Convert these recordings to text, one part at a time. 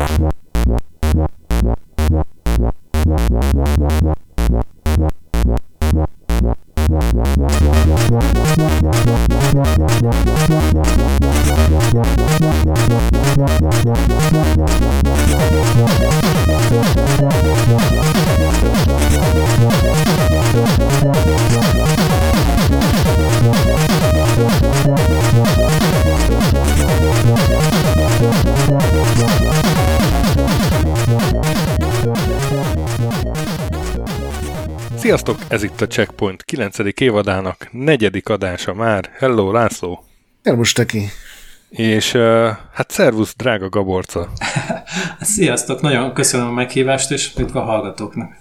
What? Sziasztok, ez itt a Checkpoint 9. évadának negyedik adása már. Hello, László! Elmos teki! És hát szervusz, drága Gaborca! Sziasztok, nagyon köszönöm a meghívást, és üdv a hallgatóknak!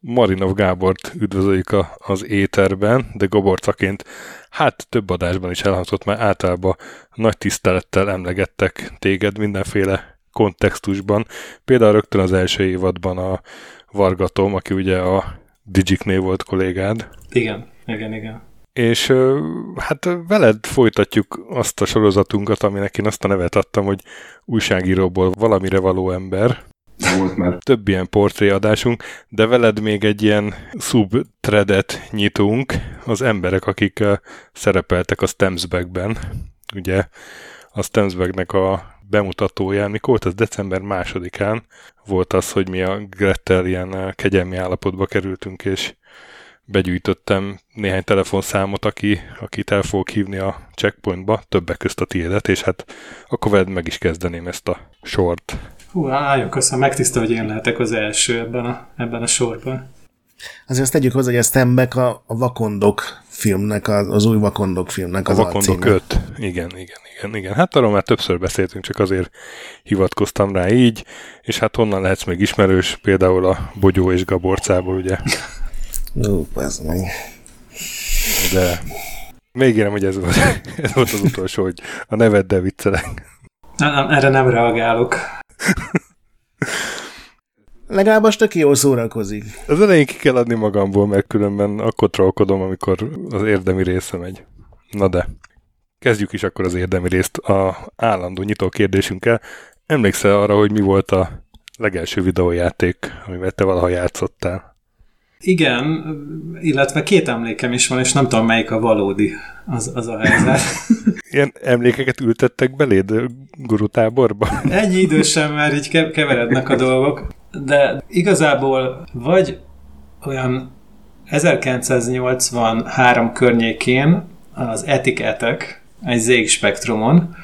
Marinov Gábort üdvözöljük a, az éterben, de Gaborcaként hát több adásban is elhangzott, mert általában nagy tisztelettel emlegettek téged mindenféle kontextusban. Például rögtön az első évadban a Vargatom, aki ugye a Digiknél volt kollégád. Igen, igen, igen. És hát veled folytatjuk azt a sorozatunkat, aminek én azt a nevet adtam, hogy újságíróból valamire való ember. Volt már. Több ilyen portréadásunk, de veled még egy ilyen subthreadet nyitunk, az emberek, akik szerepeltek a Stemsbackben. Ugye a Stemsbacknek a bemutatóján, mikor volt az december másodikán, volt az, hogy mi a Grettel ilyen eh, kegyelmi állapotba kerültünk, és begyűjtöttem néhány telefonszámot, aki, akit el fogok hívni a checkpointba, többek közt a tiédet, és hát akkor veled meg is kezdeném ezt a sort. Hú, nagyon köszönöm, megtisztel, hogy én lehetek az első ebben a, ebben a sorban. Azért azt tegyük hozzá, hogy a Stembek a, a Vakondok filmnek, az, az új Vakondok filmnek az A Vakondok 5. Igen, igen, igen, igen. Hát arról már többször beszéltünk, csak azért hivatkoztam rá így, és hát honnan lehetsz még ismerős, például a Bogyó és Gaborcából, ugye? Ó, ez meg. De még érem, hogy ez volt, ez volt az utolsó, hogy a neveddel viccelek. Nem, nem, erre nem reagálok. Legalább most aki jól szórakozik. Az elején ki kell adni magamból, mert különben akkor trollkodom, amikor az érdemi része megy. Na de, kezdjük is akkor az érdemi részt a állandó nyitó kérdésünkkel. Emlékszel arra, hogy mi volt a legelső videójáték, amivel te valaha játszottál? Igen, illetve két emlékem is van, és nem tudom, melyik a valódi az, az a helyzet. Ilyen emlékeket ültettek beléd gurutáborba? Ennyi idősen már így keverednek a dolgok, de igazából vagy olyan 1983 környékén az etiketek egy ZX Spektrumon,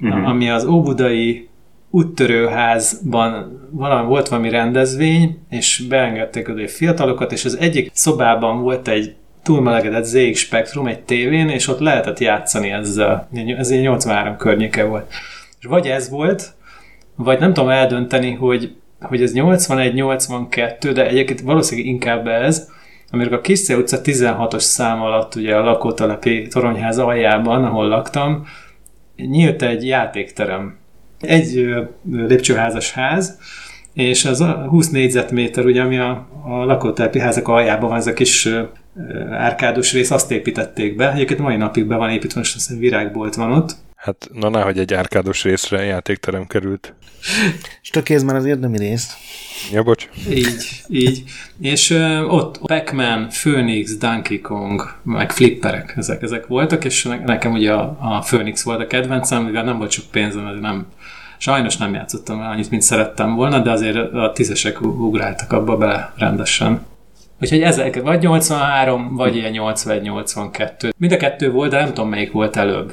uh-huh. ami az óbudai úttörőházban valami, volt valami rendezvény, és beengedték oda fiatalokat, és az egyik szobában volt egy túlmelegedett ZX Spectrum egy tévén, és ott lehetett játszani ezzel. Ez egy 83 környéke volt. És vagy ez volt, vagy nem tudom eldönteni, hogy, hogy ez 81-82, de egyébként valószínűleg inkább ez, amikor a Kiszce utca 16-os szám alatt, ugye a lakótelepi toronyház aljában, ahol laktam, nyílt egy játékterem egy lépcsőházas ház, és az a 20 négyzetméter, ugye, ami a, a lakótelepi házak aljában van, ez a kis árkádos rész, azt építették be. Egyébként mai napig be van építve, most azt virágbolt van ott. Hát, na nehogy egy árkádos részre játékterem került. És tökéz már az érdemi részt. Ja, bocs. Így, így. És ö, ott Pac-Man, Phoenix, Donkey Kong, meg flipperek, ezek, ezek voltak, és nekem ugye a, a Phoenix volt a kedvencem, mivel nem volt sok pénzem, ez nem, sajnos nem játszottam el annyit, mint szerettem volna, de azért a tízesek ugráltak abba bele rendesen. Úgyhogy ezek vagy 83, vagy ilyen 81-82. Mind a kettő volt, de nem tudom melyik volt előbb.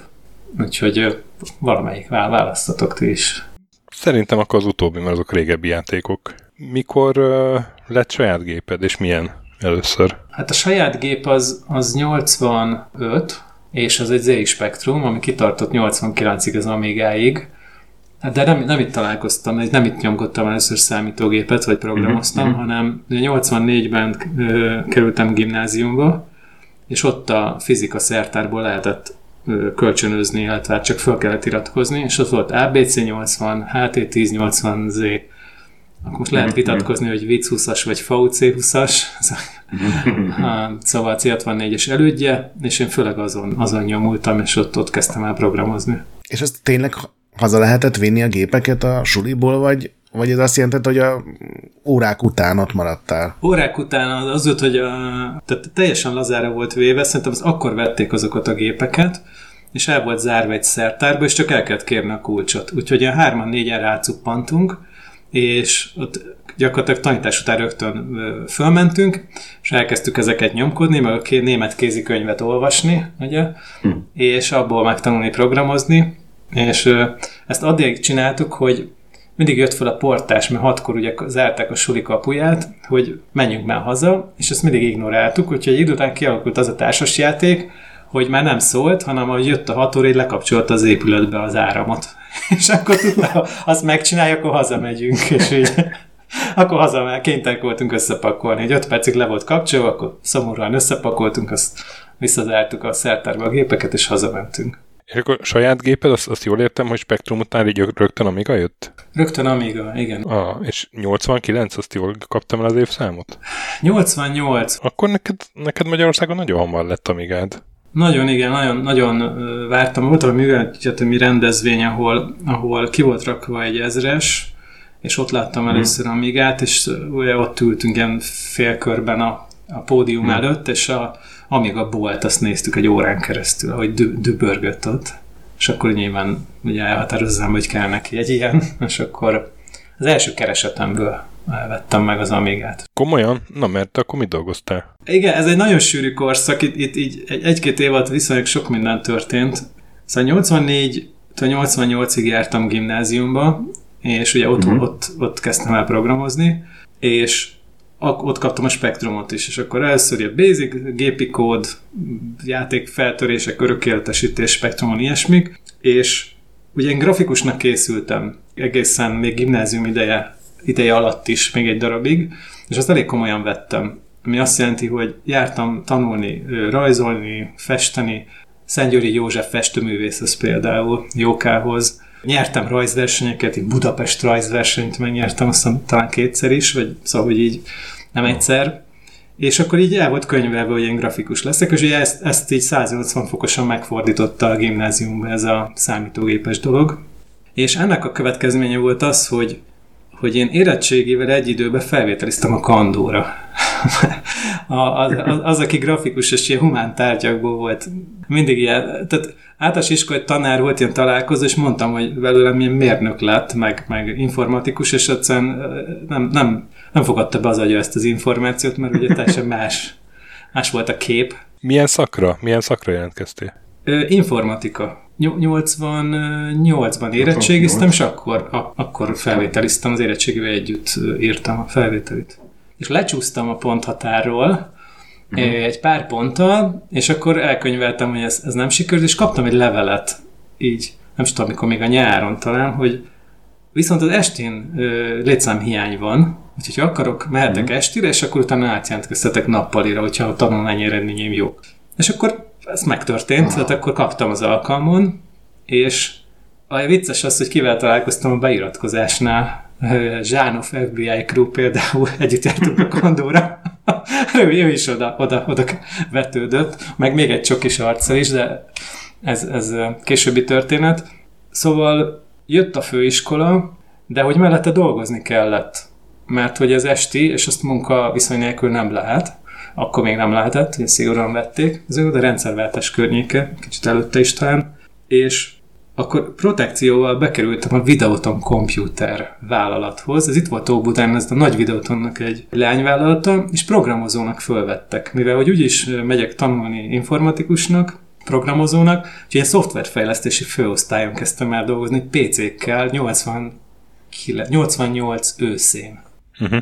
Úgyhogy valamelyik választatok ti is. Szerintem akkor az utóbbi, mert azok régebbi játékok. Mikor uh, lett saját géped, és milyen először? Hát a saját gép az, az 85, és az egy ZX Spectrum, ami kitartott 89-ig az Amigáig. Hát de nem, nem itt találkoztam, nem itt nyomkodtam először számítógépet, vagy programoztam, uh-huh. hanem 84-ben kerültem gimnáziumba, és ott a fizika szertárból lehetett kölcsönözni, illetve csak fel kellett iratkozni, és ott volt ABC80, HT1080Z, akkor most lehet vitatkozni, hogy VIC 20-as vagy VC20-as, szóval C64-es elődje, és én főleg azon, azon nyomultam, és ott, ott kezdtem el programozni. És azt tényleg haza lehetett vinni a gépeket a suliból, vagy Vagy ez azt jelenti, hogy a órák után ott maradtál? Órák után az volt, hogy a, tehát teljesen lazára volt véve, szerintem az akkor vették azokat a gépeket, és el volt zárva egy szertárba, és csak el kellett kérni a kulcsot. Úgyhogy ilyen hárman, négyen rácuppantunk, és ott gyakorlatilag tanítás után rögtön fölmentünk, és elkezdtük ezeket nyomkodni, meg a német kézikönyvet olvasni, ugye, hm. és abból megtanulni programozni, és ezt addig csináltuk, hogy mindig jött fel a portás, mert hatkor ugye zárták a suli kapuját, hogy menjünk már haza, és ezt mindig ignoráltuk, úgyhogy egy idő után kialakult az a társasjáték, hogy már nem szólt, hanem ahogy jött a hat óra, így lekapcsolta az épületbe az áramot. És akkor tudta, ha azt megcsinálja, akkor hazamegyünk, és így akkor haza kénytelenek voltunk összepakolni. Egy öt percig le volt kapcsolva, akkor szomorúan összepakoltunk, azt visszazártuk a szertárba a gépeket, és hazamentünk. És akkor saját géped, azt, azt jól értem, hogy Spektrum után így rögtön Amiga jött? Rögtön Amiga, igen. Ah, és 89, azt jól kaptam el az évszámot? 88. Akkor neked, neked Magyarországon nagyon hamar lett Amigád. Nagyon, igen, nagyon, nagyon vártam. Volt valami műveltetőmi rendezvény, ahol, ahol ki volt rakva egy ezres, és ott láttam mhm. először Amigát, és ugye ott ültünk ilyen félkörben a, a pódium hmm. előtt, és a, amíg a bolt, azt néztük egy órán keresztül, ahogy dü- dübörgött ott. És akkor nyilván ugye elhatározzám, hogy kell neki egy ilyen, és akkor az első keresetemből vettem meg az Amigát. Komolyan? Na mert akkor mit dolgoztál? Igen, ez egy nagyon sűrű korszak, itt, itt így egy-két év alatt viszonylag sok minden történt. Szóval 84 88-ig jártam gimnáziumba, és ugye ott, uh-huh. ott, ott kezdtem el programozni, és ott kaptam a spektrumot is, és akkor először a basic, gépi kód, játék feltörések, örökéletesítés, spektrumon ilyesmik, és ugye én grafikusnak készültem egészen még gimnázium ideje, ideje alatt is, még egy darabig, és azt elég komolyan vettem. Ami azt jelenti, hogy jártam tanulni, rajzolni, festeni, Szentgyőri József festőművész az például Jókához, Nyertem rajzversenyeket, egy Budapest rajzversenyt megnyertem, aztán talán kétszer is, vagy szóval, hogy így nem egyszer. És akkor így el volt könyvelve, hogy én grafikus leszek, és ugye ezt, ezt így 180 fokosan megfordította a gimnáziumban ez a számítógépes dolog. És ennek a következménye volt az, hogy hogy én érettségével egy időben felvételiztem a kandóra. Az, az, az, aki grafikus és ilyen humán tárgyakból volt, mindig ilyen, tehát általános iskolai tanár volt ilyen találkozó, és mondtam, hogy belőlem ilyen mérnök lett, meg, meg informatikus, és egyszerűen nem, nem, nem fogadta be az agya ezt az információt, mert ugye teljesen más, más volt a kép. Milyen szakra? Milyen szakra jelentkeztél? Informatika. 88-ban érettségiztem, és akkor, a, akkor felvételiztem, az érettségével együtt írtam a felvételit. És lecsúsztam a ponthatárról, uh-huh. egy pár ponttal, és akkor elkönyveltem, hogy ez, ez nem sikerült, és kaptam egy levelet, így, nem tudom, amikor még a nyáron talán, hogy viszont az estén létszámhiány van, úgyhogy ha akarok, mehetek uh-huh. estire, és akkor utána átjelentkeztetek nappalira, hogyha a tanulmányi eredményeim jók. És akkor ez megtörtént, tehát akkor kaptam az alkalmon, és a vicces az, hogy kivel találkoztam a beiratkozásnál, Zsánov FBI crew például együtt jártunk a kondóra. ő, ő is oda, oda, oda vetődött, meg még egy csokis arccal is, de ez, ez későbbi történet. Szóval jött a főiskola, de hogy mellette dolgozni kellett, mert hogy ez esti, és azt munka viszony nélkül nem lehet. Akkor még nem lehetett, hogy szigorúan vették, ez a rendszerváltás környéke, kicsit előtte is talán, és akkor protekcióval bekerültem a Videoton Computer vállalathoz. Ez itt volt Óbudán, ez a nagy Videotonnak egy lányvállalata, és programozónak fölvettek. Mivel hogy úgyis megyek tanulni informatikusnak, programozónak, úgyhogy egy szoftverfejlesztési főosztályon kezdtem el dolgozni PC-kkel 80, 88 őszén. Uh-huh.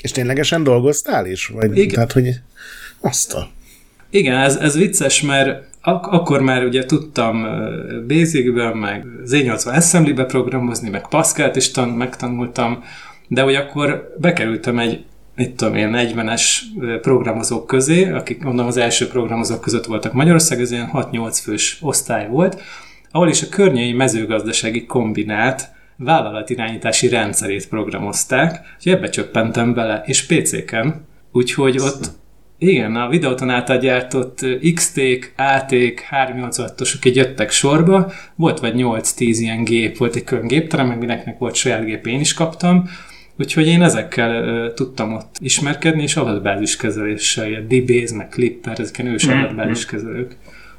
És ténylegesen dolgoztál is? Vagy, Igen. Tehát, hogy azt a... Igen, ez, ez vicces, mert ak- akkor már ugye tudtam Basicből, meg Z80 Assembly-be programozni, meg Pascal-t is tan- megtanultam, de hogy akkor bekerültem egy mit tudom én, 40-es programozók közé, akik mondom az első programozók között voltak Magyarország, ez ilyen 6-8 fős osztály volt, ahol is a környei mezőgazdasági kombinát vállalatirányítási rendszerét programozták, hogy ebbe csöppentem bele, és PC-ken, úgyhogy ott Igen, a videóton által gyártott X-ték, AT-k, 386-osok így jöttek sorba, volt vagy 8-10 ilyen gép, volt egy külön gépterem, meg mindenkinek volt saját gép, én is kaptam, Úgyhogy én ezekkel uh, tudtam ott ismerkedni, és adatbázis kezeléssel, ilyen DBase, meg Clipper, ezeken ős mm-hmm. adatbázis kezelők.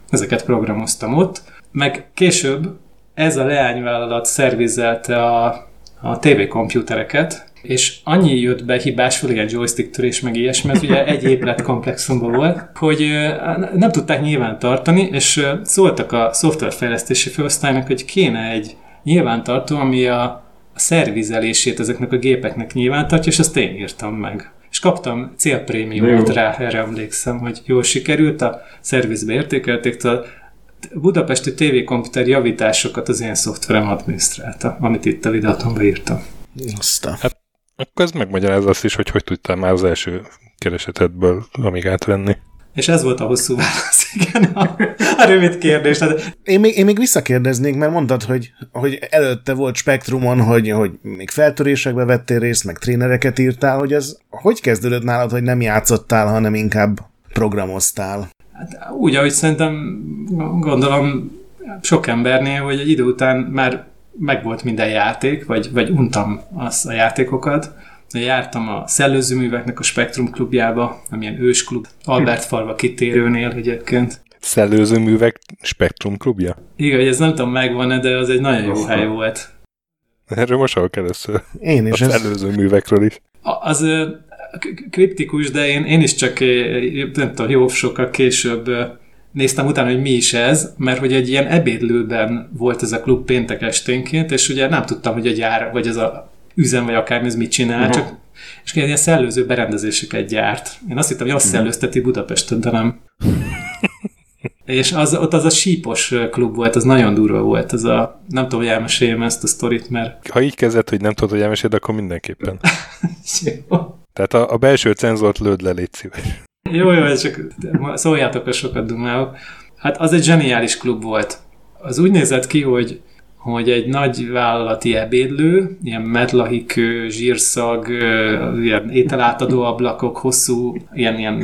Ezeket programoztam ott. Meg később ez a leányvállalat szervizelte a, a TV komputereket, és annyi jött be hibás, ilyen joystick törés, meg ilyesmi, mert ugye egy épület komplexumban volt, hogy nem tudták nyilván tartani, és szóltak a szoftverfejlesztési főosztálynak, hogy kéne egy nyilvántartó, ami a a szervizelését ezeknek a gépeknek nyilvántartja, és azt én írtam meg. És kaptam célprémiumot rá, erre emlékszem, hogy jól sikerült, a szervizbe értékelték, a budapesti tévékomputer javításokat az én szoftverem adminisztrálta, amit itt a videótomba írtam. Aztán. Hát akkor ez megmagyarázza azt is, hogy hogy tudtál már az első keresetedből amigát venni. És ez volt a hosszú válasz, igen, a, a rövid kérdés. Tehát... Én, még, én még visszakérdeznék, mert mondtad, hogy, hogy előtte volt spektrumon, hogy, hogy még feltörésekbe vettél részt, meg trénereket írtál, hogy ez hogy kezdődött nálad, hogy nem játszottál, hanem inkább programoztál? Hát úgy, ahogy szerintem gondolom sok embernél, hogy egy idő után már megvolt minden játék, vagy, vagy untam az a játékokat, jártam a szellőzőműveknek a Spektrum klubjába, amilyen ősklub, Albert falva kitérőnél egyébként. Szellőzőművek Spektrum klubja? Igen, hogy ez nem tudom megvan-e, de az egy nagyon jó Aha. hely volt. Erről most hallok először. Én is. A szellőzőművekről is. Az kriptikus, de én, én is csak nem tudom, jó sokkal később néztem utána, hogy mi is ez, mert hogy egy ilyen ebédlőben volt ez a klub péntek esténként, és ugye nem tudtam, hogy egy jár, vagy ez a üzem, vagy akármi, ez mit csinál, uh-huh. csak és ilyen szellőző berendezéseket gyárt. Én azt hittem, hogy azt uh-huh. szellőzteti Budapesten, de nem. és az, ott az a sípos klub volt, az nagyon durva volt. Az a, nem tudom, hogy elmeséljem ezt a sztorit, mert... Ha így kezdett, hogy nem tudod, hogy elmeséld, akkor mindenképpen. jó. Tehát a, a belső cenzort lőd le, légy szíves. Jó, jó, csak szóljátok, hogy sokat dumálok. Hát az egy zseniális klub volt. Az úgy nézett ki, hogy hogy egy nagy vállalati ebédlő, ilyen medlahikő, zsírszag, ilyen ételátadó ablakok, hosszú, ilyen, ilyen,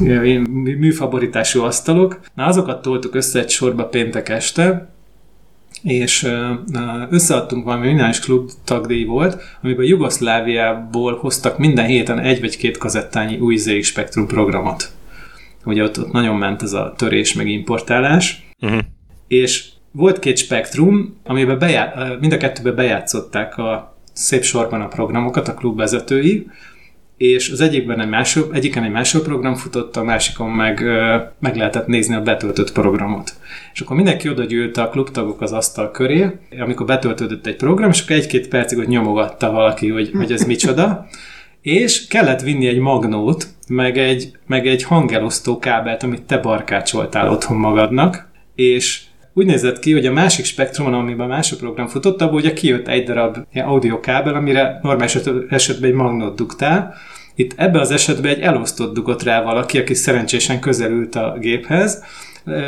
ilyen műfaborítású asztalok. Na, azokat toltuk össze egy sorba péntek este, és összeadtunk valami minális klub tagdíj volt, amiben Jugoszláviából hoztak minden héten egy vagy két kazettányi új ZX Spectrum programot. Ugye ott, ott nagyon ment ez a törés meg importálás, uh-huh. és volt két spektrum, amiben bejá- mind a kettőben bejátszották a szép sorban a programokat, a klubvezetői, és az egyikben egy másik, egyiken egy másik program futott, a másikon meg, meg lehetett nézni a betöltött programot. És akkor mindenki oda gyűlt a klubtagok az asztal köré, amikor betöltődött egy program, és akkor egy-két percig hogy nyomogatta valaki, hogy, hogy ez micsoda, és kellett vinni egy magnót, meg egy, meg egy hangelosztó kábelt, amit te barkácsoltál otthon magadnak, és úgy nézett ki, hogy a másik spektrumon, amiben a másik program futott, abból ugye kijött egy darab audio kábel, amire normális esetben egy magnót dugtál. Itt ebbe az esetben egy elosztott dugott rá valaki, aki szerencsésen közelült a géphez,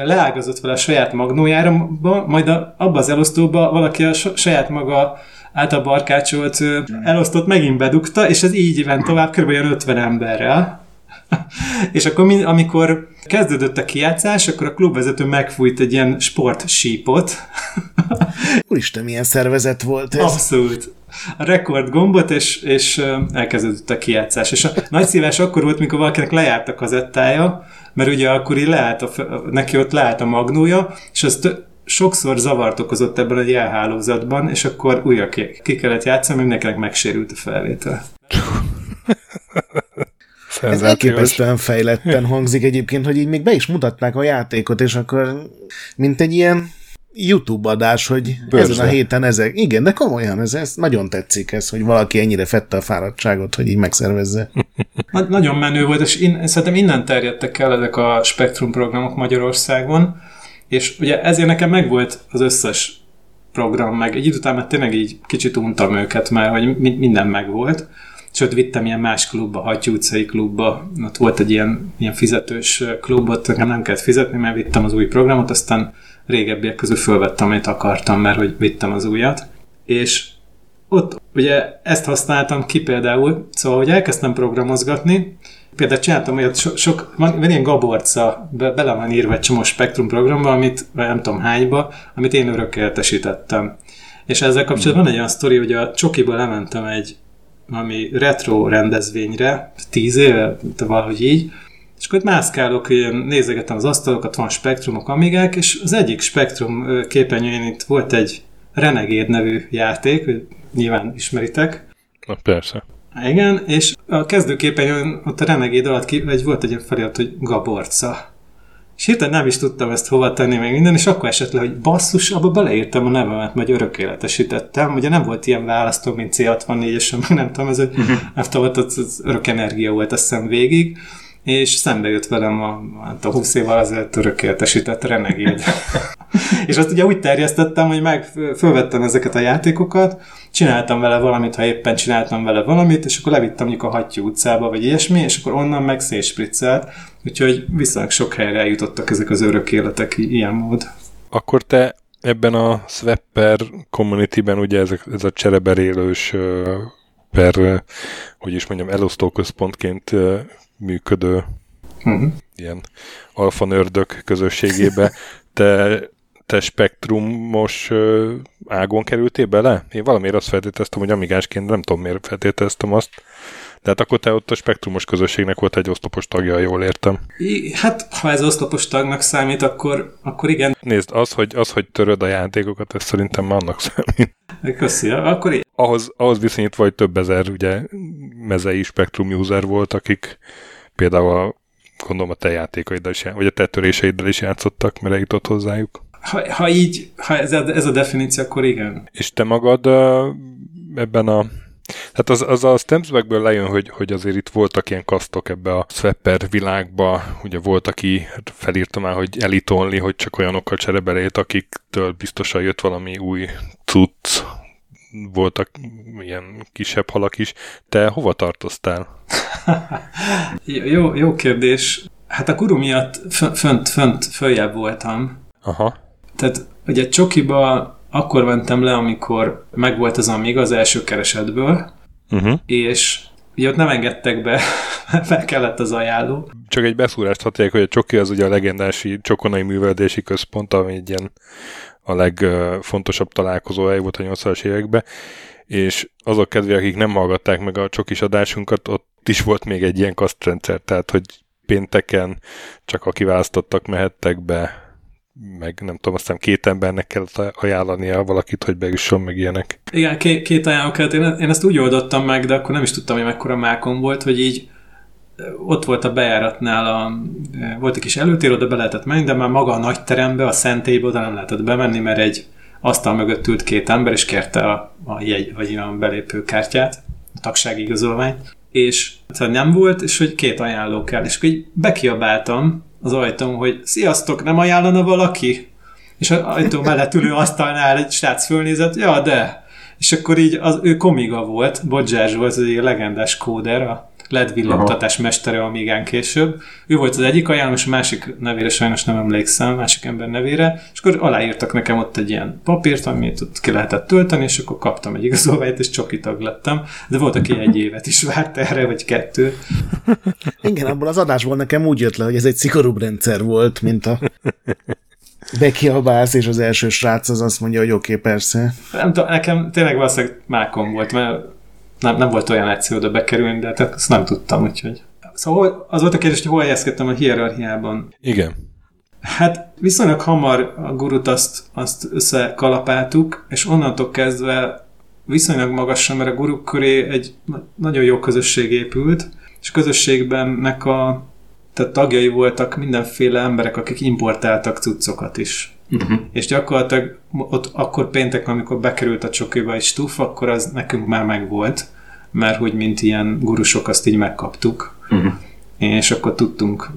leágazott vele a saját magnójára, majd a, abba az elosztóba valaki a saját maga által barkácsolt elosztott megint bedugta, és ez így ment tovább kb. 50 emberrel. és akkor amikor kezdődött a kijátszás, akkor a klubvezető megfújt egy ilyen sportsípot. Úristen, milyen szervezet volt ez. Abszolút. A rekord gombot, és, és elkezdődött a kijátszás. És a nagy szívás akkor volt, mikor valakinek lejárt a kazettája, mert ugye akkor így leállt a, neki ott leállt a magnója, és az sokszor zavart okozott ebben a jelhálózatban, és akkor újra ki, ki kellett játszani, mert mindenkinek megsérült a felvétel. Ez elképesztően fejletten hangzik egyébként, hogy így még be is mutatták a játékot, és akkor mint egy ilyen YouTube adás, hogy Bőrze. ezen a héten ezek. Igen, de komolyan, ez, ez nagyon tetszik ez, hogy valaki ennyire fette a fáradtságot, hogy így megszervezze. Nagy, nagyon menő volt, és in, szerintem innen terjedtek el ezek a Spektrum programok Magyarországon, és ugye ezért nekem megvolt az összes program, meg egy idő után mert tényleg így kicsit untam őket, mert hogy minden megvolt, sőt vittem ilyen más klubba, Hattyú utcai klubba, ott volt egy ilyen, ilyen fizetős klub, ott nekem nem kellett fizetni, mert vittem az új programot, aztán régebbiek közül fölvettem, amit akartam, mert hogy vittem az újat, és ott ugye ezt használtam ki például, szóval, hogy elkezdtem programozgatni, például csináltam olyat, so, sok, van, van ilyen gaborca, be, bele van írva egy csomó spektrum programba, amit nem tudom hányba, amit én örökkeltesítettem. És ezzel kapcsolatban van egy olyan sztori, hogy a csokiból lementem egy valami retro rendezvényre, tíz éve, valahogy így, és akkor mászkálok, ilyen nézegetem az asztalokat, van spektrumok, amigák, és az egyik spektrum képernyőjén itt volt egy Renegade nevű játék, nyilván ismeritek. Na persze. Igen, és a kezdőképen ott a Renegade alatt ki, egy, volt egy felirat, hogy Gaborca. És hirtelen nem is tudtam ezt hova tenni még minden, és akkor esett le, hogy basszus, abba beleírtam a nevemet, majd örökéletesítettem. Ugye nem volt ilyen választó, mint C64, és meg nem tudom, ez egy, uh-huh. nem tudom, az, az örök energia volt, azt hiszem végig és szembe jött velem a, hát a 20 évvel azért tökéletesített Renegade. és azt ugye úgy terjesztettem, hogy meg fölvettem ezeket a játékokat, csináltam vele valamit, ha éppen csináltam vele valamit, és akkor levittem mondjuk a Hattyú utcába, vagy ilyesmi, és akkor onnan meg szétspriccelt, úgyhogy viszonylag sok helyre eljutottak ezek az örök életek ilyen mód. Akkor te ebben a Swapper community-ben ugye ez a, ez a csereberélős per, hogy is mondjam, elosztó központként működő uh-huh. ilyen alfa nördök közösségébe. Te, te spektrumos ágon kerültél bele? Én valamiért azt feltételeztem, hogy amigásként nem tudom miért feltételeztem azt. De hát akkor te ott a spektrumos közösségnek volt egy oszlopos tagja, jól értem. I, hát, ha ez oszlopos tagnak számít, akkor, akkor igen. Nézd, az hogy, az, hogy töröd a játékokat, ez szerintem már annak számít. Köszi, akkor igen. Ahhoz, ahhoz viszonyítva, hogy több ezer ugye, mezei spektrum user volt, akik például gondolom a te játékaiddal is, vagy a te töréseiddel is játszottak, mert eljutott hozzájuk. Ha, ha így, ha ez a, ez a definíció, akkor igen. És te magad ebben a Hát az, az a Stemsbackből lejön, hogy, hogy azért itt voltak ilyen kasztok ebbe a Swapper világba, ugye volt, aki felírta már, hogy elitonli, hogy csak olyanokkal cserebelét, akiktől biztosan jött valami új cucc, voltak ilyen kisebb halak is. Te hova tartoztál? jó, jó kérdés. Hát a guru miatt fönt, fönt, följebb voltam. Aha. Tehát ugye Csokiba akkor mentem le, amikor megvolt az Amiga az első keresetből, uh-huh. és ugye ott nem engedtek be, fel kellett az ajánló. Csak egy beszúrást hadd hogy a Csoki az ugye a legendási Csokonai Műveldési Központ, ami egy ilyen a legfontosabb találkozóhely volt a 80-as években, és azok kedvé, akik nem hallgatták meg a csokis adásunkat, ott is volt még egy ilyen kasztrendszer, tehát hogy pénteken csak a kiválasztottak mehettek be, meg nem tudom, aztán két embernek kell ajánlania valakit, hogy bejusson, meg ilyenek. Igen, két, két ajánló kellett. Én, én ezt úgy oldottam meg, de akkor nem is tudtam, hogy mekkora mákom volt, hogy így ott volt a bejáratnál, a, volt egy kis előtér, oda be lehetett menni, de már maga a nagy terembe, a szentélybe oda nem lehetett bemenni, mert egy asztal mögött ült két ember, és kérte a, a jegy, vagy a belépő kártyát, a tagsági igazolványt, és nem volt, és hogy két ajánló kell, és akkor így bekiabáltam az ajtón, hogy sziasztok, nem ajánlana valaki? És az ajtó mellett ülő asztalnál egy srác fölnézett, ja, de. És akkor így az, ő komiga volt, Bodzsás volt, az egy legendás kóder, a LED villantatás mestere Amigán később. Ő volt az egyik ajánló, és a másik nevére sajnos nem emlékszem, másik ember nevére, és akkor aláírtak nekem ott egy ilyen papírt, amit ott ki lehetett tölteni, és akkor kaptam egy igazolványt, és csoki tag lettem. De volt, aki egy évet is várt erre, vagy kettő. Igen, abból az adásból nekem úgy jött le, hogy ez egy szigorúbb rendszer volt, mint a bekiabálsz, és az első srác az azt mondja, hogy oké, okay, persze. Nem tudom, nekem tényleg valószínűleg mákom volt, mert nem, nem volt olyan egyszerű oda bekerülni, de tehát ezt nem tudtam, úgyhogy. Szóval az volt a kérdés, hogy hol helyezkedtem a hierarchiában. Igen. Hát viszonylag hamar a gurut azt, azt összekalapáltuk, és onnantól kezdve viszonylag magasan, mert a guruk köré egy nagyon jó közösség épült, és közösségbennek a tehát tagjai voltak mindenféle emberek, akik importáltak cuccokat is. Uh-huh. És gyakorlatilag ott akkor péntek, amikor bekerült a csokiba egy stuf, akkor az nekünk már megvolt, mert hogy mint ilyen gurusok azt így megkaptuk, uh-huh. és akkor tudtunk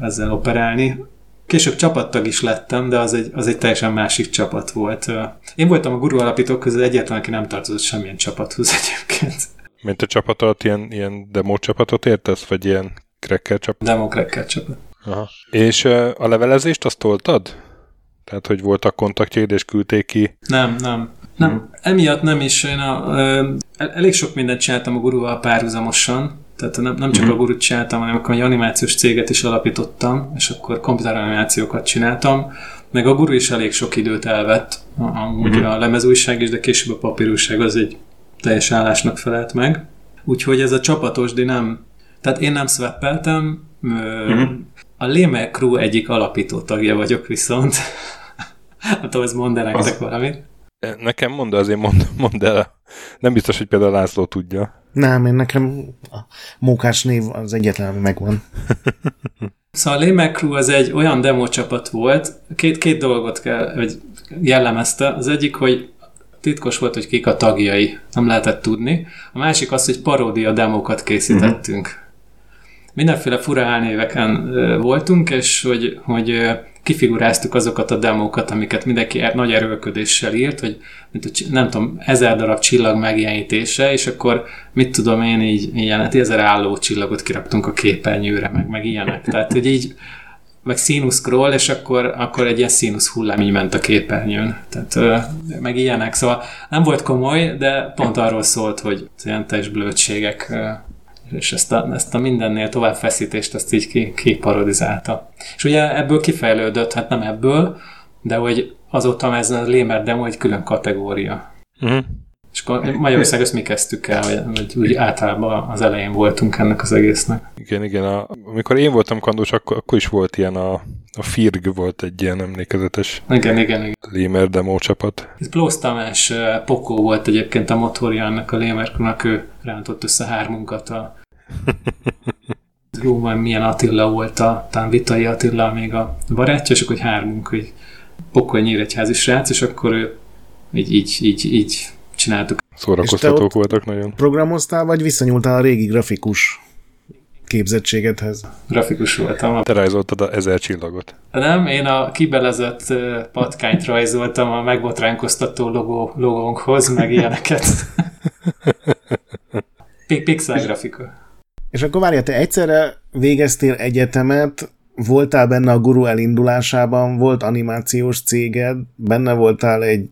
ezzel operálni. Később csapattag is lettem, de az egy, az egy teljesen másik csapat volt. Én voltam a guru alapítók közül egyetlen, aki nem tartozott semmilyen csapathoz egyébként. Mint a csapat alatt ilyen, ilyen demo csapatot értesz, vagy ilyen cracker csapat? Demo cracker csapat. Aha. És a levelezést azt toltad? Tehát, hogy voltak kontaktjaid, és küldték ki? Nem, nem. Nem, hmm. emiatt nem is. Én a, ö, elég sok mindent csináltam a guruval párhuzamosan, tehát nem, nem csak hmm. a gurut csináltam, hanem akkor egy animációs céget is alapítottam, és akkor komputeranimációkat csináltam, meg a guru is elég sok időt elvett, amúgy hmm. a lemezújság is, de később a papírújság az egy teljes állásnak felelt meg. Úgyhogy ez a csapatos, de nem, tehát én nem szveppeltem, mm-hmm. a Léme Crew egyik alapító tagja vagyok viszont. nem tudom, ez mond nektek valamit. Nekem mond, azért mond, mond el. Nem biztos, hogy például László tudja. Nem, én nekem a mókás név az egyetlen, ami megvan. Szóval a Crew az egy olyan demo csapat volt, két, két dolgot kell, hogy jellemezte. Az egyik, hogy titkos volt, hogy kik a tagjai, nem lehetett tudni. A másik az, hogy paródia demókat készítettünk. Uh-huh. Mindenféle fura elnéveken voltunk, és hogy, hogy kifiguráztuk azokat a demókat, amiket mindenki er, nagy erőlködéssel írt, hogy mint, nem tudom, ezer darab csillag megjelenítése, és akkor mit tudom én, így ilyen ezer álló csillagot kiraktunk a képernyőre, meg, meg ilyenek. Tehát, hogy így meg színusz scroll, és akkor, akkor egy ilyen színusz hullám így ment a képernyőn. Tehát, meg ilyenek. Szóval nem volt komoly, de pont arról szólt, hogy ilyen teljes blödségek és ezt a, ezt a mindennél tovább feszítést ezt így kiparodizálta. Ki és ugye ebből kifejlődött, hát nem ebből, de hogy azóta ez a Lémer demo egy külön kategória. Uh-huh. És akkor Magyarország ezt mi kezdtük el, vagy, vagy úgy általában az elején voltunk ennek az egésznek. Igen, igen. A, amikor én voltam kandós, akkor, akkor is volt ilyen a, a FIRG volt egy ilyen emlékezetes igen, igen, igen. Lémer demo csapat. Ez Plósz Tamás Pokó volt egyébként a motorja ennek a Lémerknak, ő rántott össze hármunkat a jó, majd milyen Attila volt a, talán Vitai Attila még a barátja, és akkor hogy hármunk, hogy Pokol nyíregyházi srác, és akkor ő így, így, így, így csináltuk. Szórakoztatók voltak nagyon. Programoztál, vagy visszanyúltál a régi grafikus képzettségedhez? Grafikus voltam. Te rajzoltad a ezer csillagot. Nem, én a kibelezett patkányt rajzoltam a megbotránkoztató logó, logónkhoz, meg ilyeneket. Pixel grafika. És akkor várja, te egyszerre végeztél egyetemet, voltál benne a guru elindulásában, volt animációs céged, benne voltál egy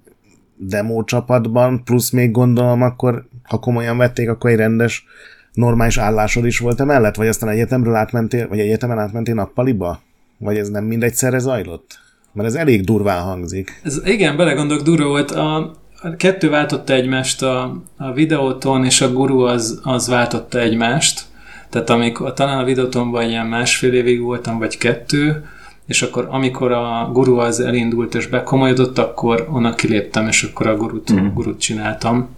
demo csapatban, plusz még gondolom akkor, ha komolyan vették, akkor egy rendes, normális állásod is volt emellett, vagy aztán egyetemről átmentél, vagy egyetemen átmentél nappaliba? Vagy ez nem mindegyszerre zajlott? Mert ez elég durván hangzik. Ez igen, belegondolok, durva volt. A, a kettő váltotta egymást, a, a videóton és a guru az, az váltotta egymást. Tehát amikor, talán a videótonban ilyen másfél évig voltam, vagy kettő, és akkor amikor a guru az elindult és bekomolyodott, akkor onnan kiléptem, és akkor a gurut, mm. gurut csináltam.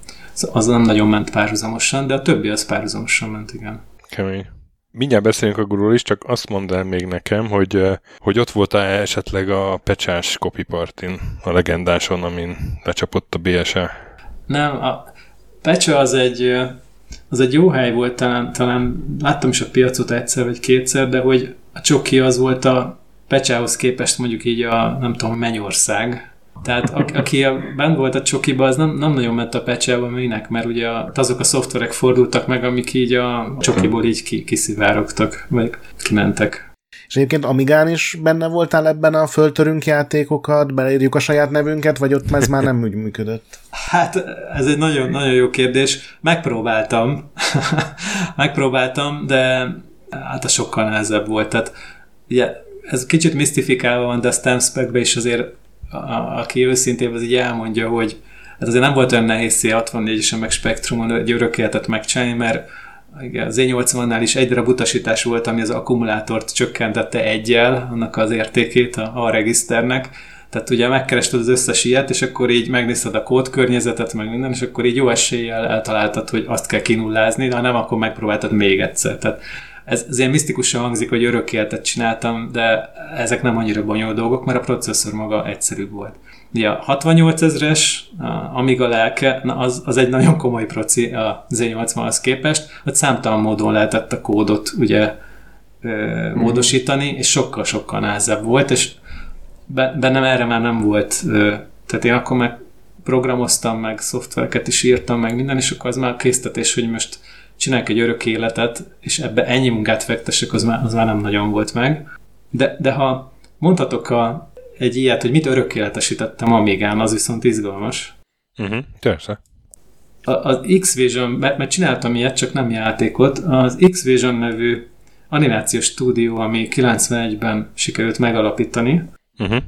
Az nem nagyon ment párhuzamosan, de a többi az párhuzamosan ment, igen. Kemény. Mindjárt beszélünk a gurul is, csak azt mondd el még nekem, hogy, hogy ott volt-e esetleg a pecsás copy partin, a legendáson, amin lecsapott a BSE? Nem, a pecsa az egy, az egy jó hely volt, talán, talán láttam is a piacot egyszer vagy kétszer, de hogy a csoki az volt a Pecsához képest mondjuk így a, nem tudom, Mennyország. Tehát a, aki a, bent volt a csokiba, az nem, nem nagyon ment a pecsába, minek, mert ugye azok a szoftverek fordultak meg, amik így a csokiból így ki, kiszivárogtak, vagy kimentek. És egyébként Amigán is benne voltál ebben a föltörünk játékokat, beleírjuk a saját nevünket, vagy ott ez már nem úgy működött? Hát ez egy nagyon, nagyon jó kérdés. Megpróbáltam, megpróbáltam, de hát a sokkal nehezebb volt. Tehát ugye ez kicsit misztifikálva van, de a stem is azért, a, a, aki őszintén az így elmondja, hogy hát azért nem volt olyan nehéz C64-esen meg Spectrumon egy örök életet megcsinálni, mert az E80-nál is egy darab utasítás volt, ami az akkumulátort csökkentette egyel, annak az értékét a, a regiszternek, tehát ugye megkerested az összes ilyet, és akkor így megnézted a kódkörnyezetet, meg minden, és akkor így jó eséllyel eltaláltad, hogy azt kell kinullázni, de ha nem, akkor megpróbáltad még egyszer. Tehát ez, ez ilyen misztikusan hangzik, hogy örök életet csináltam, de ezek nem annyira bonyolult dolgok, mert a processzor maga egyszerűbb volt. Ugye a 68 ezres, Amiga lelke, na az, az egy nagyon komoly proci a Z80-hoz képest, hogy számtalan módon lehetett a kódot ugye ö, módosítani, és sokkal-sokkal nehezebb volt, és bennem erre már nem volt, ö, tehát én akkor meg programoztam, meg szoftvereket is írtam, meg minden, és akkor az már késztetés, hogy most csinálják egy örök életet, és ebbe ennyi munkát fektessek, az már, az már nem nagyon volt meg. De, de ha mondhatok a, egy ilyet, hogy mit örökéletesítettem Amigán, az viszont izgalmas. Uh-huh, persze. A, az X-Vision, mert, mert csináltam ilyet, csak nem játékot, az X-Vision nevű animációs stúdió, ami 91-ben sikerült megalapítani, uh-huh.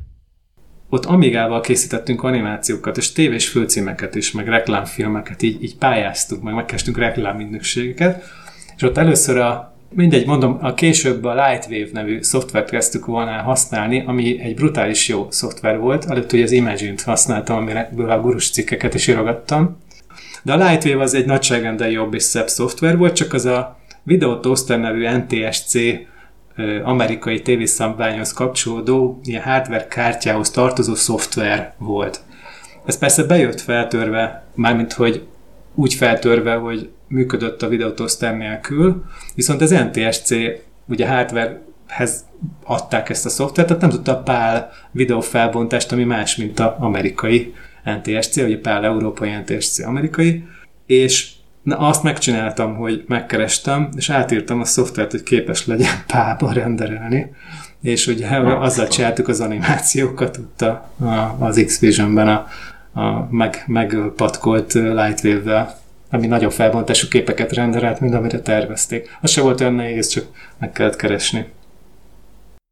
Ott Amigával készítettünk animációkat, és tévés főcímeket is, meg reklámfilmeket, így, így pályáztuk, meg megkezdtünk reklámügynökségeket, és ott először a Mindegy, mondom, a később a Lightwave nevű szoftvert kezdtük volna használni, ami egy brutális jó szoftver volt. Előtt ugye az Imagine-t használtam, amiből a gurus cikkeket is írogattam. De a Lightwave az egy nagyságrendel jobb és szebb szoftver volt, csak az a Video Toaster nevű NTSC amerikai tévészabványhoz kapcsolódó ilyen hardware kártyához tartozó szoftver volt. Ez persze bejött feltörve, mármint hogy úgy feltörve, hogy működött a videótoszter nélkül, viszont az NTSC ugye hardwarehez adták ezt a szoftvert, tehát nem tudta a PAL videófelbontást, ami más, mint az amerikai NTSC, ugye PAL európai NTSC amerikai, és na, azt megcsináltam, hogy megkerestem, és átírtam a szoftvert, hogy képes legyen pálba renderelni, és ugye azzal csináltuk az animációkat ott a, a, az X-Vision-ben a, a meg, megpatkolt Lightwave-vel ami nagyobb felbontású képeket renderelt, mint amire tervezték. Az se volt olyan nehéz, csak meg kellett keresni.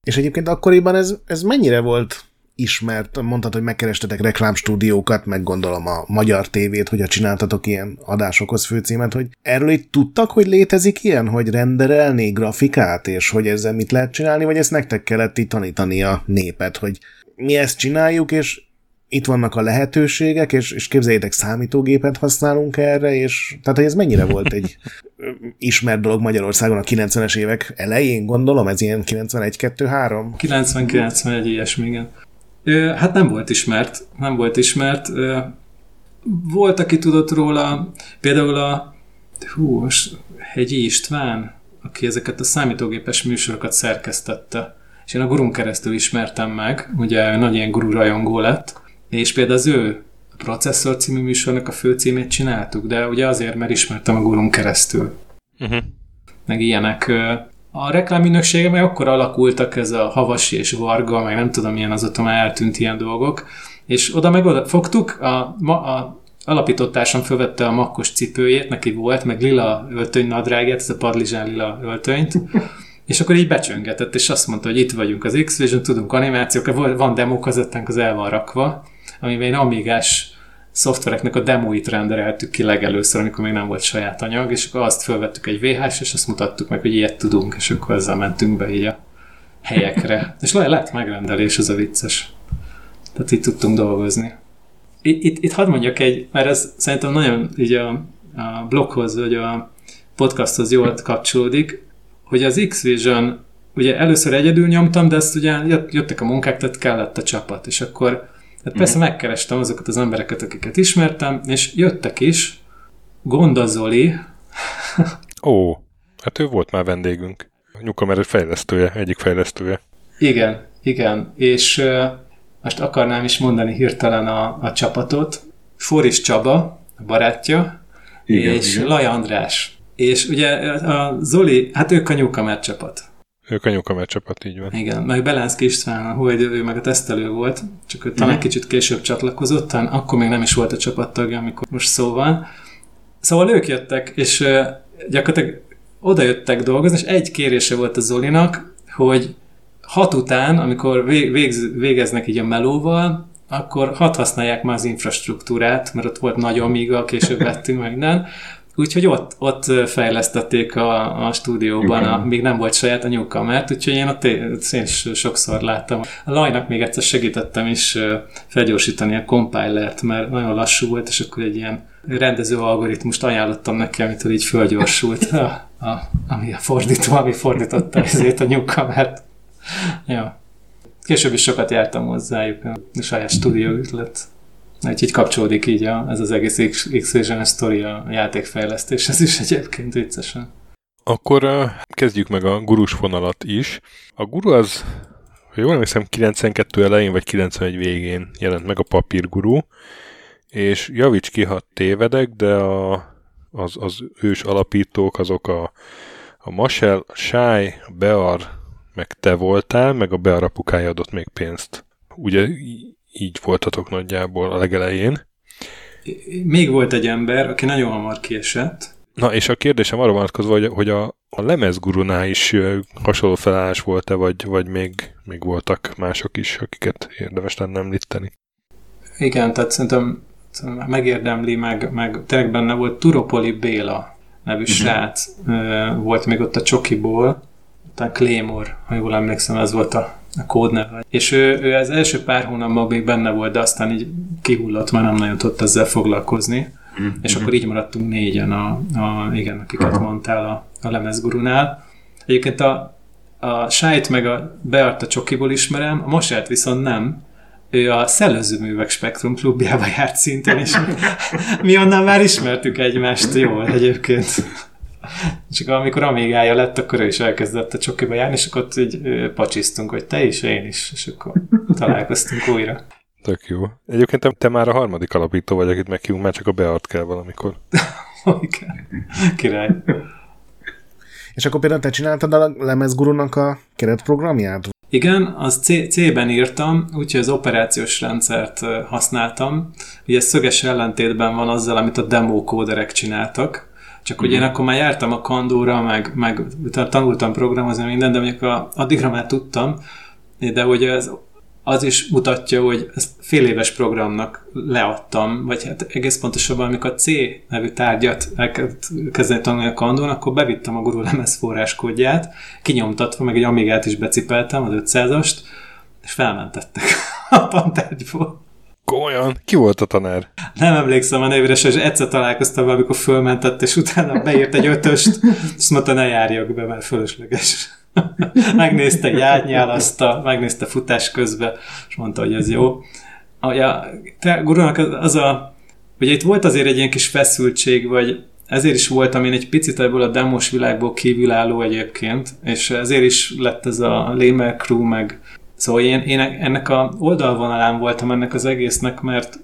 És egyébként akkoriban ez, ez mennyire volt ismert? Mondtad, hogy megkerestetek reklámstúdiókat, meg gondolom a magyar tévét, hogy a csináltatok ilyen adásokhoz főcímet, hogy erről itt tudtak, hogy létezik ilyen, hogy renderelni grafikát, és hogy ezzel mit lehet csinálni, vagy ezt nektek kellett itt tanítani a népet, hogy mi ezt csináljuk, és itt vannak a lehetőségek, és, és képzeljétek, számítógépet használunk erre, és tehát, hogy ez mennyire volt egy ismert dolog Magyarországon a 90-es évek elején, gondolom, ez ilyen 91-2-3? 90-91 ilyesmi, igen. Hát nem volt ismert, nem volt ismert. Volt, aki tudott róla, például a hú, Hegyi István, aki ezeket a számítógépes műsorokat szerkesztette. És én a gurun keresztül ismertem meg, ugye nagy ilyen guru rajongó lett, és például az ő Processzor című műsornak a főcímét csináltuk, de ugye azért, mert ismertem a gurun keresztül. Uh-huh. Meg ilyenek. A reklámügynöksége meg akkor alakultak ez a Havasi és Varga, meg nem tudom milyen azóta már eltűnt ilyen dolgok, és oda meg oda fogtuk, a, ma, a alapítottársam fölvette a makkos cipőjét, neki volt, meg lila öltöny nadrágját, ez a padlizsán lila öltönyt, és akkor így becsöngetett, és azt mondta, hogy itt vagyunk az X-Vision, tudunk animációk, van demo az el van rakva, amiben én Amigás szoftvereknek a demoit rendereltük ki legelőször, amikor még nem volt saját anyag, és akkor azt felvettük egy VHS, és azt mutattuk meg, hogy ilyet tudunk, és akkor ezzel mentünk be így a helyekre. És le lett megrendelés, az a vicces. Tehát itt tudtunk dolgozni. Itt, itt, itt hadd mondjak egy, mert ez szerintem nagyon így a, a bloghoz, vagy a podcasthoz jól kapcsolódik, hogy az X-Vision, ugye először egyedül nyomtam, de ezt ugye jöttek a munkák, tehát kellett a csapat, és akkor tehát persze uh-huh. megkerestem azokat az embereket, akiket ismertem, és jöttek is. Gonda Zoli. Ó, hát ő volt már vendégünk. Nyukamer fejlesztője, egyik fejlesztője. Igen, igen. És uh, most akarnám is mondani hirtelen a, a csapatot. Foris Csaba, a barátja, igen, és igen. Laj András. És ugye a Zoli, hát ők a Newcomer csapat. Ők a Newcomer csapat, így van. Igen, meg Belánszki István, hogy ő meg a tesztelő volt, csak ő talán mm. kicsit később csatlakozott, talán akkor még nem is volt a csapattagja, amikor most szó van. Szóval ők jöttek, és gyakorlatilag oda jöttek dolgozni, és egy kérése volt a Zolinak, hogy hat után, amikor végz, végeznek így a melóval, akkor hat használják már az infrastruktúrát, mert ott volt nagy Amiga, később vettünk meg minden, Úgyhogy ott, ott fejlesztették a, a stúdióban, a, még nem volt saját a newcomer úgyhogy én ott én is sokszor láttam. A Lajnak még egyszer segítettem is felgyorsítani a compilert, mert nagyon lassú volt, és akkor egy ilyen rendező algoritmust ajánlottam neki, amitől így fölgyorsult, a, a, ami a fordító, ami fordította ezért a newcomer Ja. Később is sokat jártam hozzájuk, a saját stúdió lett. Úgyhogy kapcsolódik így a, ez az egész X-Vision sztori a játékfejlesztéshez is egyébként viccesen. Akkor kezdjük meg a gurus vonalat is. A guru az, ha jól emlékszem, 92 elején vagy 91 végén jelent meg a papírguru, és javíts ki, ha tévedek, de a, az, az ős alapítók azok a, a Masel, a Shai, a Bear, meg te voltál, meg a Bear apukája adott még pénzt ugye így voltatok nagyjából a legelején. Még volt egy ember, aki nagyon hamar kiesett. Na, és a kérdésem arra vonatkozva, hogy, hogy a, a lemezgurunál is hasonló felállás volt-e, vagy, vagy még, még voltak mások is, akiket érdemes lenne említeni? Igen, tehát szerintem megérdemli, meg, meg tényleg benne volt Turopoli Béla nevű uh-huh. srác, volt még ott a Csokiból, utána Claymore, ha jól emlékszem, ez volt a, a kódneve. És ő, ő az első pár hónapban még benne volt, de aztán így kihullott, már nem nagyon tudott ezzel foglalkozni. Uh-huh. És akkor így maradtunk négyen, a, a, igen, akiket uh-huh. mondtál a, a lemezgurunál. Egyébként a, a Sájt meg a Beart a Csokiból ismerem, a Mosert viszont nem, ő a Szellőzőművek Spektrum klubjába járt szintén, és mi onnan már ismertük egymást jól egyébként. Csak amikor Amigája lett, akkor ő is elkezdett a csokiba járni, és akkor ott így pacsisztunk, hogy te is, én is, és akkor találkoztunk újra. Tök jó. Egyébként te, te már a harmadik alapító vagy, akit meghívunk, már csak a Beart kell valamikor. Király. És akkor például te csináltad a lemezgurunak a keretprogramját? Igen, az C- C-ben írtam, úgyhogy az operációs rendszert használtam. Ugye ez szöges ellentétben van azzal, amit a demo kóderek csináltak. Csak hogy én akkor már jártam a kandóra, meg, meg tanultam programozni minden, de mondjuk a, addigra már tudtam, de hogy ez az is mutatja, hogy ezt fél éves programnak leadtam, vagy hát egész pontosabban, amikor a C nevű tárgyat elkezdeni tanulni a kandon, akkor bevittem a Guru lemez forráskódját, kinyomtatva, meg egy Amigát is becipeltem, az 500-ast, és felmentettek a tantárgyból. Komolyan? Ki volt a tanár? Nem emlékszem a nevére, és egyszer találkoztam amikor fölmentett, és utána beírt egy ötöst, és mondta, ne járjak be, mert fölösleges. megnézte, átnyálaszta, megnézte futás közben, és mondta, hogy ez jó. A, te, Gurunak az a, ugye itt volt azért egy ilyen kis feszültség, vagy ezért is voltam én egy picit ebből a demos világból kívülálló egyébként, és ezért is lett ez a Lamer Crew, meg Szóval én, én ennek a oldalvonalán voltam ennek az egésznek, mert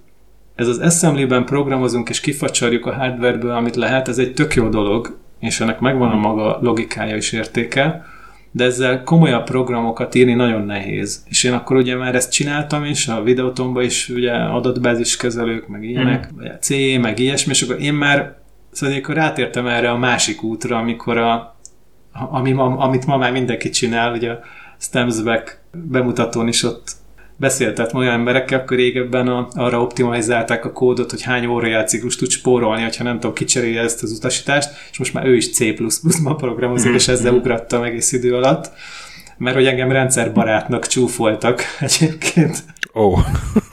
ez az assembly-ben programozunk és kifacsarjuk a hardwareből, amit lehet, ez egy tök jó dolog, és ennek megvan a maga logikája és értéke, de ezzel komolyabb programokat írni nagyon nehéz. És én akkor ugye már ezt csináltam is, a videótomban is ugye adatbázis kezelők, meg ilyenek, mm. vagy a C, meg ilyesmi, és akkor én már szóval akkor rátértem erre a másik útra, amikor a, ami ma, amit ma már mindenki csinál, ugye a Stemsback bemutatón is ott beszéltet olyan emberekkel, akkor régebben a, arra optimalizálták a kódot, hogy hány órajáciklus tud spórolni, hogyha nem tudom, kicserélje ezt az utasítást, és most már ő is C++-ban programozik, és ezzel mhm. ugrattam egész idő alatt, mert hogy engem rendszerbarátnak csúfoltak egyébként. Ó. Oh.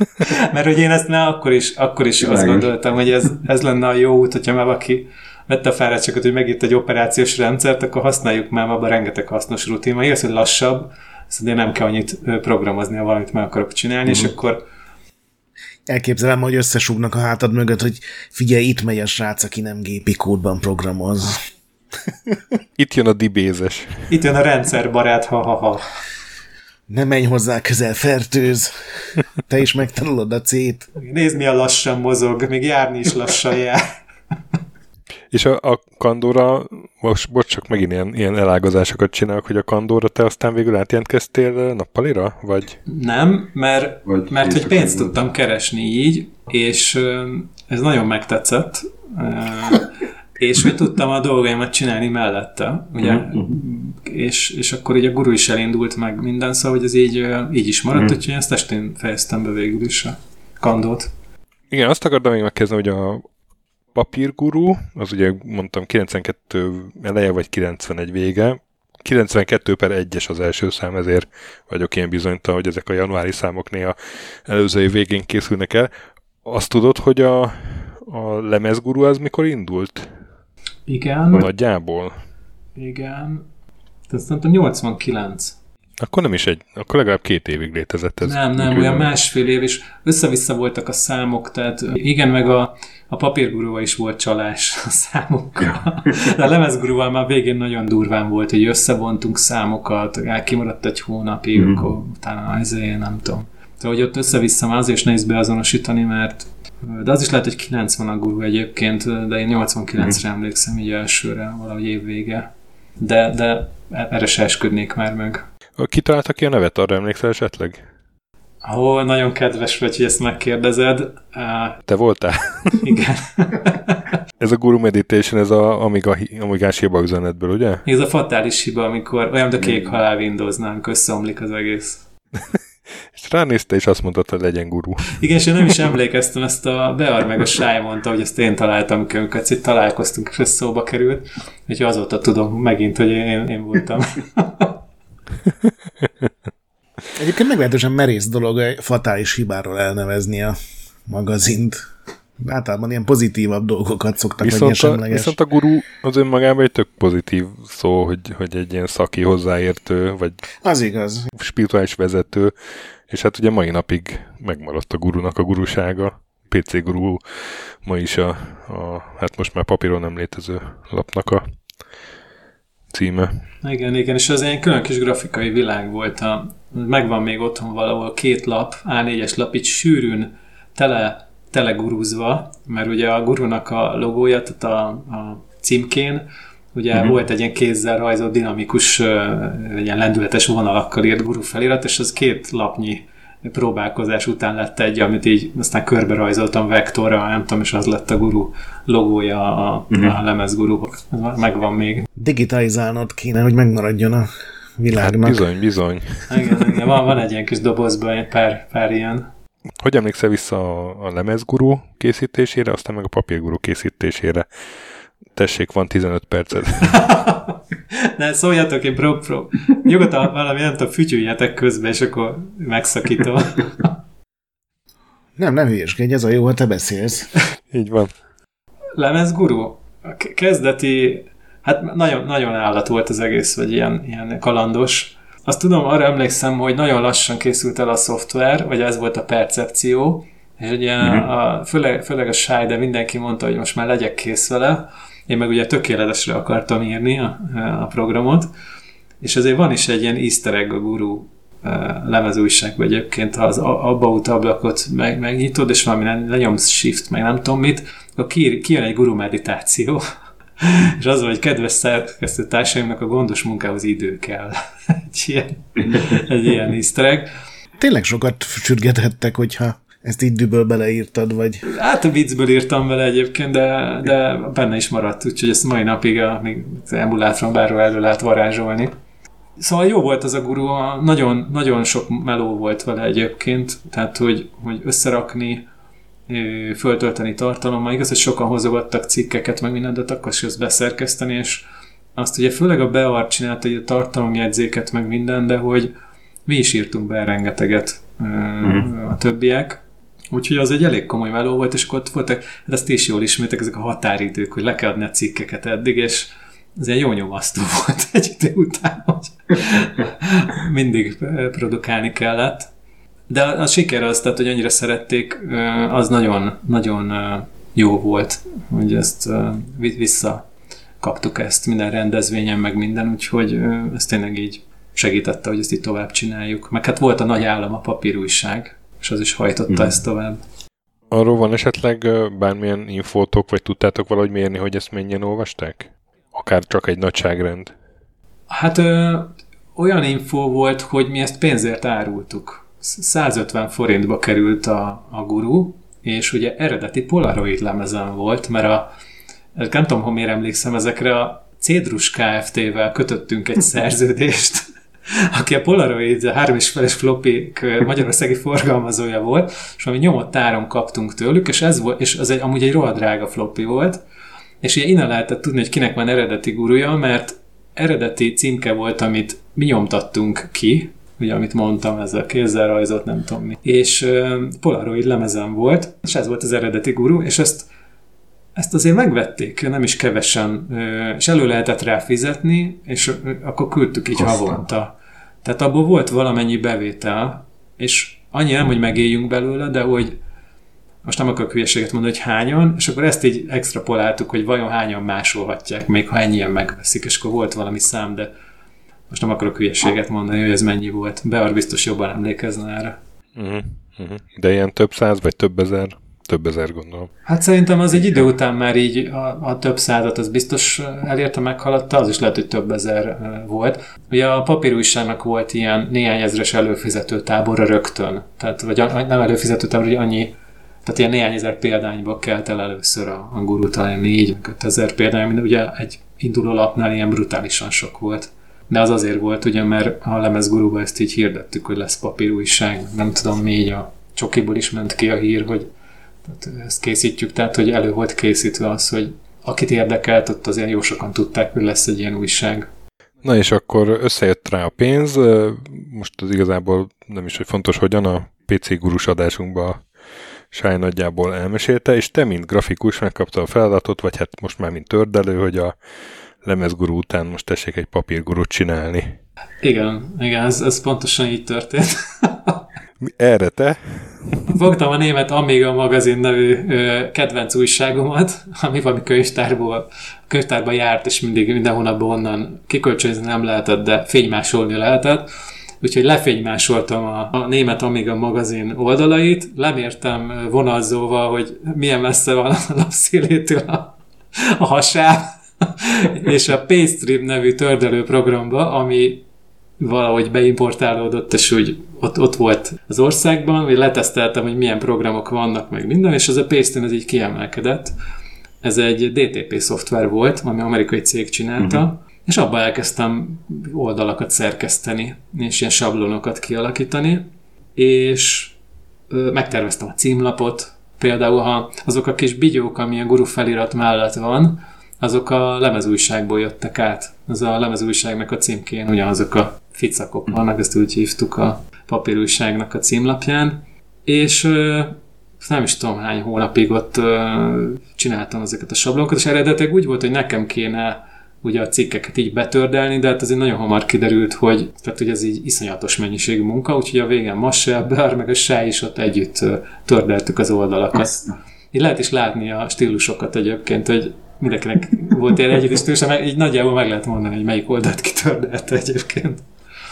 mert hogy én ezt ne akkor is, akkor is azt gondoltam, hogy ez, ez lenne a jó út, hogyha már valaki vette a fáradtságot, hogy megírt egy operációs rendszert, akkor használjuk már abban rengeteg hasznos rutin. Már igaz, hogy lassabb, szóval nem kell annyit programozni, ha valamit meg akarok csinálni, uh-huh. és mhm. akkor Elképzelem, hogy összesúgnak a hátad mögött, hogy figyelj, itt megy a srác, aki nem gépi kódban programoz. Itt jön a dibézes. Itt jön a rendszerbarát, ha-ha-ha. Ne menj hozzá közel, fertőz. Te is megtanulod a C-t. Nézd, milyen lassan mozog, még járni is lassan jár. És a, a kandóra, most bocs, csak megint ilyen, ilyen elágazásokat csinálok, hogy a kandóra te aztán végül átjelentkeztél nappalira, vagy? Nem, mert, vagy mert hogy pénzt tudtam keresni így, és ez nagyon megtetszett, és hogy tudtam a dolgaimat csinálni mellette, ugye, uh-huh. és, és akkor így a guru is elindult meg minden, szóval hogy ez így, így is maradt, uh-huh. úgyhogy ezt estén fejeztem be végül is a kandót. Igen, azt akartam még megkezdeni, hogy a, papírgurú, az ugye mondtam 92 eleje vagy 91 vége, 92 per 1-es az első szám, ezért vagyok ilyen bizonytalan, hogy ezek a januári számok néha előző év végén készülnek el. Azt tudod, hogy a, a lemezguru az mikor indult? Igen. Nagyjából. Igen. Tehát szerintem 89. Akkor nem is egy, akkor legalább két évig létezett ez. Nem, nem, olyan másfél év, és össze-vissza voltak a számok, tehát igen, meg a, a papírgurúval is volt csalás a számokkal. De a lemezgurúval már végén nagyon durván volt, hogy összevontunk számokat, kimaradt egy hónapig, mm. akkor utána ezért nem tudom. Tehát, hogy ott össze-vissza már azért is nehéz beazonosítani, mert de az is lehet, hogy 90 a gurú egyébként, de én 89-re mm. emlékszem így elsőre, valahogy évvége. De, de erre se esküdnék már meg. Ki találta ki a nevet, arra emlékszel esetleg? Ó, nagyon kedves vagy, hogy ezt megkérdezed. Uh, Te voltál? Igen. ez a Guru Meditation, ez a Amiga, Amigás hiba üzenetből, ugye? Ez a fatális hiba, amikor olyan, de kék halál Windows-nál összeomlik az egész. és ránézte, és azt mondta, hogy legyen guru. Igen, és én nem is emlékeztem, ezt a Bear meg a Sáj mondta, hogy ezt én találtam amikor itt találkoztunk, és ez szóba került. Úgyhogy azóta tudom megint, hogy én, én voltam. Egyébként meglehetősen merész dolog egy fatális hibáról elnevezni a magazint. Általában ilyen pozitívabb dolgokat szoktak viszont a, viszont a guru az önmagában egy tök pozitív szó, hogy, hogy egy ilyen szaki hozzáértő, vagy az igaz. spirituális vezető, és hát ugye mai napig megmaradt a gurunak a gurusága. PC guru ma is a, a hát most már papíron nem létező lapnak a címe. Igen, igen, és az egy külön kis grafikai világ volt. A, megvan még otthon valahol két lap, A4-es lap, itt sűrűn tele, telegurúzva, mert ugye a gurunak a logója, tehát a, a címkén, ugye uh-huh. volt egy ilyen kézzel rajzolt dinamikus, egy ilyen lendületes vonalakkal írt guru felirat, és az két lapnyi próbálkozás után lett egy, amit így aztán körbe rajzoltam vektorra, nem tudom, és az lett a guru logója a, uh-huh. a lemezguru. Megvan még. Digitalizálnod kéne, hogy megmaradjon a világnak. Hát bizony, bizony. Igen, igen, van, van egy ilyen kis dobozban egy pár, pár ilyen. Hogy emlékszel vissza a, a lemezguru készítésére, aztán meg a papírguru készítésére? Tessék, van 15 percet. ne, szóljatok, én prób, prób. Nyugodtan valami, nem tudom, fütyüljetek közbe, és akkor megszakítom. Nem, nem hülyeskedj, ez a jó, ha te beszélsz. Így van. Lemezguru? A kezdeti, hát nagyon, nagyon állat volt az egész, vagy ilyen, ilyen kalandos. Azt tudom, arra emlékszem, hogy nagyon lassan készült el a szoftver, vagy ez volt a percepció, és ugye mm-hmm. a, főleg, főleg a sáj, de mindenki mondta, hogy most már legyek kész vele, én meg ugye tökéletesre akartam írni a, a programot, és azért van is egy ilyen easter egg a guru lemezújságban egyébként, ha az about ablakot meg, megnyitod, és valami lenyomsz shift, meg nem tudom mit, akkor kijön egy guru meditáció, és az, hogy kedves szerkesztő társaimnak a gondos munkához idő kell. egy ilyen, egy ilyen easter egg. Tényleg sokat sürgethettek, hogyha ezt így düböl beleírtad, vagy? Hát a viccből írtam vele egyébként, de, de benne is maradt, úgyhogy ezt mai napig a, még emulátron bárhol elő lehet varázsolni. Szóval jó volt az a guru, nagyon, nagyon sok meló volt vele egyébként, tehát hogy, hogy összerakni, föltölteni tartalommal. Igaz, hogy sokan hozogattak cikkeket, meg mindent, de akkor is beszerkeszteni, és azt ugye főleg a Bear csinált egy tartalomjegyzéket, meg minden, de hogy mi is írtunk be rengeteget mm. a többiek, Úgyhogy az egy elég komoly meló volt, és akkor ott voltak, hát ezt is jól ismertek, ezek a határidők, hogy le kell adni a cikkeket eddig, és ez egy jó nyomasztó volt egy idő után, hogy mindig produkálni kellett. De a siker az, tehát, hogy annyira szerették, az nagyon, nagyon jó volt, hogy ezt vissza kaptuk ezt minden rendezvényen, meg minden, úgyhogy ez tényleg így segítette, hogy ezt így tovább csináljuk. Meg hát volt a nagy állam, a papírújság, és az is hajtotta mm. ezt tovább. Arról van esetleg bármilyen infótok, vagy tudtátok valahogy mérni, hogy ezt mennyien olvasták? Akár csak egy nagyságrend. Hát ö, olyan info volt, hogy mi ezt pénzért árultuk. 150 forintba került a, a guru, és ugye eredeti Polaroid lemezen volt, mert a, nem tudom, hogy miért emlékszem ezekre, a Cédrus Kft-vel kötöttünk egy szerződést, aki a Polaroid három és feles floppy magyarországi forgalmazója volt, és valami nyomott áron kaptunk tőlük, és ez volt, és az egy, amúgy egy rohadt drága floppy volt, és ugye innen lehetett tudni, hogy kinek van eredeti gurúja, mert eredeti címke volt, amit mi nyomtattunk ki, ugye amit mondtam, ez a kézzel rajzott, nem tudom mi. És uh, Polaroid lemezen volt, és ez volt az eredeti guru, és ezt ezt azért megvették, nem is kevesen, és elő lehetett rá fizetni, és akkor küldtük így Aztán. havonta. Tehát abból volt valamennyi bevétel, és annyi nem, hogy megéljünk belőle, de hogy most nem akarok hülyeséget mondani, hogy hányan, és akkor ezt így extrapoláltuk, hogy vajon hányan másolhatják, még ha ennyien megveszik, és akkor volt valami szám, de most nem akarok hülyeséget mondani, hogy ez mennyi volt. Bear biztos jobban emlékezne erre. Uh-huh. De ilyen több száz, vagy több ezer több ezer gondolom. Hát szerintem az egy idő után már így a, a több százat az biztos elérte, meghaladta, az is lehet, hogy több ezer volt. Ugye a papírújságnak volt ilyen néhány ezres előfizető tábora rögtön. Tehát, vagy nem előfizető tábor, hogy annyi tehát ilyen néhány ezer példányba kelt el először a, a guru, talán négy, vagy öt ezer példány, mint ugye egy induló lapnál ilyen brutálisan sok volt. De az azért volt, ugye, mert a lemezguruba ezt így hirdettük, hogy lesz papírújság, nem tudom, mi így a csokiból is ment ki a hír, hogy tehát ezt készítjük, tehát hogy elő volt készítve az, hogy akit érdekelt, ott azért jó sokan tudták, hogy lesz egy ilyen újság. Na és akkor összejött rá a pénz, most az igazából nem is, hogy fontos hogyan, a PC gurus adásunkban Sáj nagyjából elmesélte, és te, mint grafikus megkapta a feladatot, vagy hát most már mint tördelő, hogy a lemezgurú után most tessék egy papírgurút csinálni. Igen, igen, ez, ez pontosan így történt. Erre te? Fogtam a német Amiga magazin nevű ö, kedvenc újságomat, ami valami könyvtárból, könyvtárba járt, és mindig minden hónapban onnan kikölcsönzni nem lehetett, de fénymásolni lehetett úgyhogy lefénymásoltam a, a német Amiga magazin oldalait, lemértem vonalzóval, hogy milyen messze van a lapszélétől a, a hasáb, és a Paystream nevű tördelő programba, ami valahogy beimportálódott, és úgy ott, ott volt az országban, hogy leteszteltem, hogy milyen programok vannak, meg minden, és az a Paystream ez így kiemelkedett. Ez egy DTP szoftver volt, ami amerikai cég csinálta, uh-huh és abba elkezdtem oldalakat szerkeszteni, és ilyen sablonokat kialakítani, és megterveztem a címlapot, például ha azok a kis bigyók, ami a guru felirat mellett van, azok a lemezújságból jöttek át. Az a lemezújságnak a címkén ugyanazok a ficakok vannak, ezt úgy hívtuk a papírújságnak a címlapján, és nem is tudom hány hónapig ott csináltam ezeket a sablonokat, és eredetileg úgy volt, hogy nekem kéne ugye a cikkeket így betördelni, de hát azért nagyon hamar kiderült, hogy, tehát, hogy ez így iszonyatos mennyiségű munka, úgyhogy a végén Massel, Bár meg a Sáj is ott együtt tördeltük az oldalakat. Így lehet is látni a stílusokat egyébként, hogy mindenkinek volt ilyen együtt stílus, így nagyjából meg lehet mondani, hogy melyik oldalt kitördelte egyébként.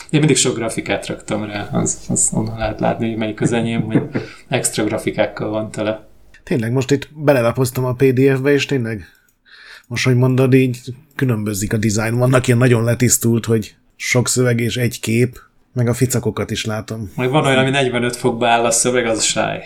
Én mindig sok grafikát raktam rá, az, az onnan lehet látni, hogy melyik az enyém, hogy extra grafikákkal van tele. Tényleg, most itt belelapoztam a PDF-be, és tényleg most, hogy mondod, így különbözik a dizájn. Vannak ilyen nagyon letisztult, hogy sok szöveg és egy kép, meg a ficakokat is látom. Majd van olyan, ami 45 fokba áll a szöveg, az a sáj.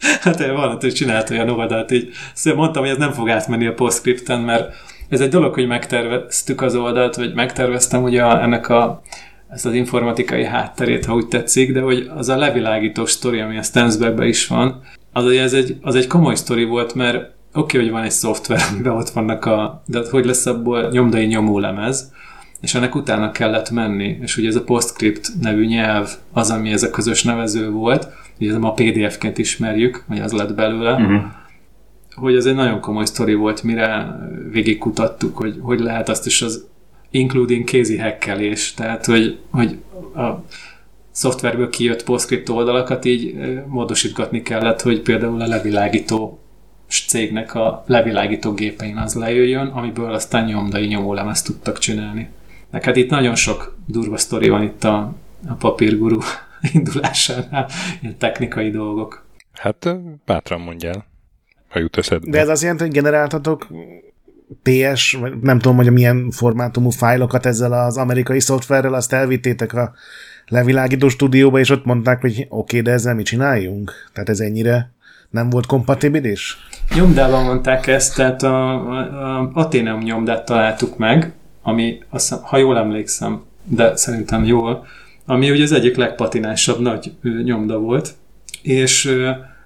hát van, hogy csinált olyan oldalt, így szóval mondtam, hogy ez nem fog átmenni a postscripten, mert ez egy dolog, hogy megterveztük az oldalt, vagy megterveztem ugye ennek a ezt az informatikai hátterét, ha úgy tetszik, de hogy az a levilágító sztori, ami a Stansbergben is van, az, az, egy, az egy komoly sztori volt, mert oké, okay, hogy van egy szoftver, amiben ott vannak a, de hogy lesz abból nyomdai nyomólemez, és ennek utána kellett menni, és ugye ez a PostScript nevű nyelv az, ami ez a közös nevező volt, ugye ez a PDF-ként ismerjük, vagy az lett belőle, uh-huh. Hogy ez egy nagyon komoly sztori volt, mire végigkutattuk, hogy hogy lehet azt is az including kézi hekkelés, tehát hogy, hogy a szoftverből kijött PostScript oldalakat így módosítgatni kellett, hogy például a levilágító cégnek a levilágító gépein az lejöjjön, amiből aztán nyomdai nyomólemezt tudtak csinálni. De hát itt nagyon sok durva sztori van itt a, a papírguru indulásánál, ilyen technikai dolgok. Hát bátran mondjál, ha jut eszedbe. De ez azt jelenti, hogy generáltatok PS, vagy nem tudom, hogy milyen formátumú fájlokat ezzel az amerikai szoftverrel, azt elvittétek a levilágító stúdióba, és ott mondták, hogy oké, okay, de ezzel mi csináljunk? Tehát ez ennyire nem volt kompatibilis? Nyomdában mondták ezt, tehát a, a, a Atheneum nyomdát találtuk meg, ami, azt, ha jól emlékszem, de szerintem jól, ami ugye az egyik legpatinásabb nagy nyomda volt, és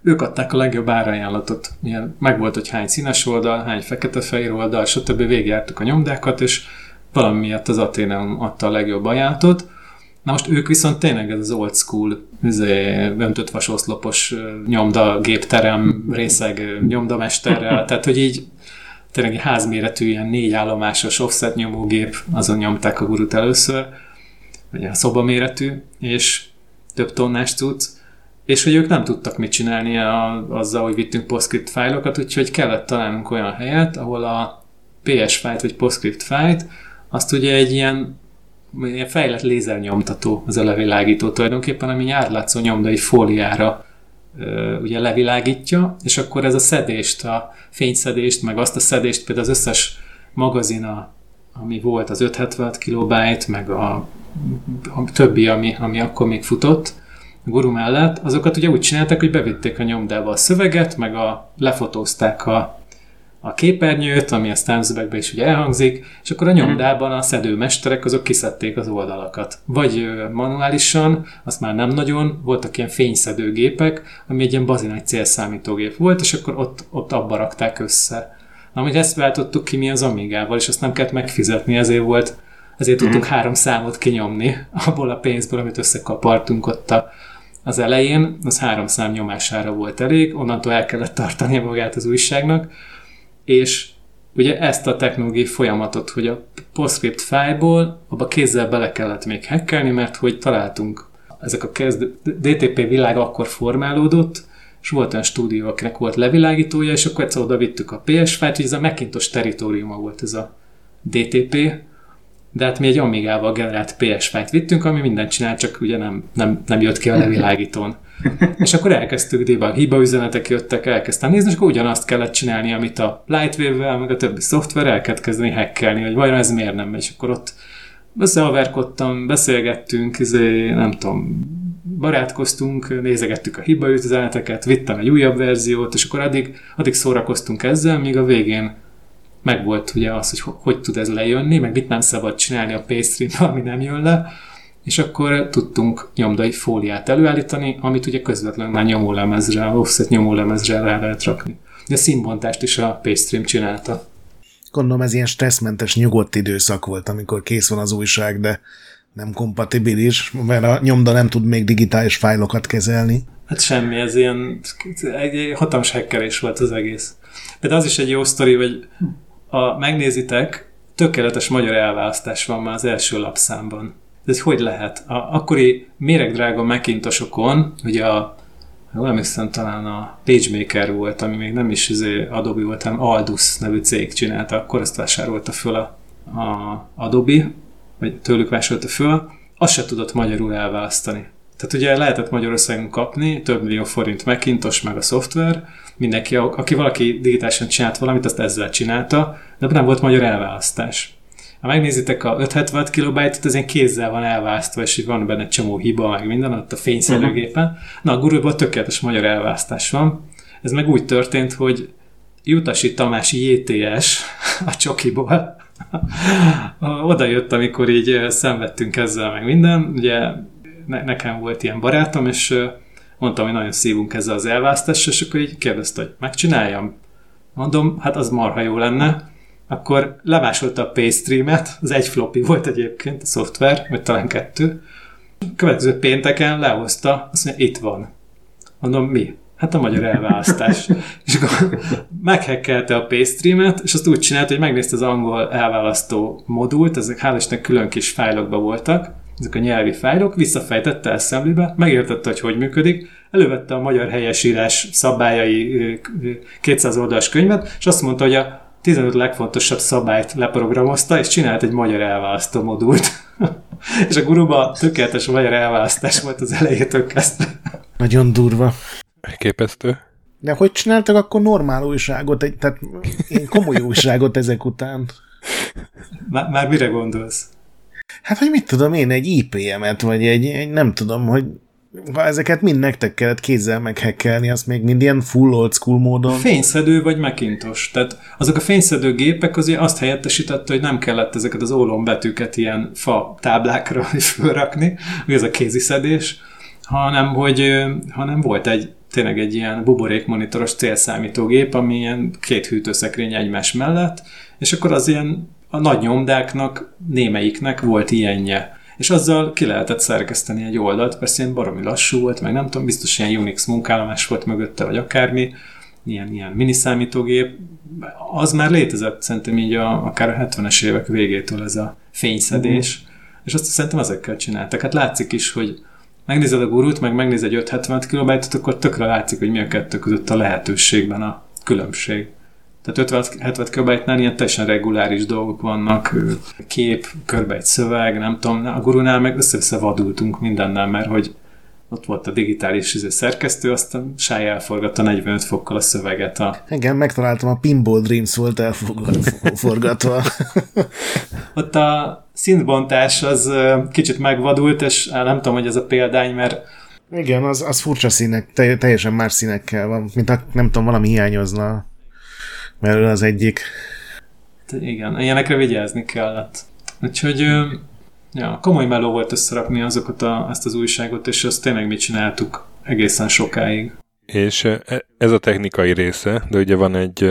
ők adták a legjobb árajánlatot. Ilyen, meg volt, hogy hány színes oldal, hány fekete-fehér oldal, stb. Végigjártuk a nyomdákat, és valami miatt az Atheneum adta a legjobb ajánlatot, Na most ők viszont tényleg ez az old school, izé, öntött vasoszlopos nyomda, gépterem, részeg nyomdamesterrel, tehát hogy így tényleg egy házméretű ilyen négy állomásos offset nyomógép, azon nyomták a gurut először, vagy a szobaméretű, és több tonnás cucc, és hogy ők nem tudtak mit csinálni a, azzal, hogy vittünk PostScript fájlokat, úgyhogy kellett találnunk olyan helyet, ahol a PS fájlt vagy PostScript fájlt, azt ugye egy ilyen ilyen fejlett lézernyomtató az a levilágító tulajdonképpen, ami átlátszó nyomdai fóliára ugye levilágítja, és akkor ez a szedést, a fényszedést, meg azt a szedést például az összes magazina, ami volt, az 576 kilobájt, meg a, a többi, ami, ami akkor még futott, guru mellett, azokat ugye úgy csinálták, hogy bevitték a nyomdába a szöveget, meg a, lefotózták a, a képernyőt, ami a Stanzbackbe is ugye elhangzik, és akkor a nyomdában a szedőmesterek azok kiszedték az oldalakat. Vagy manuálisan, azt már nem nagyon, voltak ilyen fényszedőgépek, ami egy ilyen bazinány célszámítógép volt, és akkor ott, ott abba rakták össze. Na, hogy ezt váltottuk ki mi az Amigával, és azt nem kellett megfizetni, ezért volt, ezért mm. tudtuk három számot kinyomni abból a pénzből, amit összekapartunk ott a, az elején, az három szám nyomására volt elég, onnantól el kellett tartani magát az újságnak, és ugye ezt a technológiai folyamatot, hogy a PostScript fájból abba kézzel bele kellett még hackelni, mert hogy találtunk ezek a kezd, DTP világ akkor formálódott, és volt olyan stúdió, akinek volt levilágítója, és akkor egyszer oda vittük a PS fájt, hogy ez a Macintosh teritoriuma volt ez a DTP, de hát mi egy Amigával generált PS fájt vittünk, ami mindent csinál, csak ugye nem, nem, nem jött ki a levilágítón. és akkor elkezdtük debug, hiba üzenetek jöttek, elkezdtem nézni, és akkor ugyanazt kellett csinálni, amit a Lightwave-vel, meg a többi szoftver, el kellett kezdeni hackelni, hogy vajon ez miért nem és akkor ott összehaverkodtam, beszélgettünk, izé, nem tudom, barátkoztunk, nézegettük a hiba üzeneteket, vittem egy újabb verziót, és akkor addig, addig szórakoztunk ezzel, míg a végén meg volt ugye az, hogy hogy tud ez lejönni, meg mit nem szabad csinálni a paystream ami nem jön le, és akkor tudtunk nyomdai fóliát előállítani, amit ugye közvetlenül már nyomólemezre, offset nyomólemezre rá lehet rakni. De színbontást is a Paystream csinálta. Gondolom ez ilyen stresszmentes, nyugodt időszak volt, amikor kész van az újság, de nem kompatibilis, mert a nyomda nem tud még digitális fájlokat kezelni. Hát semmi, ez ilyen egy hatalmas hackerés volt az egész. De az is egy jó sztori, hogy a, megnézitek, tökéletes magyar elválasztás van már az első lapszámban. Ez hogy lehet? A akkori méregdrága Macintosokon, ugye a jól emlékszem, talán a PageMaker volt, ami még nem is izé Adobe volt, hanem Aldus nevű cég csinálta, akkor ezt vásárolta föl a, a Adobe, vagy tőlük vásárolta föl, azt se tudott magyarul elválasztani. Tehát ugye lehetett Magyarországon kapni több millió forint Macintosh meg a szoftver, mindenki, aki valaki digitálisan csinált valamit, azt ezzel csinálta, de nem volt magyar elválasztás. Ha megnézitek a 576 kilobájtot, az ilyen kézzel van elválasztva, és így van benne csomó hiba, meg minden, ott a fényszerűgépen. Uh-huh. Na, a gurúban tökéletes magyar elválasztás van. Ez meg úgy történt, hogy Jutasi Tamás JTS a csokiból oda jött, amikor így szenvedtünk ezzel meg minden. Ugye ne, nekem volt ilyen barátom, és mondtam, hogy nagyon szívunk ezzel az elválasztással, és akkor így kérdezte, hogy megcsináljam. Mondom, hát az marha jó lenne akkor lemásolta a Paystream-et, az egy floppy volt egyébként a szoftver, vagy talán kettő. Következő pénteken lehozta, azt mondja, itt van. Mondom, mi? Hát a magyar elválasztás. és akkor meghekkelte a Paystream-et, és azt úgy csinált, hogy megnézte az angol elválasztó modult, ezek hál' külön kis fájlokba voltak, ezek a nyelvi fájlok, visszafejtette Assembly-be, megértette, hogy hogy működik, elővette a magyar helyesírás szabályai 200 oldalas könyvet, és azt mondta, hogy a 15 legfontosabb szabályt leprogramozta, és csinált egy magyar elválasztó modult. és a guruba tökéletes magyar elválasztás volt az elejétől kezdve. Nagyon durva. Képesztő. De hogy csináltak akkor normál újságot, egy, tehát én komoly újságot ezek után? Már, már mire gondolsz? Hát, hogy mit tudom én, egy IPM-et, vagy egy, egy nem tudom, hogy ha ezeket mind nektek kellett kézzel meghekkelni, azt még mind ilyen full old school módon. Fényszedő vagy Macintosh. Tehát azok a fényszedő gépek azért azt helyettesítette, hogy nem kellett ezeket az ólombetűket ilyen fa táblákra fölrakni, hogy ez a kéziszedés, hanem hogy hanem volt egy tényleg egy ilyen buborékmonitoros célszámítógép, ami ilyen két hűtőszekrény egymás mellett, és akkor az ilyen a nagy nyomdáknak, némelyiknek volt ilyenje és azzal ki lehetett szerkeszteni egy oldalt, persze ilyen baromi lassú volt, meg nem tudom, biztos ilyen Unix munkállomás volt mögötte, vagy akármi, ilyen, ilyen miniszámítógép, az már létezett szerintem így a, akár a 70-es évek végétől ez a fényszedés, uh-huh. és azt szerintem ezekkel csináltak. Hát látszik is, hogy megnézed a gurút, meg megnézed egy 570 kilobájtot, akkor tökre látszik, hogy mi a kettő között a lehetőségben a különbség. Tehát 50-70 körbejtnál ilyen teljesen reguláris dolgok vannak, kép, körbe egy szöveg, nem tudom, a gurunál meg össze-össze vadultunk mindennel, mert hogy ott volt a digitális izé, szerkesztő, aztán Sáj elforgatta 45 fokkal a szöveget. A... Igen, megtaláltam, a Pinball Dreams volt elforgatva. ott a szintbontás az kicsit megvadult, és nem tudom, hogy ez a példány, mert igen, az, az furcsa színek, teljesen más színekkel van, mint a, nem tudom, valami hiányozna, mert az egyik. Igen, ilyenekre vigyázni kellett. Úgyhogy ja, komoly meló volt összerakni azokat a, ezt az újságot, és azt tényleg mit csináltuk egészen sokáig. És e, ez a technikai része, de ugye van egy,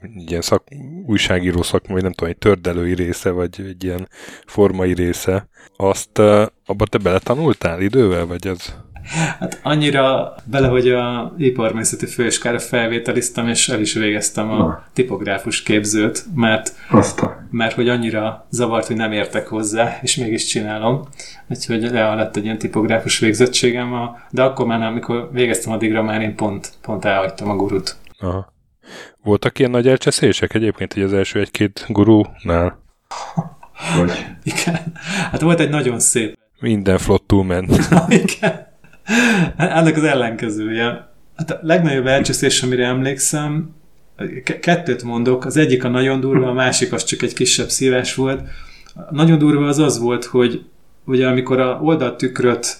egy ilyen szak, újságíró szakma, vagy nem tudom, egy tördelői része, vagy egy ilyen formai része. Azt abba te beletanultál idővel, vagy az? Hát annyira bele, hogy a iparművészeti főiskára felvételiztem, és el is végeztem a Na. tipográfus képzőt, mert, Aztán. mert hogy annyira zavart, hogy nem értek hozzá, és mégis csinálom. Úgyhogy le lett egy ilyen tipográfus végzettségem, de akkor már amikor végeztem addigra, már én pont, pont elhagytam a gurut. Aha. Voltak ilyen nagy elcseszések egyébként, hogy az első egy-két gurúnál? Vagy? Igen. Hát volt egy nagyon szép. Minden flottul ment. Igen. Ennek az ellenkezője. Hát a legnagyobb elcseszés, amire emlékszem, kettőt mondok, az egyik a nagyon durva, a másik az csak egy kisebb szívás volt. A nagyon durva az az volt, hogy ugye amikor a oldaltükröt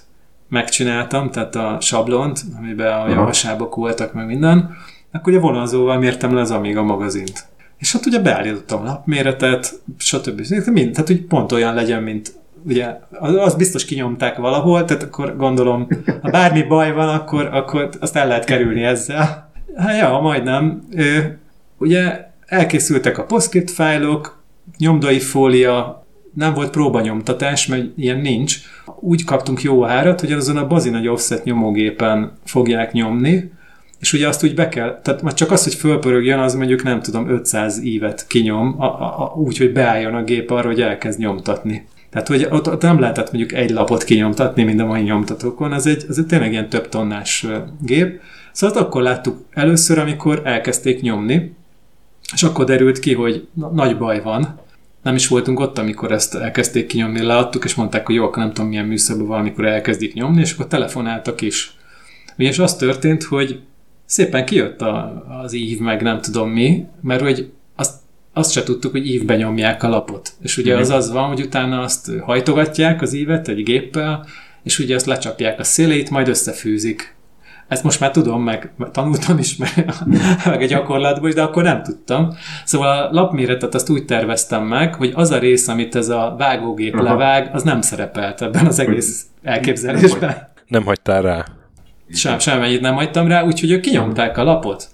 megcsináltam, tehát a sablont, amiben a javasábok voltak, meg minden, akkor ugye vonalzóval mértem le az Amiga magazint. És hát ugye beállítottam lapméretet, stb. Mind, tehát hogy pont olyan legyen, mint ugye az biztos kinyomták valahol, tehát akkor gondolom, ha bármi baj van, akkor, akkor azt el lehet kerülni ezzel. Hát ja, majdnem. Ugye elkészültek a PostScript fájlok, nyomdai fólia, nem volt próbanyomtatás, mert ilyen nincs. Úgy kaptunk jó árat, hogy azon a bazi nagy offset nyomógépen fogják nyomni, és ugye azt úgy be kell, tehát csak az, hogy fölpörögjön, az mondjuk nem tudom, 500 ívet kinyom, a, a, a, úgy, hogy beálljon a gép arra, hogy elkezd nyomtatni. Tehát, hogy ott, ott nem lehetett mondjuk egy lapot kinyomtatni, mint a mai nyomtatókon, az egy, az egy tényleg ilyen több tonnás gép. Szóval akkor láttuk először, amikor elkezdték nyomni, és akkor derült ki, hogy na, nagy baj van. Nem is voltunk ott, amikor ezt elkezdték kinyomni, leadtuk, és mondták, hogy jó, akkor nem tudom milyen műszerben valamikor elkezdik nyomni, és akkor telefonáltak is. És az történt, hogy szépen kijött a, az ív, meg nem tudom mi, mert hogy azt se tudtuk, hogy ívben nyomják a lapot. És ugye az az van, hogy utána azt hajtogatják az ívet egy géppel, és ugye azt lecsapják a szélét, majd összefűzik. Ezt most már tudom, meg tanultam is, meg, meg a gyakorlatban is, de akkor nem tudtam. Szóval a lapméretet azt úgy terveztem meg, hogy az a rész, amit ez a vágógép Aha. levág, az nem szerepelt ebben az egész elképzelésben. Nem, nem hagytál rá. Sem, semmennyit nem hagytam rá, úgyhogy ők kinyomták a lapot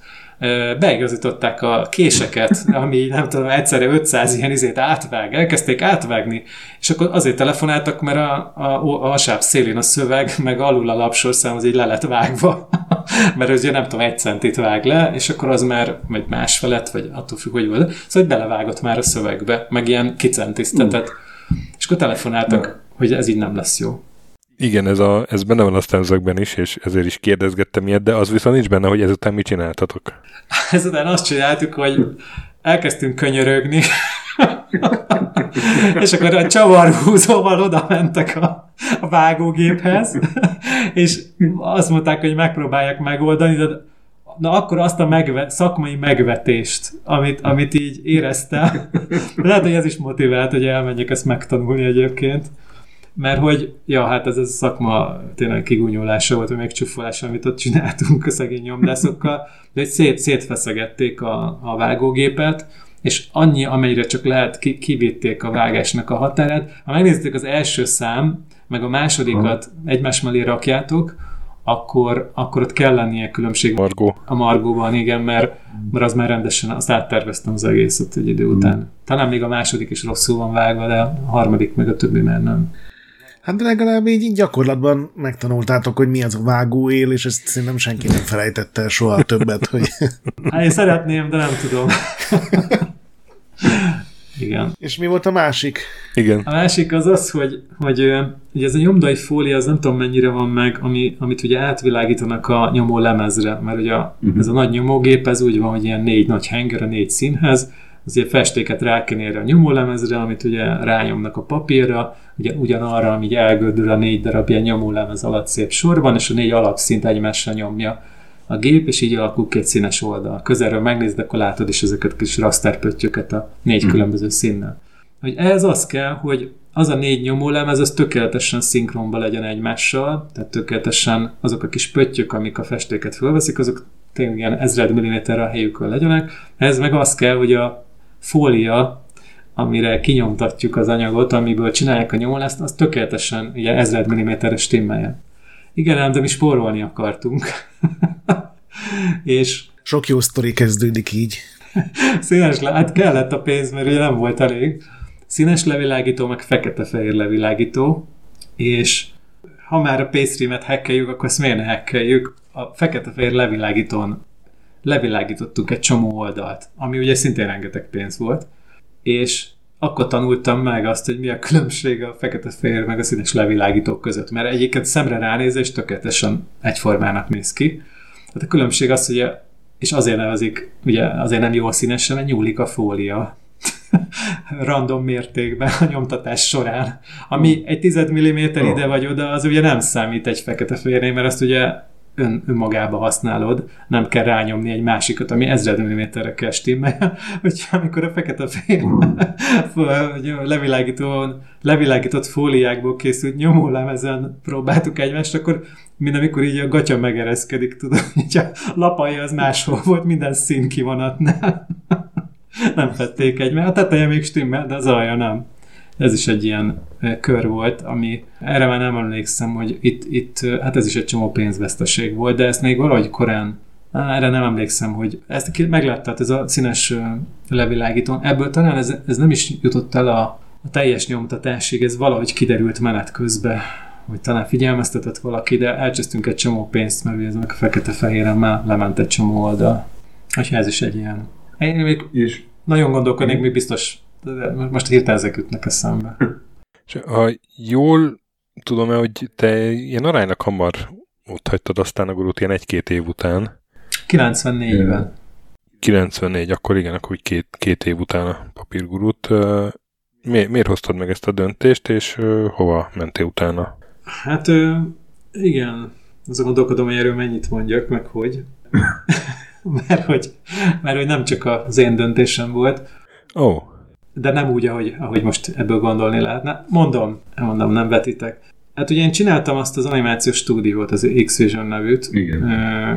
beigazították a késeket, ami nem tudom, egyszerre 500 ilyen izét átvág, elkezdték átvágni, és akkor azért telefonáltak, mert a, a, a sáv szélén a szöveg, meg alul a lapsorszám az így le lett vágva, mert ugye nem tudom, egy centit vág le, és akkor az már vagy másfelett, vagy attól függ, hogy volt, szóval belevágott már a szövegbe, meg ilyen kicentisztetett, és akkor telefonáltak, hogy ez így nem lesz jó. Igen, ez, a, ez benne van a stanzakben is, és ezért is kérdezgettem ilyet, de az viszont nincs benne, hogy ezután mit csináltatok. Ezután azt csináltuk, hogy elkezdtünk könyörögni, és akkor a csavarhúzóval oda mentek a, a vágógéphez, és azt mondták, hogy megpróbálják megoldani, de na akkor azt a megve, szakmai megvetést, amit, amit így éreztem, lehet, hogy ez is motivált, hogy elmenjek ezt megtanulni egyébként mert hogy, ja, hát ez a szakma tényleg kigúnyolása volt, vagy megcsúfolása, amit ott csináltunk a szegény nyomdászokkal, de hogy szét, szétfeszegették a, a vágógépet, és annyi, amennyire csak lehet, ki, kivitték a vágásnak a határát. Ha megnézték az első szám, meg a másodikat egymás mellé rakjátok, akkor, akkor ott kell lennie különbség Margó. a Margóban, igen, mert, mert az már rendesen, azt átterveztem az egészet egy idő után. Talán még a második is rosszul van vágva, de a harmadik meg a többi már nem. Hát legalább így gyakorlatban megtanultátok, hogy mi az a vágóél, és ezt szerintem senki nem felejtette el soha többet, hogy... Hát én szeretném, de nem tudom. Igen. És mi volt a másik? Igen. A másik az az, hogy, hogy ugye ez a nyomdai fólia, az nem tudom mennyire van meg, ami, amit ugye átvilágítanak a nyomó lemezre, mert ugye uh-huh. ez a nagy nyomógép, ez úgy van, hogy ilyen négy nagy henger a négy színhez, azért festéket rákenni erre a nyomólemezre, amit ugye rányomnak a papírra, ugye ugyanarra, ami elgördül a négy darab ilyen nyomólemez alatt szép sorban, és a négy alapszint egymásra nyomja a gép, és így alakul két színes oldal. Közelről megnézd, akkor látod is ezeket a kis rasterpöttyöket a négy hmm. különböző színnel. Hogy ez az kell, hogy az a négy nyomólemez, az tökéletesen szinkronba legyen egymással, tehát tökéletesen azok a kis pöttyök, amik a festéket fölveszik, azok tényleg ilyen ezred milliméterre a helyükön legyenek. Ez meg az kell, hogy a fólia, amire kinyomtatjuk az anyagot, amiből csinálják a nyomolást, az tökéletesen ugye ezred milliméteres stimmeljen. Igen, ám, de mi spórolni akartunk. és sok jó sztori kezdődik így. Színes le, hát kellett a pénz, mert ugye nem volt elég. Színes levilágító, meg fekete-fehér levilágító, és ha már a paystream-et hackeljük, akkor ezt miért ne hackeljük? A fekete-fehér levilágítón levilágítottunk egy csomó oldalt, ami ugye szintén rengeteg pénz volt, és akkor tanultam meg azt, hogy mi a különbség a fekete-fehér meg a színes levilágítók között, mert egyiket szemre ránézés tökéletesen egyformának néz ki. Tehát a különbség az, hogy és azért nevezik, ugye azért nem jó a színesen, mert nyúlik a fólia random mértékben a nyomtatás során. Ami egy tized milliméter ide vagy oda, az ugye nem számít egy fekete fehérnél, mert azt ugye ön, önmagába használod, nem kell rányomni egy másikat, ami ezred milliméterre kell stimmel, hogyha amikor a fekete fél levilágító, levilágított fóliákból készült nyomólemezen próbáltuk egymást, akkor mint amikor így a gatya megereszkedik, tudod, hogy a lapalja az máshol volt, minden szín kivonatnál. nem fették egymást. A teteje még stimmel, de az alja nem. Ez is egy ilyen eh, kör volt, ami erre már nem emlékszem, hogy itt, itt eh, hát ez is egy csomó pénzveszteség volt, de ezt még valahogy korán erre nem emlékszem, hogy ezt megláttad, ez a színes eh, levilágítón. Ebből talán ez, ez nem is jutott el a, a teljes nyomtatásig, ez valahogy kiderült menet közben, hogy talán figyelmeztetett valaki, de elcsesztünk egy csomó pénzt, mert ez meg a fekete-fehéren már lement egy csomó oldal. Úgyhogy ez is egy ilyen. Én még és nagyon gondolkodnék, mi biztos de most hirtelen ezek ütnek eszembe. És ha jól tudom-e, hogy te ilyen aránylag hamar ott hagytad aztán a gurút ilyen egy-két év után. 94-ben. 94, akkor igen, akkor úgy két, két év után a papírgurút. Mi, miért hoztad meg ezt a döntést, és hova mentél utána? Hát igen, azon gondolkodom, hogy erről mennyit mondjak, meg hogy. mert, hogy mert hogy nem csak az én döntésem volt. Ó. Oh de nem úgy, ahogy, ahogy most ebből gondolni lehetne. Mondom, mondom, nem vetitek. Hát ugye én csináltam azt az animációs stúdiót, az X-Vision nevűt, Igen.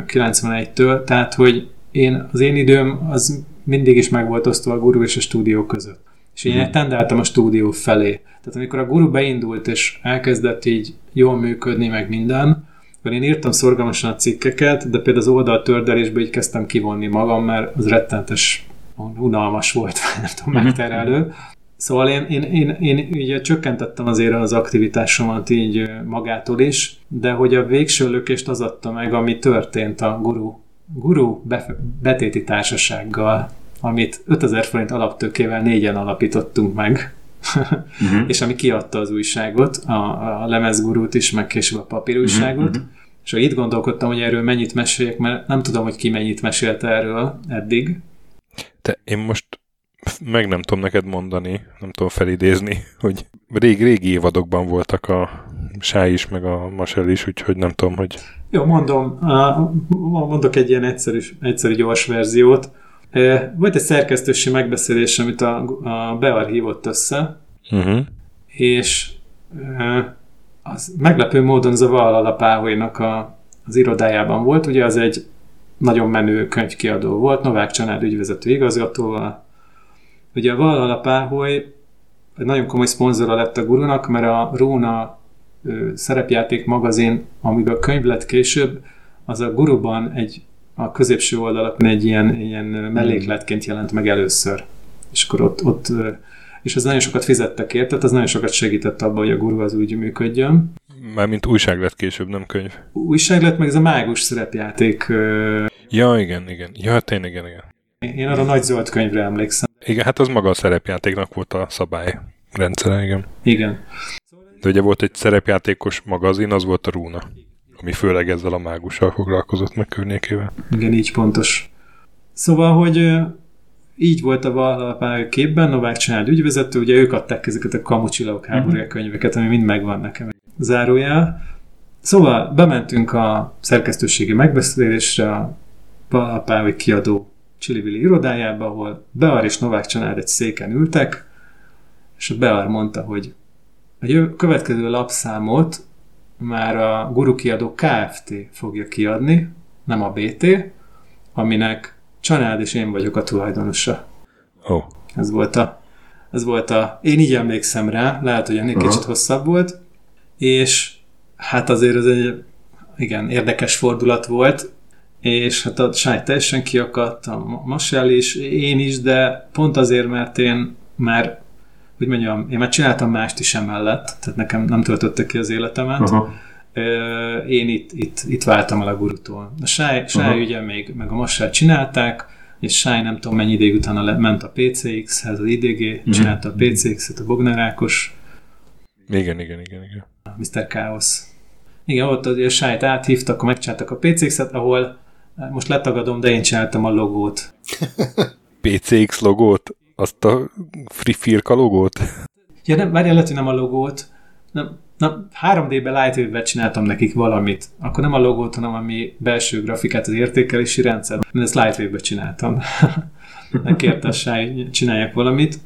91-től, tehát hogy én, az én időm az mindig is meg volt osztva a guru és a stúdió között. És én hmm. tendáltam a stúdió felé. Tehát amikor a guru beindult, és elkezdett így jól működni, meg minden, akkor én írtam szorgalmasan a cikkeket, de például az oldaltördelésből így kezdtem kivonni magam, mert az rettentes unalmas volt, nem tudom, mhm. megterelő. Szóval én, én, én, én ugye csökkentettem azért az aktivitásomat így magától is, de hogy a végső lökést az adta meg, ami történt a guru, guru betéti társasággal, amit 5000 forint alaptökével négyen alapítottunk meg, uh-huh. és ami kiadta az újságot, a, a lemezgurút is, meg később a papírújságot, uh-huh. és itt gondolkodtam, hogy erről mennyit meséljek, mert nem tudom, hogy ki mennyit mesélte erről eddig, te, én most meg nem tudom neked mondani, nem tudom felidézni, hogy rég, régi évadokban voltak a Sáj is, meg a Masel is, úgyhogy nem tudom, hogy... Jó, mondom, mondok egy ilyen egyszerű, egyszerű gyors verziót. Volt egy szerkesztősi megbeszélés, amit a, a Bear hívott össze, uh-huh. és az meglepő módon Zavala Alapáholynak a, az irodájában volt, ugye az egy nagyon menő könyvkiadó volt, Novák Csanád ügyvezető igazgatóval. Ugye a Valhalla Páholy egy nagyon komoly szponzora lett a gurunak, mert a Róna szerepjáték magazin, amiből könyv lett később, az a guruban egy a középső oldalakon egy ilyen, ilyen mellékletként jelent meg először. És akkor ott, ott és az nagyon sokat fizettek érte, tehát az nagyon sokat segített abban, hogy a guru az úgy működjön. Mármint újság lett később, nem könyv. Újság lett, meg ez a mágus szerepjáték. Ja, igen, igen. Ja, tényleg, igen, igen. Én arra nagy zöld könyvre emlékszem. Igen, hát az maga a szerepjátéknak volt a szabály rendszere, igen. Igen. De ugye volt egy szerepjátékos magazin, az volt a Rúna, ami főleg ezzel a mágussal foglalkozott meg környékével. Igen, így pontos. Szóval, hogy így volt a Valhalla képben, Novák család ügyvezető, ugye ők adták ezeket a kamucsilagok háborúja uh-huh. könyveket, ami mind megvan nekem. Zárójel. Szóval bementünk a szerkesztőségi megbeszélésre a Valhalla kiadó Csilivili irodájába, ahol Bear és Novák család egy széken ültek, és a Bear mondta, hogy a következő lapszámot már a Guru kiadó Kft. fogja kiadni, nem a BT, aminek Csanád és én vagyok a tulajdonosa. Oh. Ez volt a, ez volt a, én így emlékszem rá, lehet, hogy ennél uh-huh. kicsit hosszabb volt, és hát azért ez egy igen, érdekes fordulat volt, és hát a sáj teljesen kiakadt, a Masel is, én is, de pont azért, mert én már, hogy mondjam, én már csináltam mást is emellett, tehát nekem nem töltötte ki az életemet, uh-huh én itt, itt, itt váltam el a gurutól. A Sáj, Sáj uh-huh. ugye még, meg a Massát csinálták, és Sáj nem tudom mennyi ideig utána le, ment a PCX-hez, az IDG, uh-huh. csinálta a PCX-et, a Bogner Ákos. Igen, igen, igen, igen. Mr. Chaos. Igen, ott a Sájt áthívtak, akkor megcsináltak a PCX-et, ahol most letagadom, de én csináltam a logót. PCX logót? Azt a Free Firka logót? Ja, nem, várjál, lehet, hogy nem a logót. Nem, na, 3D-ben Lightwave-ben csináltam nekik valamit, akkor nem a logót, hanem a mi belső grafikát, az értékelési rendszer, mert ezt Lightwave-ben csináltam. Megkérte a Sáj, csináljak valamit.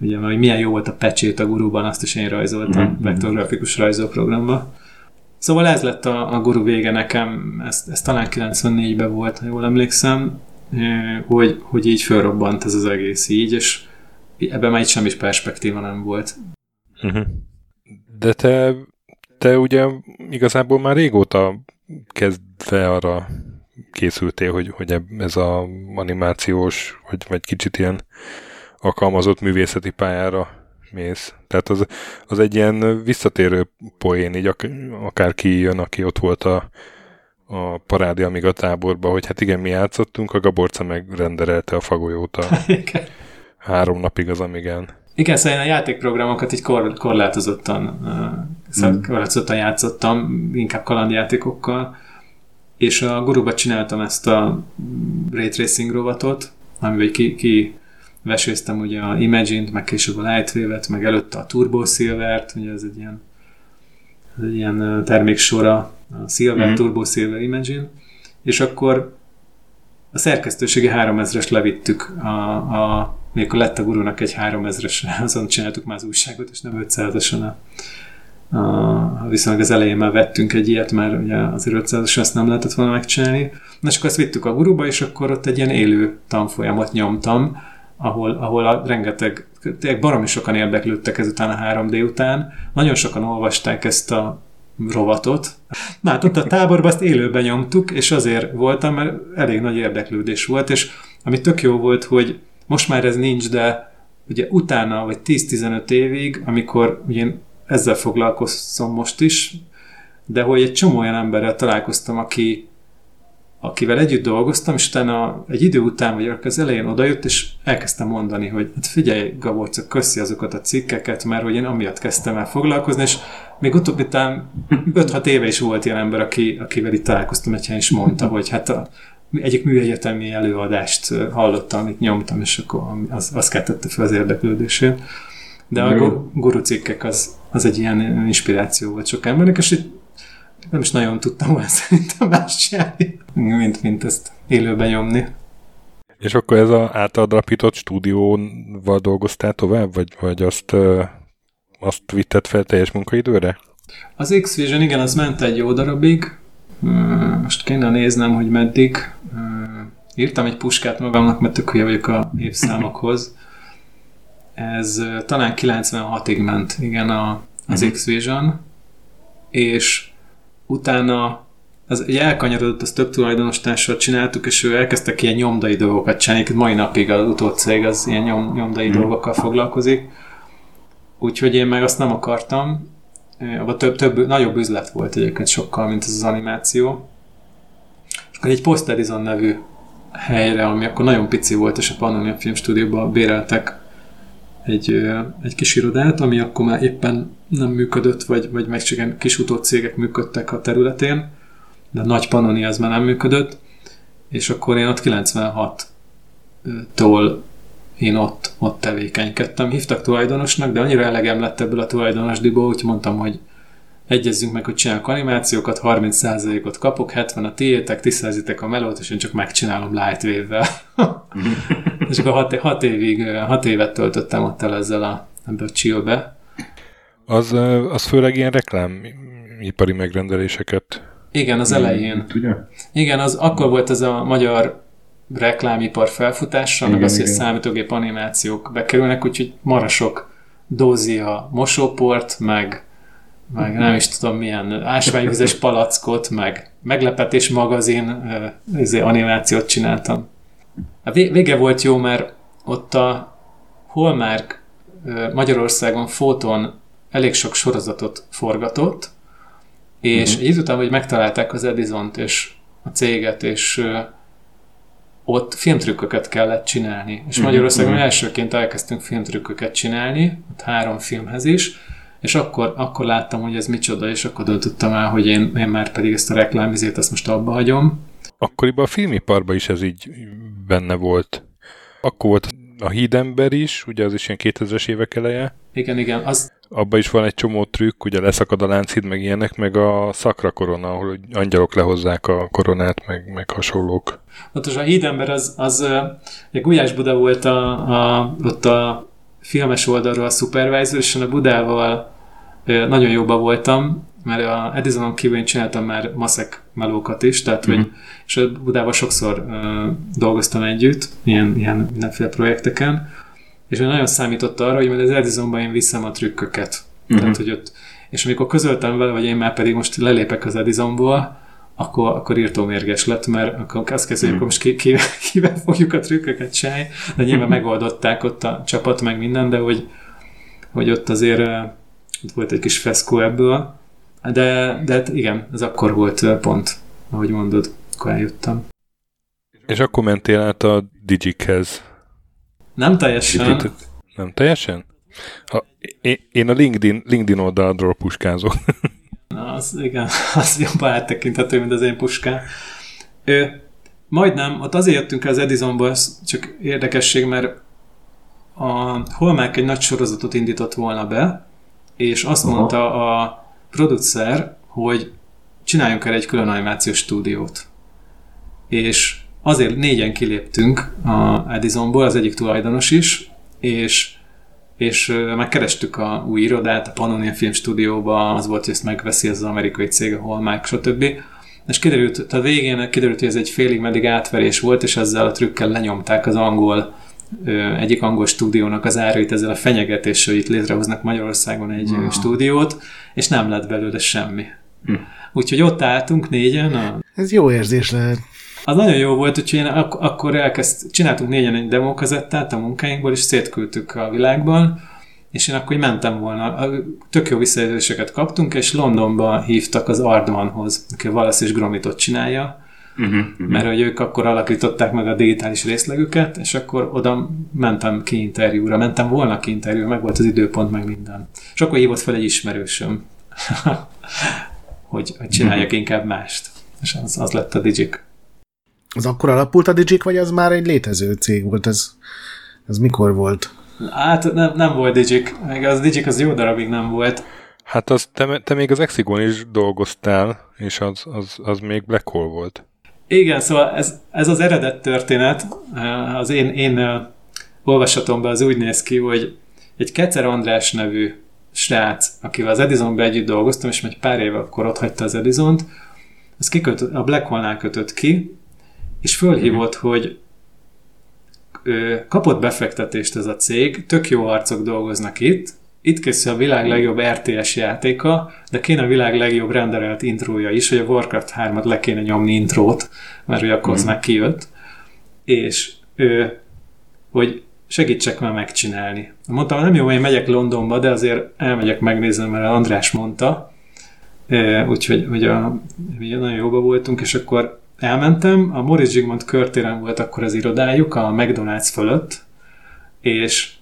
Ugye, hogy milyen jó volt a pecsét a guruban, azt is én rajzoltam mm-hmm. vektorgrafikus rajzóprogramba. Szóval ez lett a, a guru vége nekem, ez, ez talán 94-ben volt, ha jól emlékszem, hogy, hogy így fölrobbant ez az egész így, és ebben már itt semmi perspektíva nem volt. Uh-huh. De te, te ugye igazából már régóta kezdve arra készültél, hogy, hogy ez a animációs, vagy, vagy kicsit ilyen alkalmazott művészeti pályára mész. Tehát az, az egy ilyen visszatérő poén, így ak- akárki jön, aki ott volt a, a parádi a táborban, hogy hát igen, mi játszottunk, a Gaborca megrenderelte a fagolyót a három napig az Amigán. Igen, szóval én a játékprogramokat így kor, korlátozottan, uh, mm. korlátozottan játszottam, inkább kalandjátékokkal, és a guruba csináltam ezt a Ray Tracing rovatot, amiben ki, ki veséztem ugye a Imagine-t, meg később a Lightwave-et, meg előtte a Turbo Silver-t, ugye ez egy ilyen, ez egy ilyen terméksora, a Silver, mm. Turbo Silver Imagine, és akkor a szerkesztőségi 3000-es levittük a, a mikor lett a gurunak egy 3000-es, azon csináltuk már az újságot, és nem 500-ason a, a, viszonylag az elején már vettünk egy ilyet, mert ugye azért 500-as ezt nem lehetett volna megcsinálni. Na és akkor ezt vittük a guruba, és akkor ott egy ilyen élő tanfolyamot nyomtam, ahol, ahol a rengeteg, tényleg baromi sokan érdeklődtek ezután a 3D után. Nagyon sokan olvasták ezt a rovatot. Na hát ott a táborban ezt élőben nyomtuk, és azért voltam, mert elég nagy érdeklődés volt, és ami tök jó volt, hogy most már ez nincs, de ugye utána, vagy 10-15 évig, amikor ugye én ezzel foglalkozom most is, de hogy egy csomó olyan emberrel találkoztam, aki, akivel együtt dolgoztam, és utána egy idő után, vagy az elején odajött, és elkezdtem mondani, hogy hát figyelj, Gaborca, köszi azokat a cikkeket, mert hogy én amiatt kezdtem el foglalkozni, és még utóbbi után 5-6 éve is volt ilyen ember, aki, akivel itt találkoztam egy helyen, és mondta, hogy hát a, egyik műegyetemi előadást hallottam, amit nyomtam, és akkor az, az keltette fel az érdeklődését. De a guru cikkek az, az egy ilyen inspiráció volt sok embernek, és így nem is nagyon tudtam volna szerintem más csinálni, mint, mint ezt élőben nyomni. És akkor ez az általad alapított stúdióval dolgoztál tovább, vagy, vagy azt, azt vitted fel teljes munkaidőre? Az X-Vision, igen, az ment egy jó darabig, most kéne néznem, hogy meddig. Írtam egy puskát magamnak, mert tök vagyok a évszámokhoz. Ez talán 96-ig ment, igen, a, az mhm. X-Vision, és utána az egy elkanyarodott, az több tulajdonos társal csináltuk, és ő elkezdtek ilyen nyomdai dolgokat csinálni, mai napig az utódcég az ilyen nyom, nyomdai mm. dolgokkal foglalkozik. Úgyhogy én meg azt nem akartam, abban több, több, nagyobb üzlet volt egyébként sokkal, mint ez az animáció. És akkor egy Posterizon nevű helyre, ami akkor nagyon pici volt, és a Pannonia Filmstúdióban béreltek egy, egy kis irodát, ami akkor már éppen nem működött, vagy, vagy meg csak kis utócégek működtek a területén, de nagy Pannonia az már nem működött, és akkor én ott 96 tól én ott, ott tevékenykedtem. Hívtak tulajdonosnak, de annyira elegem lett ebből a tulajdonosdiból, úgy mondtam, hogy egyezzünk meg, hogy csinálok animációkat, 30%-ot kapok, 70 a tiétek, tisztázitek a melót, és én csak megcsinálom Lightwave-vel. és akkor hat, hat, évig, hat évet töltöttem ott el ezzel a, ebbe a chill-be. Az, az főleg ilyen reklámipari megrendeléseket. Igen, az elején. Tudja? Hmm, igen, az akkor volt ez a magyar reklámipar felfutása, igen, meg az, hogy számítógép animációk bekerülnek, úgyhogy marasok dózia mosóport, meg meg nem is tudom milyen ásványvizes palackot, meg meglepetés magazin uh, animációt csináltam. A vége volt jó, mert ott a Hallmark uh, Magyarországon fóton elég sok sorozatot forgatott, és egy idő után, hogy megtalálták az Edison-t és a céget, és ott filmtrükköket kellett csinálni. És uh-huh. Magyarországon uh-huh. elsőként elkezdtünk filmtrükköket csinálni, ott három filmhez is, és akkor, akkor láttam, hogy ez micsoda, és akkor döntöttem el, hogy én, én már pedig ezt a reklámizét, ezt most abba hagyom. Akkoriban a filmiparban is ez így benne volt. Akkor volt a hídember is, ugye az is ilyen 2000-es évek eleje. Igen, igen. Az... Abba is van egy csomó trükk, ugye leszakad a lánchíd, meg ilyenek, meg a szakra korona, ahol angyalok lehozzák a koronát, meg, meg hasonlók. Ott a hídember az, az egy Gulyás Buda volt a, a, ott a filmes oldalról a supervisor, és a Budával nagyon jóba voltam, mert a Edisonon kívül én csináltam már maszek melókat is, tehát hogy, mhm. és a Budával sokszor uh, dolgoztam együtt, ilyen, ilyen mindenféle projekteken, és nagyon számított arra, hogy majd az Edisonban én viszem a trükköket. Mm-hmm. Tehát, hogy ott, és amikor közöltem vele, hogy én már pedig most lelépek az Edisonból, akkor, akkor írtó mérges lett, mert akkor azt kezdődik, hmm. most ki, ki, kivel fogjuk a trükköket csinálni, de nyilván megoldották ott a csapat, meg minden, de hogy, hogy ott azért ott volt egy kis feszkó ebből, de, de hát igen, ez akkor volt pont, ahogy mondod, akkor eljöttem. És akkor mentél át a Digikhez? Nem teljesen. Nem teljesen? A, én a LinkedIn, LinkedIn oldalról puskázok. Na, az, igen, az jobban áttekinthető, mint az én puskám. Ő, majdnem, ott azért jöttünk el az Edisonból, ez csak érdekesség, mert a Holmák egy nagy sorozatot indított volna be, és azt Aha. mondta a producer, hogy csináljunk el egy külön animációs stúdiót. És azért négyen kiléptünk a Edisonból, az egyik tulajdonos is, és és megkerestük a új irodát, a Pannonia Film Stúdióba, az volt, hogy ezt megveszi ez az amerikai cég, a Hallmark, stb. És kiderült, a végén kiderült, hogy ez egy félig meddig átverés volt, és ezzel a trükkel lenyomták az angol egyik angol stúdiónak az árait ezzel a fenyegetéssel, hogy itt létrehoznak Magyarországon egy uh-huh. stúdiót, és nem lett belőle semmi. Uh-huh. Úgyhogy ott álltunk négyen. A... Ez jó érzés lehet. Az nagyon jó volt, úgyhogy én ak- akkor elkezd, csináltunk négyen egy demókazettát a munkáinkból, és szétküldtük a világban, és én akkor mentem volna. Tök jó visszajelzéseket kaptunk, és Londonba hívtak az Ardmanhoz, aki a Wallace és Gromitot csinálja, uh-huh, uh-huh. mert hogy ők akkor alakították meg a digitális részlegüket, és akkor oda mentem ki interjúra, mentem volna ki interjúra, meg volt az időpont, meg minden. És akkor hívott fel egy ismerősöm, hogy, hogy csináljak uh-huh. inkább mást. És az, az lett a Digic. Az akkor alapult a Digic, vagy az már egy létező cég volt? Ez, ez mikor volt? Hát nem, nem volt Digic. Még az Digic az jó darabig nem volt. Hát az, te, te még az Exigon is dolgoztál, és az, az, az még Black Hole volt. Igen, szóval ez, ez az eredet történet, az én, én olvasatomban az úgy néz ki, hogy egy Kecer András nevű srác, akivel az Edisonban együtt dolgoztam, és egy pár éve akkor ott hagyta az Edisont, az kikötött, a Black Hole-nál kötött ki, és fölhívott, hogy ő, kapott befektetést ez a cég, tök jó arcok dolgoznak itt, itt készül a világ legjobb RTS játéka, de kéne a világ legjobb renderelt intrója is, hogy a Warcraft 3-at le kéne nyomni intrót, mert hogy akkor az mm. meg kijött. És ő, hogy segítsek már megcsinálni. Mondtam, nem jó, hogy én megyek Londonba, de azért elmegyek megnézni, mert András mondta, úgyhogy hogy a, mi nagyon jóba voltunk, és akkor elmentem, a Morris Zsigmond körtéren volt akkor az irodájuk, a McDonald's fölött, és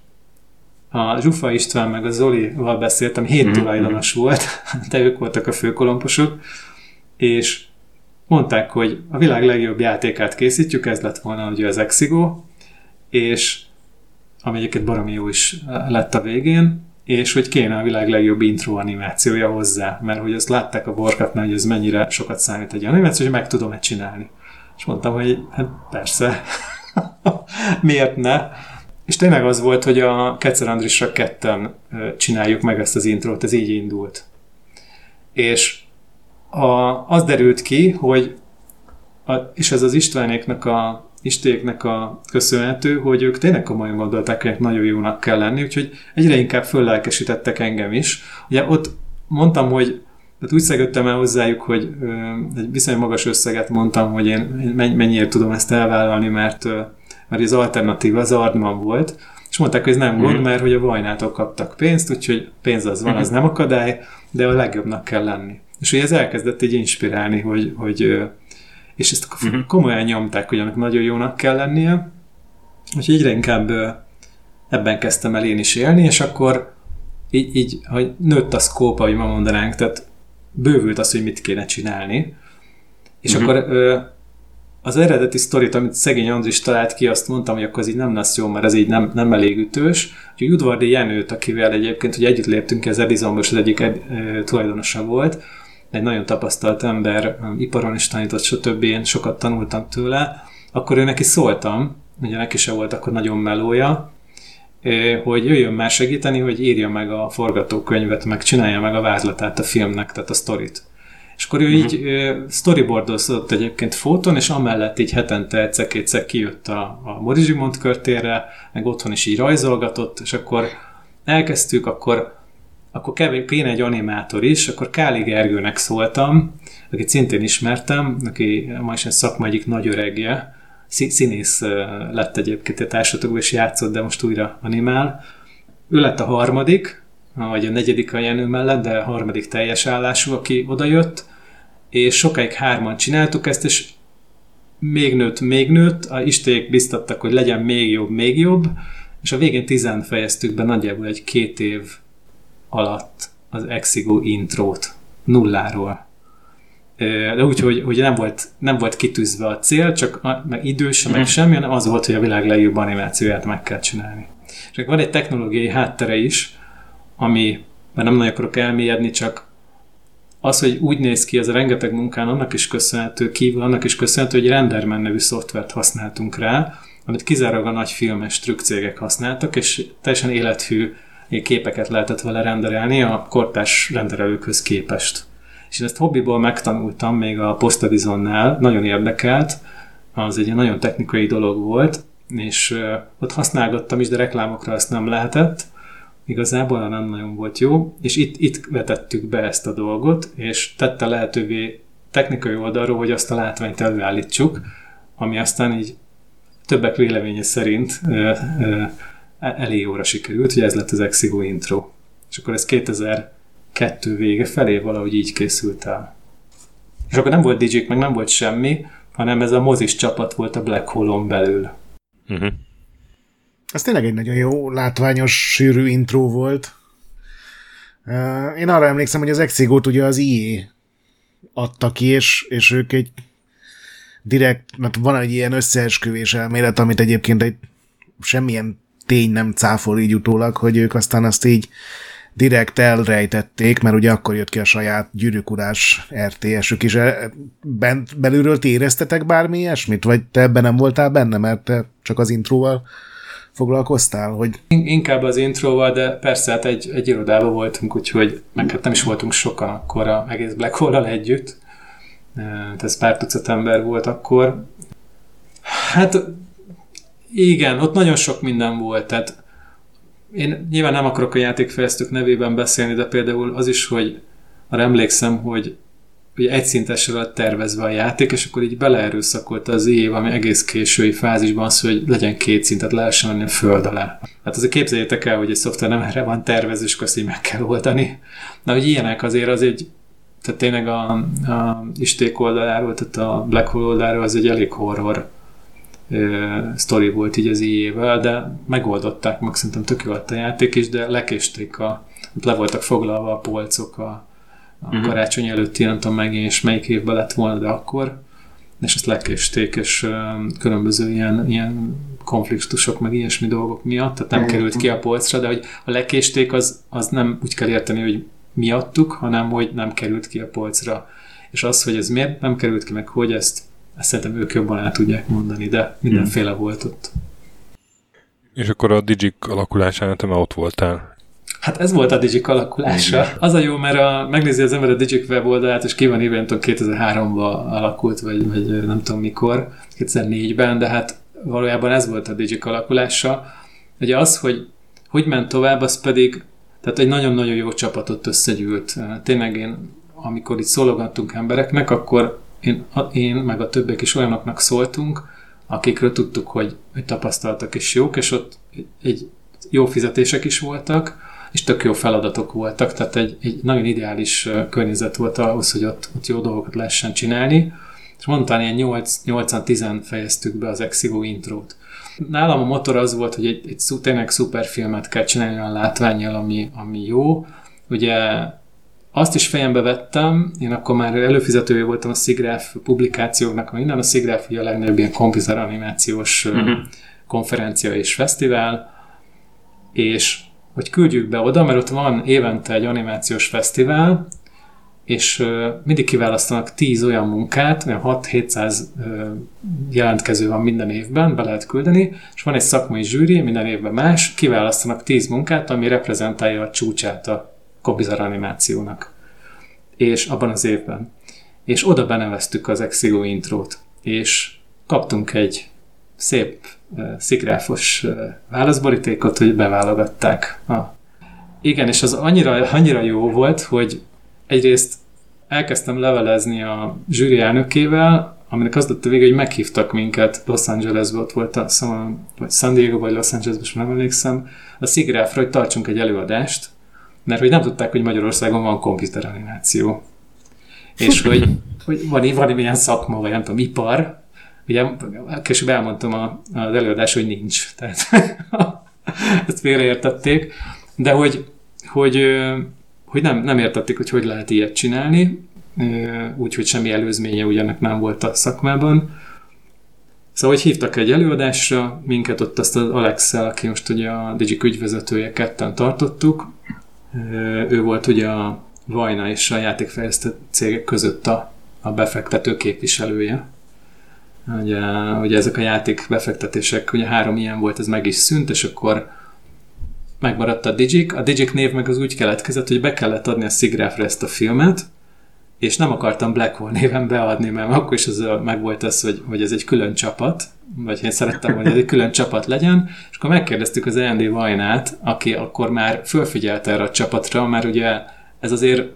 a Zsufa István meg a Zolival beszéltem, hét mm-hmm. tulajdonos volt, de ők voltak a főkolomposok, és mondták, hogy a világ legjobb játékát készítjük, ez lett volna ugye az Exigo, és ami egyébként baromi jó is lett a végén, és hogy kéne a világ legjobb intro animációja hozzá, mert hogy azt látták a borkatnál, hogy ez mennyire sokat számít egy animáció, hogy meg tudom-e csinálni. És mondtam, hogy hát persze, miért ne? És tényleg az volt, hogy a Ketszer Andrisra ketten csináljuk meg ezt az intrót, ez így indult. És a, az derült ki, hogy a, és ez az Istvánéknak a Istéknek a köszönhető, hogy ők tényleg komolyan gondolták, hogy nagyon jónak kell lenni, úgyhogy egyre inkább föllelkesítettek engem is. Ugye ott mondtam, hogy tehát úgy szegődtem el hozzájuk, hogy ö, egy viszonylag magas összeget mondtam, hogy én mennyiért tudom ezt elvállalni, mert, ö, mert az alternatíva az Ardman volt, és mondták, hogy ez nem gond, mm. mert hogy a Vajnától kaptak pénzt, úgyhogy pénz az van, az nem akadály, de a legjobbnak kell lenni. És hogy ez elkezdett így inspirálni, hogy, hogy és ezt uh-huh. komolyan nyomták, hogy annak nagyon jónak kell lennie, úgyhogy egyre inkább ebben kezdtem el én is élni, és akkor így, így hogy nőtt a szkópa, hogy ma mondanánk, tehát bővült az, hogy mit kéne csinálni, és uh-huh. akkor az eredeti sztorit, amit szegény Andris talált ki, azt mondtam, hogy akkor ez így nem lesz jó, mert ez így nem, nem elég ütős. Úgyhogy Udvardi Jenőt, akivel egyébként hogy együtt léptünk, ez Edisonból, az egyik ed, e, tulajdonosa volt, egy nagyon tapasztalt ember, iparon is tanított, stb. Én sokat tanultam tőle, akkor ő neki szóltam, ugye neki se volt akkor nagyon melója, hogy jöjjön már segíteni, hogy írja meg a forgatókönyvet, meg csinálja meg a vázlatát a filmnek, tehát a sztorit. És akkor ő uh-huh. így storyboardozott egyébként fotón, és amellett így hetente egyszer-kétszer kijött a, a Morizsimont körtérre, meg otthon is így rajzolgatott, és akkor elkezdtük, akkor akkor kéne egy animátor is, akkor Káli Gergőnek szóltam, akit szintén ismertem, aki ma is egy szakma egyik nagy öregje, színész lett egyébként a társadalomban, és játszott, de most újra animál. Ő lett a harmadik, vagy a negyedik a Jenő mellett, de a harmadik teljes állású, aki odajött, és sokáig hárman csináltuk ezt, és még nőtt, még nőtt, a isték biztattak, hogy legyen még jobb, még jobb, és a végén tizen fejeztük be nagyjából egy két év alatt az Exigo intrót nulláról. De úgy, hogy, hogy nem, volt, nem volt kitűzve a cél, csak a, meg idős, meg mhm. semmi, hanem az volt, hogy a világ legjobb animációját meg kell csinálni. És van egy technológiai háttere is, ami, mert nem nagyon akarok elmélyedni, csak az, hogy úgy néz ki, az a rengeteg munkán annak is köszönhető, kívül annak is köszönhető, hogy Renderman nevű szoftvert használtunk rá, amit kizárólag a nagy filmes trükkcégek használtak, és teljesen élethű képeket lehetett vele renderelni a kortás renderelőkhöz képest. És én ezt hobbiból megtanultam még a Postadizonnál, nagyon érdekelt, az egy nagyon technikai dolog volt, és ott használgattam is, de reklámokra ezt nem lehetett, igazából nem nagyon volt jó, és itt, itt vetettük be ezt a dolgot, és tette lehetővé technikai oldalról, hogy azt a látványt előállítsuk, ami aztán így többek véleménye szerint E- elég jóra sikerült, hogy ez lett az Exigo intro. És akkor ez 2002 vége felé valahogy így készült el. És akkor nem volt dj meg nem volt semmi, hanem ez a mozis csapat volt a Black Hole-on belül. Uh-huh. Ez tényleg egy nagyon jó, látványos, sűrű intro volt. Én arra emlékszem, hogy az Exigót ugye az IE adta ki, és, és ők egy direkt, mert van egy ilyen összeesküvés elmélet, amit egyébként egy semmilyen tény nem cáfol így utólag, hogy ők aztán azt így direkt elrejtették, mert ugye akkor jött ki a saját gyűrűkurás RTS-ük is. E, bent, belülről ti éreztetek bármi ilyesmit? Vagy te ebben nem voltál benne, mert te csak az intróval foglalkoztál? Hogy... Inkább az intróval, de persze hát egy, egy irodában voltunk, úgyhogy meg hát nem is voltunk sokan akkor a egész Black Hole-al együtt. E, ez pár tucat ember volt akkor. Hát igen, ott nagyon sok minden volt, tehát én nyilván nem akarok a játékfejlesztők nevében beszélni, de például az is, hogy arra emlékszem, hogy ugye egy szintesre lett tervezve a játék, és akkor így beleerőszakolta az év, ami egész késői fázisban az, hogy legyen két szintet, lehessen menni a föld alá. Hát azért képzeljétek el, hogy egy szoftver nem erre van tervező, és így meg kell oldani. Na, hogy ilyenek azért az egy, tehát tényleg a, a isték oldaláról, tehát a Black Hole oldaláról az egy elég horror sztori volt így az éjjével, de megoldották, meg szerintem tök jó a játék is, de lekésték a, le voltak foglalva a polcok a, a uh-huh. karácsony előtti, nem tudom meg és melyik évben lett volna, de akkor, és ezt lekésték, és különböző ilyen, ilyen konfliktusok, meg ilyesmi dolgok miatt, tehát nem mm. került ki a polcra, de hogy a lekésték az, az nem úgy kell érteni, hogy miattuk, hanem hogy nem került ki a polcra. És az, hogy ez miért nem került ki, meg hogy ezt, ezt szerintem ők jobban el tudják mondani, de mindenféle mm. volt ott. És akkor a Digik alakulásánál te már ott voltál. Hát ez volt a Digik alakulása. Az a jó, mert a, megnézi az ember a Digik weboldalát, és ki van írva, nem tudom, 2003-ban alakult, vagy, vagy nem tudom mikor, 2004-ben, de hát valójában ez volt a Digik alakulása. Ugye az, hogy hogy ment tovább, az pedig, tehát egy nagyon-nagyon jó csapatot összegyűlt. Tényleg én, amikor itt szólogattunk embereknek, akkor én, én meg a többiek is olyanoknak szóltunk, akikről tudtuk, hogy, hogy tapasztaltak és jók, és ott egy jó fizetések is voltak, és tök jó feladatok voltak, tehát egy, egy nagyon ideális környezet volt ahhoz, hogy ott, ott jó dolgokat lehessen csinálni, és mondtam, ilyen 8-10 fejeztük be az Exivo intrót. Nálam a motor az volt, hogy egy, egy tényleg szuper filmet kell csinálni olyan látványjal, ami, ami jó. Ugye azt is fejembe vettem, én akkor már előfizetője voltam a SIGGRAPH publikációknak, minden a SIGGRAPH ugye a legnagyobb ilyen komputer animációs uh-huh. konferencia és fesztivál, és hogy küldjük be oda, mert ott van évente egy animációs fesztivál, és mindig kiválasztanak 10 olyan munkát, olyan 6-700 jelentkező van minden évben, be lehet küldeni, és van egy szakmai zsűri, minden évben más, kiválasztanak 10 munkát, ami reprezentálja a csúcsát a Kobizar animációnak. És abban az évben. És oda beneveztük az Exigo intrót, és kaptunk egy szép szigráfos válaszborítékot, hogy beválogatták. A... Igen, és az annyira, annyira jó volt, hogy egyrészt elkezdtem levelezni a zsűri elnökével, aminek az lett a vége, hogy meghívtak minket Los Angelesbe, ott volt a, szóval, vagy San Diego, vagy Los Angelesbe, nem emlékszem, a Szigráfra, hogy tartsunk egy előadást, mert hogy nem tudták, hogy Magyarországon van komputeranimáció. És hogy, hogy van, van ilyen szakma, vagy nem tudom, ipar, ugye később elmondtam a, az előadás, hogy nincs. Tehát ezt félreértették, de hogy, hogy, hogy nem, nem értették, hogy hogy lehet ilyet csinálni, úgyhogy semmi előzménye ugyanek nem volt a szakmában. Szóval, hogy hívtak egy előadásra, minket ott azt az alex aki most ugye a Digik ügyvezetője, ketten tartottuk. Ő volt ugye a Vajna és a játékfejlesztő cégek között a, a befektető képviselője. Ugye, ugye ezek a játék befektetések, ugye három ilyen volt, ez meg is szűnt, és akkor megmaradt a Digic. A Digic név meg az úgy keletkezett, hogy be kellett adni a Sigrafra ezt a filmet, és nem akartam Black Hole néven beadni, mert akkor is az meg volt az, hogy, hogy ez egy külön csapat, vagy én szerettem, hogy ez egy külön csapat legyen, és akkor megkérdeztük az Andy Vajnát, aki akkor már fölfigyelte erre a csapatra, mert ugye ez azért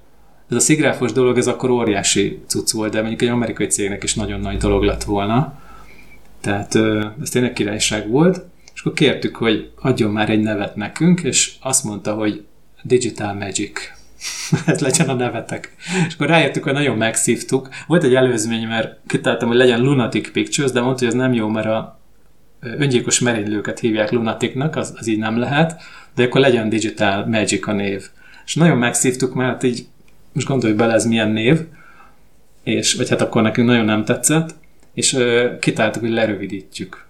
ez a szigráfos dolog, ez akkor óriási cucc volt, de mondjuk egy amerikai cégnek is nagyon nagy dolog lett volna. Tehát ez tényleg királyság volt. És akkor kértük, hogy adjon már egy nevet nekünk, és azt mondta, hogy Digital Magic. Ez legyen a nevetek. És akkor rájöttük, hogy nagyon megszívtuk. Volt egy előzmény, mert kitaláltam, hogy legyen Lunatic Pictures, de mondta, hogy ez nem jó, mert a öngyilkos merénylőket hívják lunatiknak, az, az így nem lehet, de akkor legyen Digital Magic a név. És nagyon megszívtuk, mert így most gondolj bele, ez milyen név, és, vagy hát akkor nekünk nagyon nem tetszett, és ö, kitáltuk, hogy lerövidítjük.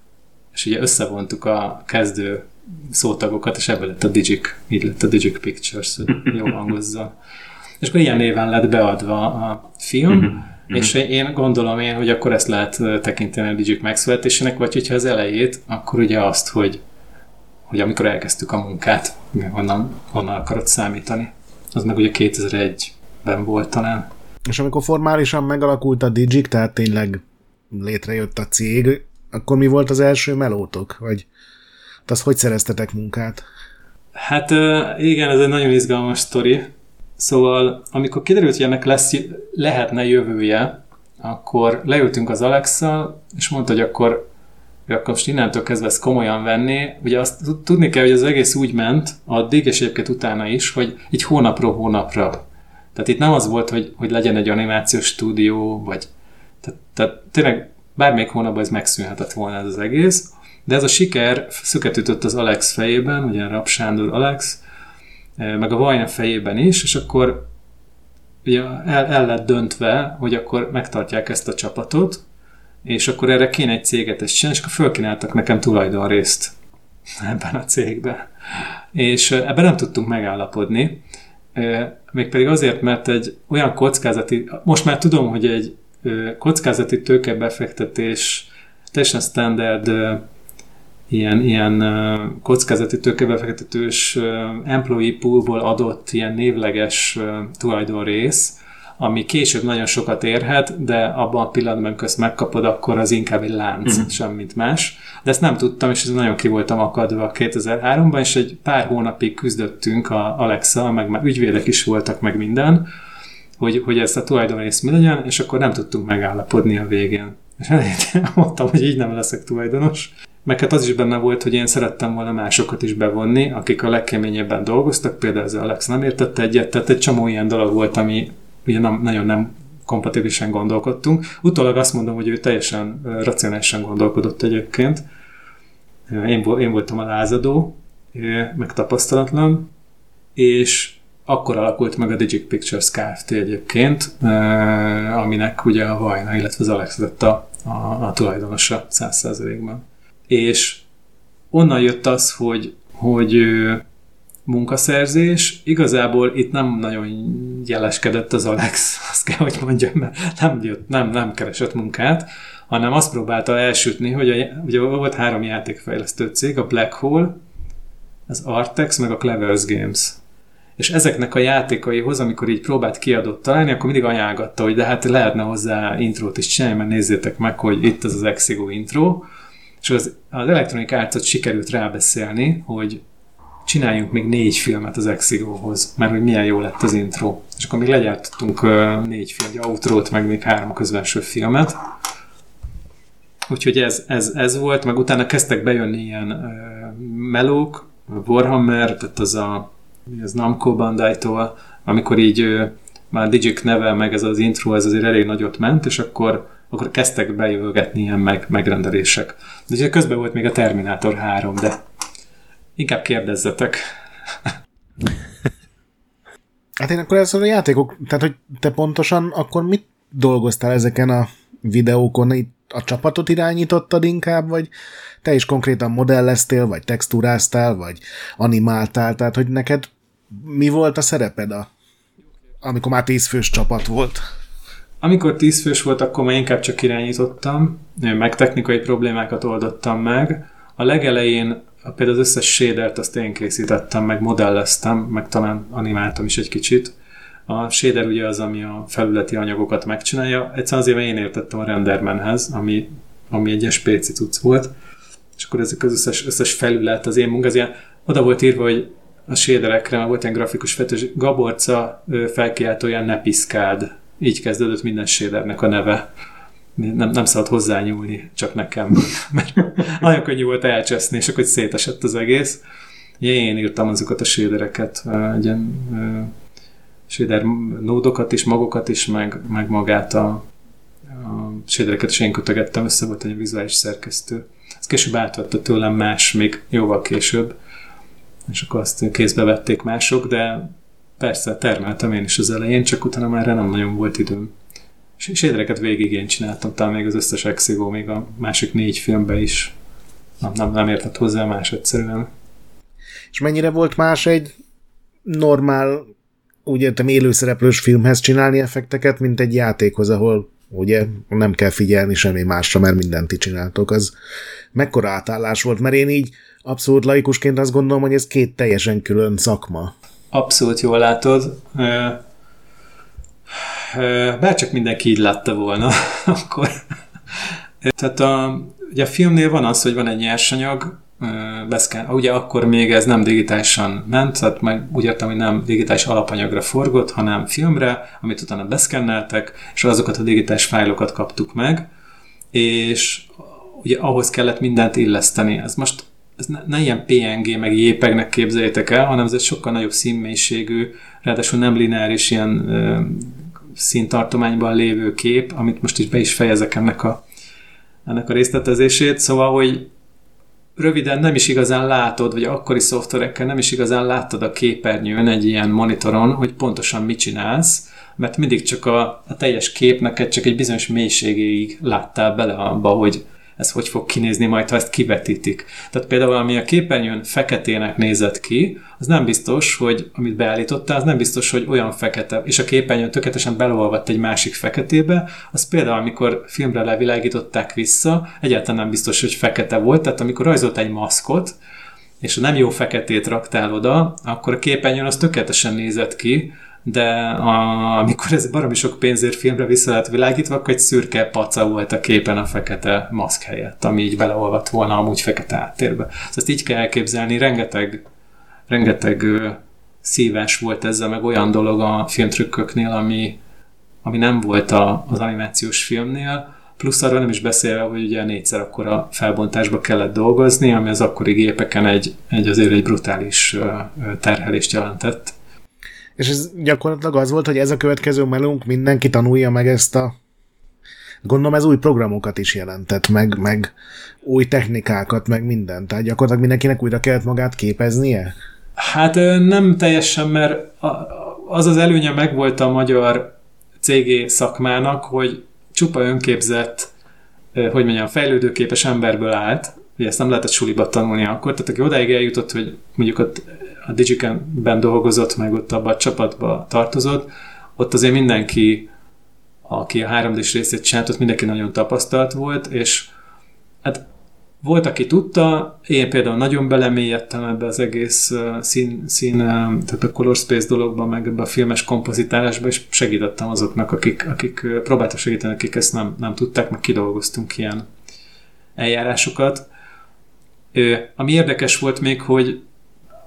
És ugye összevontuk a kezdő szótagokat, és ebből lett a Digic, így lett a Digic Pictures, hogy jó hangozza. És akkor ilyen néven lett beadva a film, mm-hmm. és én gondolom én, hogy akkor ezt lehet tekinteni a Digic megszületésének, vagy hogyha az elejét, akkor ugye azt, hogy, hogy amikor elkezdtük a munkát, honnan, honnan akarod számítani. Az meg ugye 2001 ben volt talán. És amikor formálisan megalakult a Digic, tehát tényleg létrejött a cég, akkor mi volt az első melótok? Vagy az hogy szereztetek munkát? Hát igen, ez egy nagyon izgalmas sztori. Szóval, amikor kiderült, hogy ennek lesz, lehetne jövője, akkor leültünk az alex és mondta, hogy akkor, hogy akkor most innentől kezdve ezt komolyan venni. Ugye azt tudni kell, hogy az egész úgy ment, addig, és egyébként utána is, hogy így hónapról hónapra tehát itt nem az volt, hogy, hogy legyen egy animációs stúdió, vagy tehát, tehát tényleg bármelyik hónapban ez megszűnhetett volna ez az egész, de ez a siker szüket ütött az Alex fejében, ugye Rap Sándor Alex, e, meg a Vajna fejében is, és akkor ugye el, el lett döntve, hogy akkor megtartják ezt a csapatot, és akkor erre kéne egy céget ezt csinálni, és akkor fölkínáltak nekem tulajdonrészt ebben a cégben. És ebben nem tudtunk megállapodni, mégpedig azért, mert egy olyan kockázati, most már tudom, hogy egy kockázati tőkebefektetés teljesen standard ilyen, ilyen kockázati tőkebefektetős employee poolból adott ilyen névleges tulajdonrész, ami később nagyon sokat érhet, de abban a pillanatban közt megkapod, akkor az inkább egy lánc, mm. semmit más. De ezt nem tudtam, és ez nagyon ki voltam akadva 2003-ban, és egy pár hónapig küzdöttünk a Alexa, meg már ügyvédek is voltak, meg minden, hogy, hogy ezt a tulajdonrész mi legyen, és akkor nem tudtunk megállapodni a végén. És mondtam, hogy így nem leszek tulajdonos. Meg hát az is benne volt, hogy én szerettem volna másokat is bevonni, akik a legkeményebben dolgoztak, például ez Alex nem értette egyet, tehát egy csomó ilyen dolog volt, ami ugye nem, nagyon nem kompatibilisen gondolkodtunk. Utólag azt mondom, hogy ő teljesen racionálisan gondolkodott egyébként. Én, én voltam a lázadó, meg tapasztalatlan, és akkor alakult meg a Digic Pictures Kft. egyébként, aminek ugye a Vajna, illetve az Alex lett a, a, a tulajdonosa 100%-ban. És onnan jött az, hogy, hogy munkaszerzés. Igazából itt nem nagyon jeleskedett az Alex, azt kell, hogy mondjam, mert nem, jött, nem, nem keresett munkát, hanem azt próbálta elsütni, hogy a, ugye volt három játékfejlesztő cég, a Black Hole, az Artex, meg a Clevers Games. És ezeknek a játékaihoz, amikor így próbált kiadott találni, akkor mindig ajánlgatta, hogy de hát lehetne hozzá intrót is csinálni, mert nézzétek meg, hogy itt az az Exigo intro. És az, az Electronic Arts-ot sikerült rábeszélni, hogy csináljunk még négy filmet az Exigóhoz, mert hogy milyen jó lett az intro. És akkor még legyártottunk négy film, outrót, meg még három közvenső filmet. Úgyhogy ez, ez, ez volt, meg utána kezdtek bejönni ilyen uh, melók, Warhammer, tehát az a az Namco Bandai-tól, amikor így uh, már Digic neve, meg ez az intro, ez azért elég nagyot ment, és akkor, akkor kezdtek bejövögetni ilyen meg, megrendelések. De ugye közben volt még a Terminator 3, de Inkább kérdezzetek. hát én akkor ez a játékok, tehát hogy te pontosan akkor mit dolgoztál ezeken a videókon? Itt a csapatot irányítottad inkább, vagy te is konkrétan modelleztél, vagy textúráztál, vagy animáltál, tehát hogy neked mi volt a szereped, a, amikor már tízfős csapat volt? Amikor tízfős volt, akkor már inkább csak irányítottam, meg technikai problémákat oldottam meg. A legelején például az összes shadert azt én készítettem, meg modelleztem, meg talán animáltam is egy kicsit. A shader ugye az, ami a felületi anyagokat megcsinálja. Egyszerűen azért én értettem a rendermenhez, ami, ami egy spéci cucc volt. És akkor ezek az összes, összes felület, az én munka, az ilyen, oda volt írva, hogy a shaderekre volt ilyen grafikus vetős, Gaborca felkiáltóján ne piszkáld. Így kezdődött minden shadernek a neve nem, nem szabad hozzányúlni, csak nekem. Mert nagyon könnyű volt elcseszni, és akkor szétesett az egész. Én írtam azokat a sédereket, egy ilyen shader nódokat is, magokat is, meg, meg magát a, a sédereket is én kötögettem össze, volt egy vizuális szerkesztő. Ez később átvette tőlem más, még jóval később, és akkor azt kézbe vették mások, de persze termeltem én is az elején, csak utána már nem nagyon volt időm. Sédereket végig én csináltam, talán még az összes Exigó, még a másik négy filmben is. Nem, nem, nem értett hozzá más egyszerűen. És mennyire volt más egy normál, úgy értem, élőszereplős filmhez csinálni effekteket, mint egy játékhoz, ahol ugye nem kell figyelni semmi másra, mert mindent ti csináltok, az mekkora átállás volt, mert én így abszolút laikusként azt gondolom, hogy ez két teljesen külön szakma. Abszolút jól látod bárcsak mindenki így látta volna, akkor... Tehát a, ugye a filmnél van az, hogy van egy nyersanyag, beszken, ugye akkor még ez nem digitálisan ment, tehát meg úgy értem, hogy nem digitális alapanyagra forgott, hanem filmre, amit utána beszkenneltek, és azokat a digitális fájlokat kaptuk meg, és ugye ahhoz kellett mindent illeszteni. Ez most ez ne, ne ilyen PNG meg JPEG-nek képzeljétek el, hanem ez egy sokkal nagyobb színmélységű, ráadásul nem lineáris ilyen színtartományban lévő kép, amit most is be is fejezek ennek a, ennek a részletezését, szóval, hogy röviden nem is igazán látod, vagy akkori szoftverekkel nem is igazán láttad a képernyőn egy ilyen monitoron, hogy pontosan mit csinálsz, mert mindig csak a, a teljes képnek csak egy bizonyos mélységéig láttál bele abba, hogy ez hogy fog kinézni majd, ha ezt kivetítik. Tehát például, ami a képernyőn feketének nézett ki, az nem biztos, hogy amit beállítottál, az nem biztos, hogy olyan fekete, és a képernyőn tökéletesen belolvadt egy másik feketébe, az például, amikor filmre levilágították vissza, egyáltalán nem biztos, hogy fekete volt, tehát amikor rajzolt egy maszkot, és nem jó feketét raktál oda, akkor a képernyőn az tökéletesen nézett ki, de a, amikor ez baromi sok pénzért filmre vissza lett világítva, akkor egy szürke paca volt a képen a fekete maszk helyett, ami így beleolvadt volna amúgy fekete áttérbe. Szóval ezt így kell elképzelni, rengeteg, rengeteg szívás volt ezzel, meg olyan dolog a filmtrükköknél, ami, ami nem volt a, az animációs filmnél, plusz arról nem is beszélve, hogy ugye négyszer akkor a felbontásba kellett dolgozni, ami az akkori gépeken egy, egy azért egy brutális terhelést jelentett. És ez gyakorlatilag az volt, hogy ez a következő melunk, mindenki tanulja meg ezt a Gondolom ez új programokat is jelentett, meg, meg új technikákat, meg mindent. Tehát gyakorlatilag mindenkinek újra kellett magát képeznie? Hát nem teljesen, mert az az előnye megvolt a magyar CG szakmának, hogy csupa önképzett, hogy mondjam, fejlődőképes emberből állt, ugye ezt nem lehetett suliba tanulni akkor, tehát aki odáig eljutott, hogy mondjuk ott a Digiken-ben dolgozott, meg ott abban a csapatba tartozott, ott azért mindenki, aki a 3D-s részét csinált, ott mindenki nagyon tapasztalt volt, és hát volt, aki tudta, én például nagyon belemélyedtem ebbe az egész szín, szín tehát a Color Space dologban, meg ebbe a filmes kompozitálásba, és segítettem azoknak, akik, akik próbáltak segíteni, akik ezt nem, nem tudták, meg kidolgoztunk ilyen eljárásokat. Ami érdekes volt még, hogy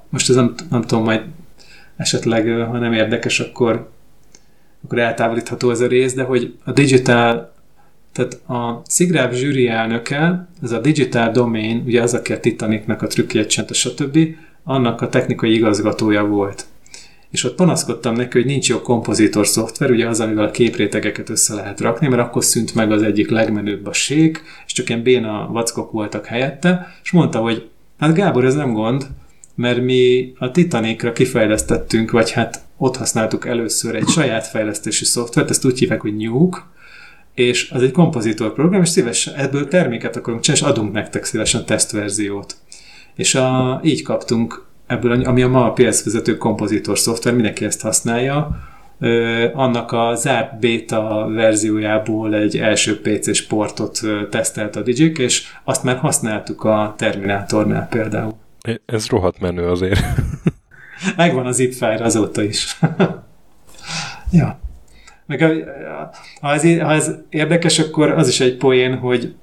most ez nem, nem tudom, majd esetleg, ha nem érdekes, akkor, akkor eltávolítható ez a rész, de hogy a digital tehát a Szigráv zsűri elnöke, ez a Digital Domain, ugye az, aki a Titanicnak a trükkjét csinálta, stb., annak a technikai igazgatója volt. És ott panaszkodtam neki, hogy nincs jó kompozitor szoftver, ugye az, amivel a képrétegeket össze lehet rakni, mert akkor szűnt meg az egyik legmenőbb a sék, és csak ilyen béna vackok voltak helyette, és mondta, hogy hát Gábor, ez nem gond, mert mi a Titanicra kifejlesztettünk, vagy hát ott használtuk először egy saját fejlesztési szoftvert, ezt úgy hívják, hogy Nuke, és az egy kompozitor program, és szívesen ebből terméket akarunk csinálni, és adunk nektek szívesen tesztverziót. És a, így kaptunk ebből, ami a ma a PS vezető kompozitor szoftver, mindenki ezt használja, annak a zárt beta verziójából egy első PC sportot tesztelt a Digic, és azt már használtuk a Terminátornál például. Ez rohadt menő azért. Megvan az zip file azóta is. ja. Meg ha ez, ha ez érdekes, akkor az is egy poén, hogy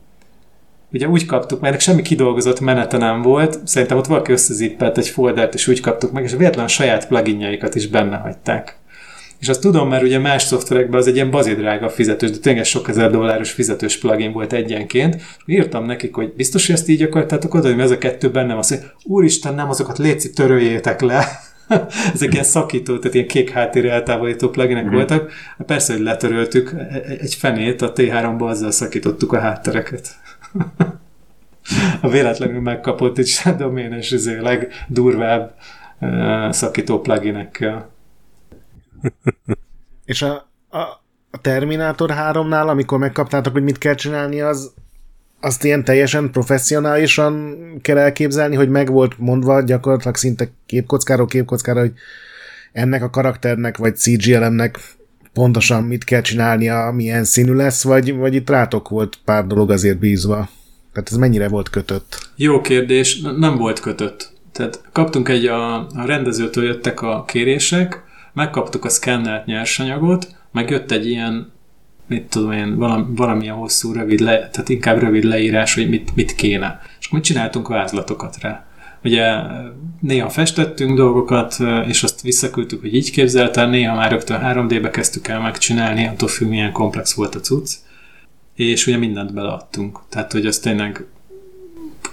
ugye úgy kaptuk, mert semmi kidolgozott menete nem volt, szerintem ott valaki összezippelt egy foldert, és úgy kaptuk meg, és véletlen saját pluginjaikat is benne hagyták. És azt tudom, mert ugye más szoftverekben az egy ilyen bazidrága fizetős, de tényleg sok ezer dolláros fizetős plugin volt egyenként. Írtam nekik, hogy biztos, hogy ezt így akartátok oda, hogy ez a kettő benne van. Azt úristen, nem, azokat léci töröljétek le. Ezek ilyen szakító, tehát ilyen kék háttérre eltávolító pluginek mm. voltak. Persze, hogy letöröltük e- e- egy fenét, a T3-ba azzal szakítottuk a háttereket. A véletlenül megkapott egy doménes, izé, legdurvább uh, szakító pluginekkel. És a, a, a Terminátor 3-nál, amikor megkaptátok, hogy mit kell csinálni, az azt ilyen teljesen professzionálisan kell elképzelni, hogy meg volt mondva gyakorlatilag szinte képkockáról képkockára, hogy ennek a karakternek vagy CGLM-nek pontosan mit kell csinálnia, milyen színű lesz, vagy, vagy itt rátok volt pár dolog azért bízva? Tehát ez mennyire volt kötött? Jó kérdés, nem volt kötött. Tehát kaptunk egy, a, a rendezőtől jöttek a kérések, megkaptuk a szkennelt nyersanyagot, meg jött egy ilyen mit tudom én, valami, valamilyen hosszú, rövid, le, tehát inkább rövid leírás, hogy mit, mit kéne. És akkor mit csináltunk vázlatokat rá. Ugye néha festettünk dolgokat, és azt visszaküldtük, hogy így képzeltem, néha már rögtön 3D-be kezdtük el megcsinálni, attól függ, milyen komplex volt a cucc, és ugye mindent beleadtunk. Tehát, hogy az tényleg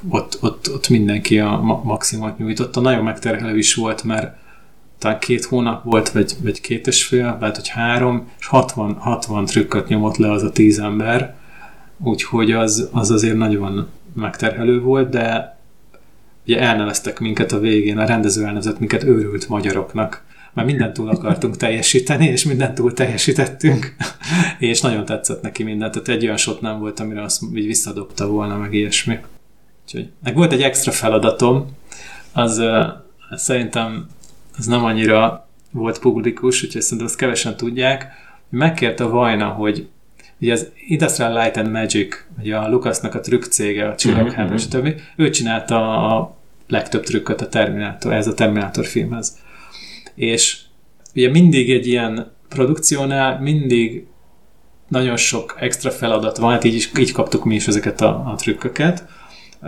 ott, ott, ott mindenki a maximumot nyújtotta. Nagyon megterhelő is volt, mert talán két hónap volt, vagy, vagy két és fél, lehet, hogy három, és 60, 60 trükköt nyomott le az a tíz ember, úgyhogy az, az azért nagyon megterhelő volt, de ugye elneveztek minket a végén, a rendező elnevezett minket őrült magyaroknak. már mindent túl akartunk teljesíteni, és mindent túl teljesítettünk, és nagyon tetszett neki mindent, tehát egy olyan shot nem volt, amire azt így visszadobta volna, meg ilyesmi. Úgyhogy, meg volt egy extra feladatom, az uh, szerintem az nem annyira volt publikus, úgyhogy szerintem azt kevesen tudják. Megkérte Vajna, hogy ugye az Industrial Light and Magic, ugye a Lucasnak a trükk cége, a Csillagháború, mm-hmm. stb. Ő csinálta a legtöbb trükköt a Terminátor, ez a Terminátor filmhez. És ugye mindig egy ilyen produkciónál mindig nagyon sok extra feladat van, hát így, így kaptuk mi is ezeket a, a trükköket,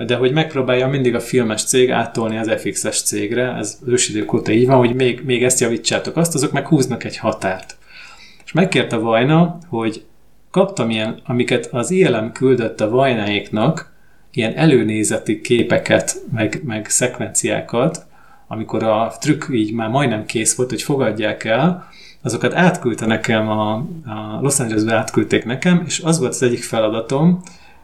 de hogy megpróbálja mindig a filmes cég áttolni az FX-es cégre, ez ősidők óta így van, hogy még, még ezt javítsátok azt, azok meg húznak egy határt. És megkérte Vajna, hogy kaptam ilyen, amiket az ILM küldött a Vajnáéknak, ilyen előnézeti képeket, meg, meg szekvenciákat, amikor a trükk így már majdnem kész volt, hogy fogadják el, azokat átküldte nekem, a, a Los Angelesbe átküldték nekem, és az volt az egyik feladatom,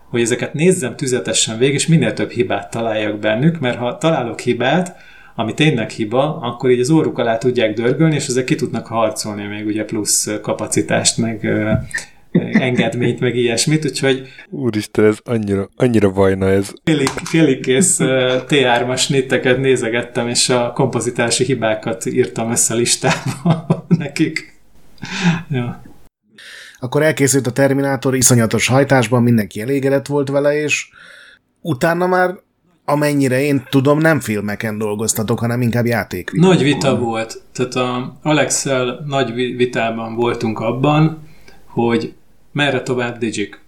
hogy ezeket nézzem tüzetesen végig, és minél több hibát találjak bennük, mert ha találok hibát, ami tényleg hiba, akkor így az óruk alá tudják dörgölni, és ezek ki tudnak harcolni még ugye plusz kapacitást, meg engedményt, meg ilyesmit, úgyhogy... Úristen, ez annyira, annyira vajna ez. Félig, félig kész T3-as nitteket nézegettem, és a kompozitási hibákat írtam össze listába nekik. Ja. Akkor elkészült a Terminátor iszonyatos hajtásban, mindenki elégedett volt vele, és utána már amennyire én tudom, nem filmeken dolgoztatok, hanem inkább játék. Nagy vita volt. Tehát a Alexel nagy vitában voltunk abban, hogy merre tovább Digik.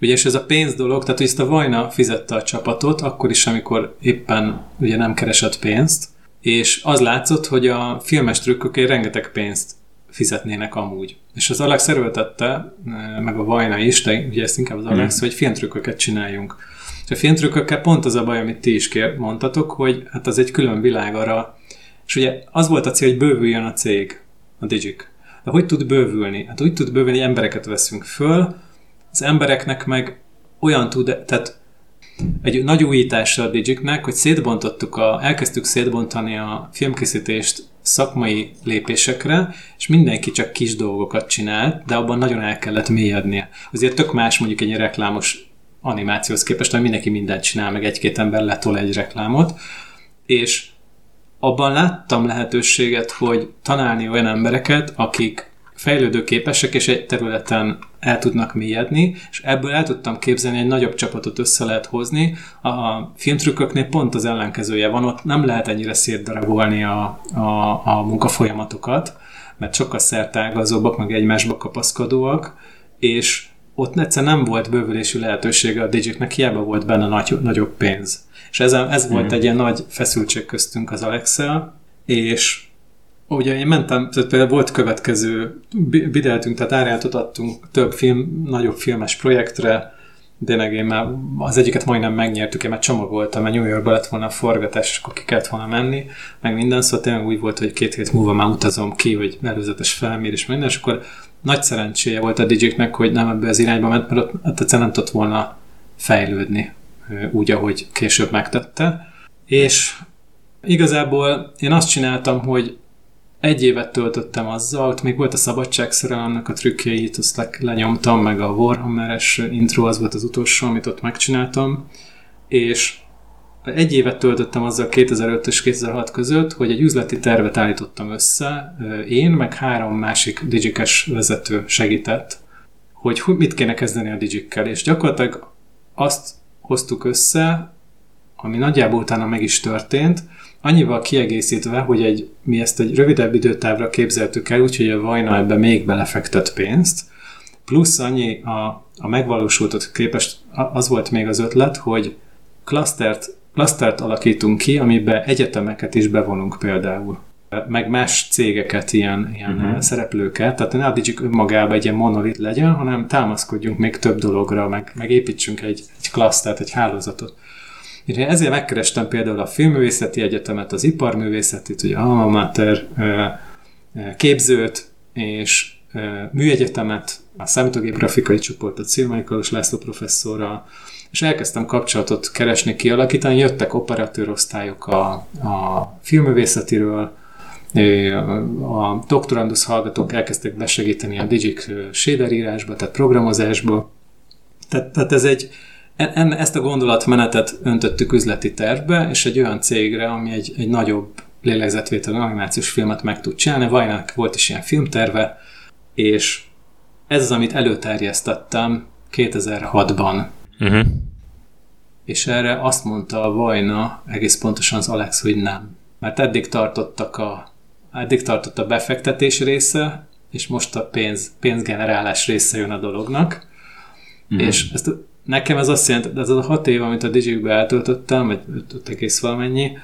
Ugye, és ez a pénz dolog, tehát ezt a Vajna fizette a csapatot, akkor is, amikor éppen ugye nem keresett pénzt, és az látszott, hogy a filmes trükkök rengeteg pénzt fizetnének amúgy. És az Alex erőltette, meg a Vajna is, de ugye ezt inkább az Alex, mm. hogy filmtrükköket csináljunk. És a filmtrükkökkel pont az a baj, amit ti is kér, mondtatok, hogy hát az egy külön világ arra, és ugye az volt a cél, hogy bővüljön a cég, a Digic. De hogy tud bővülni? Hát úgy tud bővülni, hogy embereket veszünk föl, az embereknek meg olyan tud, tehát egy nagy újítása a Digicnek, hogy szétbontottuk a, elkezdtük szétbontani a filmkészítést szakmai lépésekre, és mindenki csak kis dolgokat csinált, de abban nagyon el kellett mélyednie. Azért tök más mondjuk egy reklámos animációhoz képest, hogy mindenki mindent csinál, meg egy-két ember letol egy reklámot, és abban láttam lehetőséget, hogy tanálni olyan embereket, akik fejlődőképesek, és egy területen el tudnak mélyedni, és ebből el tudtam képzelni, egy nagyobb csapatot össze lehet hozni. A filmtrükköknél pont az ellenkezője van, ott nem lehet ennyire szétdarabolni a, a, a munkafolyamatokat, mert sokkal szertágazóbbak, meg egymásba kapaszkodóak, és ott egyszer nem volt bővülési lehetősége a Digiknek, hiába volt benne nagy, nagyobb pénz. És ez, ez volt mm. egy ilyen nagy feszültség köztünk az Alexa, és ugye én mentem, tehát például volt következő, bideltünk, tehát árjátot adtunk több film, nagyobb filmes projektre, tényleg én már az egyiket majdnem megnyertük, én már csomagoltam, mert New Yorkba lett volna a forgatás, és akkor ki kellett volna menni, meg minden, szóval tényleg úgy volt, hogy két hét múlva már utazom ki, hogy előzetes felmérés, minden, és akkor nagy szerencséje volt a DJ-nek, hogy nem ebbe az irányba ment, mert ott hát egyszerűen nem tudott volna fejlődni úgy, ahogy később megtette. És igazából én azt csináltam, hogy egy évet töltöttem azzal, ott még volt a szabadságszerelemnek a trükkjeit, azt le, lenyomtam, meg a Warhammer-es intro, az volt az utolsó, amit ott megcsináltam, és egy évet töltöttem azzal 2005 és 2006 között, hogy egy üzleti tervet állítottam össze, én, meg három másik digikes vezető segített, hogy mit kéne kezdeni a digikkel, és gyakorlatilag azt hoztuk össze, ami nagyjából utána meg is történt, annyival kiegészítve, hogy egy, mi ezt egy rövidebb időtávra képzeltük el, úgyhogy a Vajna ebbe még belefektett pénzt, plusz annyi a, a megvalósultat képest az volt még az ötlet, hogy klasztert, klasztert alakítunk ki, amiben egyetemeket is bevonunk például meg más cégeket, ilyen, ilyen uh-huh. szereplőket, tehát ne addig önmagában egy ilyen monolit legyen, hanem támaszkodjunk még több dologra, meg, meg építsünk egy, egy klasztert, egy hálózatot. Én ezért megkerestem például a Filmművészeti Egyetemet, az Iparművészetit, ugye Alma Mater képzőt, és műegyetemet, a számítógép grafikai csoportot Szilmai László professzorral, és elkezdtem kapcsolatot keresni, kialakítani, jöttek operatőrosztályok a, a filmművészetiről, a doktorandusz hallgatók elkezdtek besegíteni a Digic shader írásba, tehát programozásba. Tehát, tehát ez egy, en, ezt a gondolatmenetet öntöttük üzleti tervbe, és egy olyan cégre, ami egy, egy nagyobb lélegzetvételű animációs filmet meg tud csinálni. Vajnak volt is ilyen filmterve, és ez az, amit előterjesztettem 2006-ban. Uh-huh. Mhm. És erre azt mondta a Vajna, egész pontosan az Alex, hogy nem. Mert eddig tartottak a eddig tartott a befektetés része, és most a pénz, pénzgenerálás része jön a dolognak. Uh-huh. És ezt, nekem ez azt jelenti, ez az a hat év, amit a Digikbe eltöltöttem, vagy 5 egész valamennyi,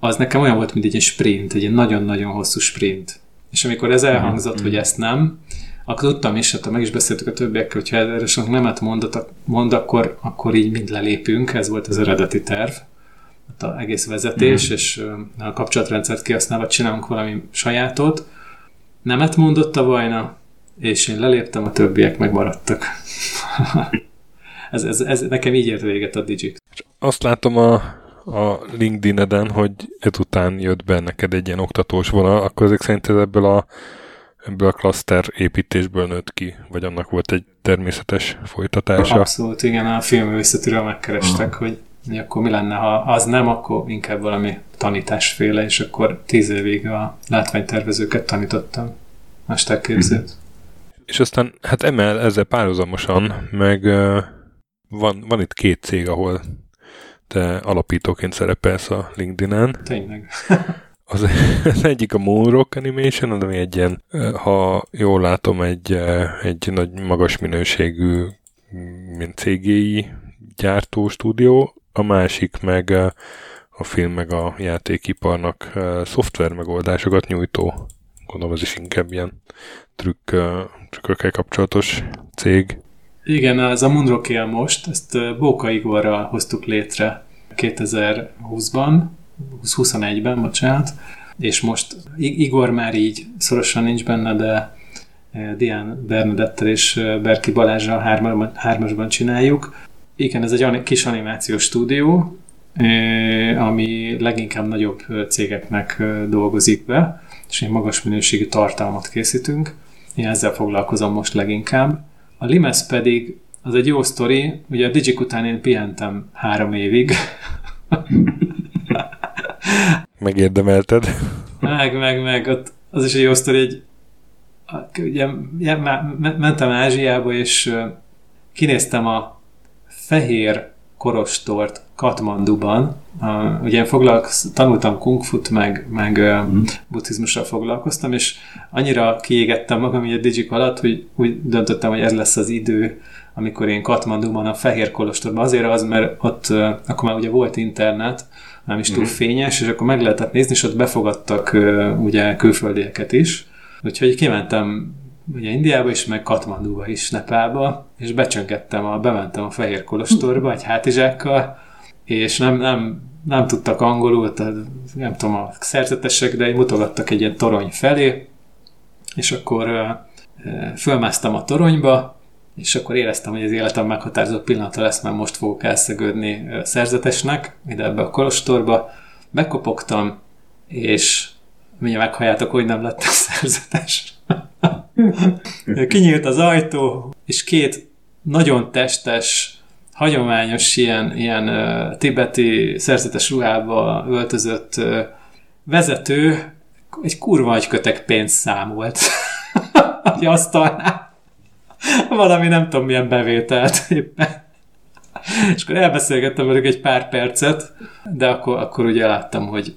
az nekem olyan volt, mint egy sprint, egy nagyon-nagyon hosszú sprint. És amikor ez elhangzott, uh-huh. hogy ezt nem, akkor tudtam is, hát meg is beszéltük a többiekkel, hogyha erre sok nemet mondott, mond, akkor, akkor így mind lelépünk, ez volt az eredeti terv, hát az egész vezetés, mm. és a kapcsolatrendszert kihasználva csinálunk valami sajátot. Nemet mondott a Vajna, és én leléptem, a többiek megmaradtak. ez, ez, ez, nekem így ért véget a Digik. Azt látom a, a LinkedIn-eden, hogy ezután jött be neked egy ilyen oktatós vonal, akkor ezek szerint ez ebből a ebből a klaszter építésből nőtt ki, vagy annak volt egy természetes folytatása. Abszolút, igen, a filmőszetiről megkerestek, uh-huh. hogy akkor mi lenne, ha az nem, akkor inkább valami tanításféle, és akkor tíz évig a látványtervezőket tanítottam, mesterképzőt. Uh-huh. És aztán hát emel ezzel párhuzamosan, meg uh, van, van itt két cég, ahol te alapítóként szerepelsz a LinkedIn-en. Tényleg. Az, az egyik a Moonrock Animation, ami egy ilyen, ha jól látom, egy, egy nagy magas minőségű mint CGI gyártó stúdió, a másik meg a film meg a játékiparnak szoftver megoldásokat nyújtó, gondolom ez is inkább ilyen trükk, trükkökkel kapcsolatos cég. Igen, az a Moonrock él most, ezt Bóka Igorral hoztuk létre 2020-ban, 21-ben, bocsánat, és most Igor már így szorosan nincs benne, de Dián Bernadettel és Berki Balázsral hármasban csináljuk. Igen, ez egy kis animációs stúdió, ami leginkább nagyobb cégeknek dolgozik be, és egy magas minőségű tartalmat készítünk. Én ezzel foglalkozom most leginkább. A Limes pedig az egy jó sztori, ugye a Digik után én pihentem három évig, Megérdemelted. Meg, meg, meg. Ott az is egy jó sztori, egy ugye, mentem Ázsiába, és kinéztem a fehér korostort Katmanduban. Ugye én foglalkoz, tanultam kungfut, meg, meg mm. buddhizmussal foglalkoztam, és annyira kiégettem magam így a Digik alatt, hogy úgy döntöttem, hogy ez lesz az idő, amikor én Katmanduban a fehér kolostorban. Azért az, mert ott akkor már ugye volt internet, nem is túl mm. fényes, és akkor meg lehetett nézni, és ott befogadtak ugye külföldieket is. Úgyhogy kimentem ugye Indiába is, meg Katmanduba is, Nepálba, és becsöngettem, a, bementem a Fehér Kolostorba egy hátizsákkal, és nem, nem, nem tudtak angolul, tehát nem tudom, a szerzetesek, de mutogattak egy ilyen torony felé, és akkor fölmásztam a toronyba, és akkor éreztem, hogy az életem meghatározó pillanata lesz, mert most fogok elszegődni szerzetesnek, ide ebbe a kolostorba. Bekopogtam, és mindjárt meghalljátok, hogy nem lettem szerzetes. Kinyílt az ajtó, és két nagyon testes, hagyományos ilyen, ilyen uh, tibeti szerzetes ruhába öltözött uh, vezető egy kurva kötek pénzt számolt a asztalnál. valami nem tudom milyen bevételt éppen. És akkor elbeszélgettem velük egy pár percet, de akkor, akkor ugye láttam, hogy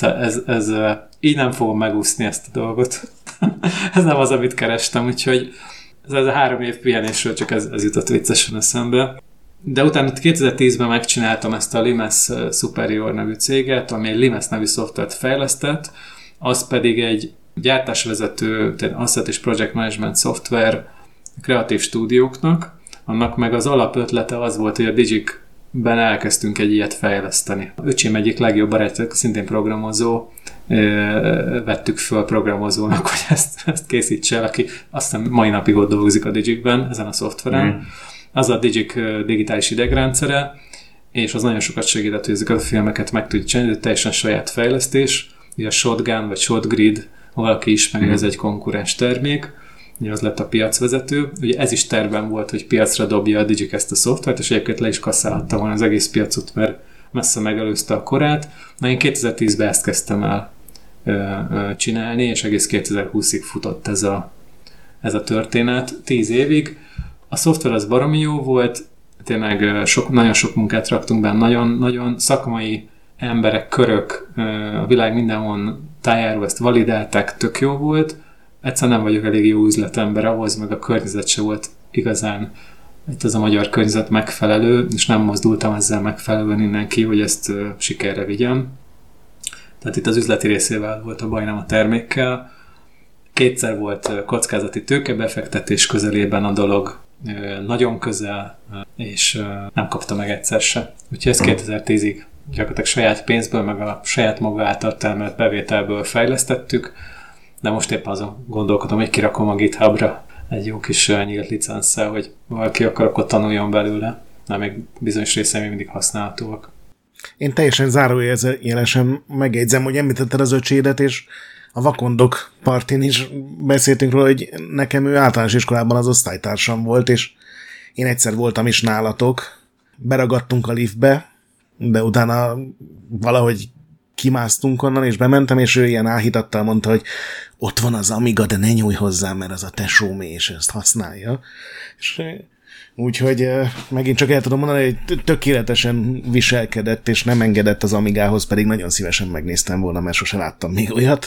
ez, ez, így nem fogom megúszni ezt a dolgot. ez nem az, amit kerestem, úgyhogy ez, ez a három év pihenésről csak ez, ez jutott viccesen eszembe. De utána 2010-ben megcsináltam ezt a Limes Superior nevű céget, ami egy Limes nevű szoftvert fejlesztett, az pedig egy gyártásvezető, tehát Asset és Project Management szoftver, kreatív stúdióknak, annak meg az alapötlete az volt, hogy a Digic ben elkezdtünk egy ilyet fejleszteni. Öcsém egyik legjobb barátja, szintén programozó, vettük föl programozónak, hogy ezt, ezt készítse el, aki azt hiszem mai napig ott dolgozik a Digicben, ezen a szoftveren. Mm. Az a Digic digitális idegrendszere, és az nagyon sokat segített, hogy ezeket a filmeket meg tudjuk csinálni, teljesen saját fejlesztés, ugye a Shotgun vagy Shotgrid, valaki ismeri, ez egy konkurens termék, ugye az lett a piacvezető. Ugye ez is terben volt, hogy piacra dobja a Digicast a szoftvert, és egyébként le is kasszálhatta volna az egész piacot, mert messze megelőzte a korát. Na én 2010-ben ezt kezdtem el csinálni, és egész 2020-ig futott ez a, ez a történet, 10 évig. A szoftver az baromi jó volt, tényleg sok, nagyon sok munkát raktunk benne, nagyon, nagyon szakmai emberek, körök a világ mindenhol tájáról ezt validálták, tök jó volt. Egyszer nem vagyok elég jó üzletember ahhoz, meg a környezet se volt igazán itt az a magyar környezet megfelelő, és nem mozdultam ezzel megfelelően innen ki, hogy ezt sikerre vigyem. Tehát itt az üzleti részével volt a baj, nem a termékkel. Kétszer volt kockázati tőkebefektetés közelében a dolog, nagyon közel, és nem kapta meg egyszer se. Úgyhogy ez 2010-ig gyakorlatilag saját pénzből, meg a saját maga által termelt bevételből fejlesztettük, de most éppen azon gondolkodom, hogy kirakom a GitHubra egy jó kis nyílt licenszel, hogy valaki akar, akkor tanuljon belőle, de még bizonyos részei még mindig használhatóak. Én teljesen zárójelesen megjegyzem, hogy említetted az öcsédet, és a vakondok partin is beszéltünk róla, hogy nekem ő általános iskolában az osztálytársam volt, és én egyszer voltam is nálatok, beragadtunk a liftbe, de utána valahogy kimásztunk onnan, és bementem, és ő ilyen áhítattal mondta, hogy ott van az Amiga, de ne nyújj hozzá, mert az a tesómé, és ezt használja. És Úgyhogy megint csak el tudom mondani, hogy tökéletesen viselkedett, és nem engedett az Amigához, pedig nagyon szívesen megnéztem volna, mert sosem láttam még olyat.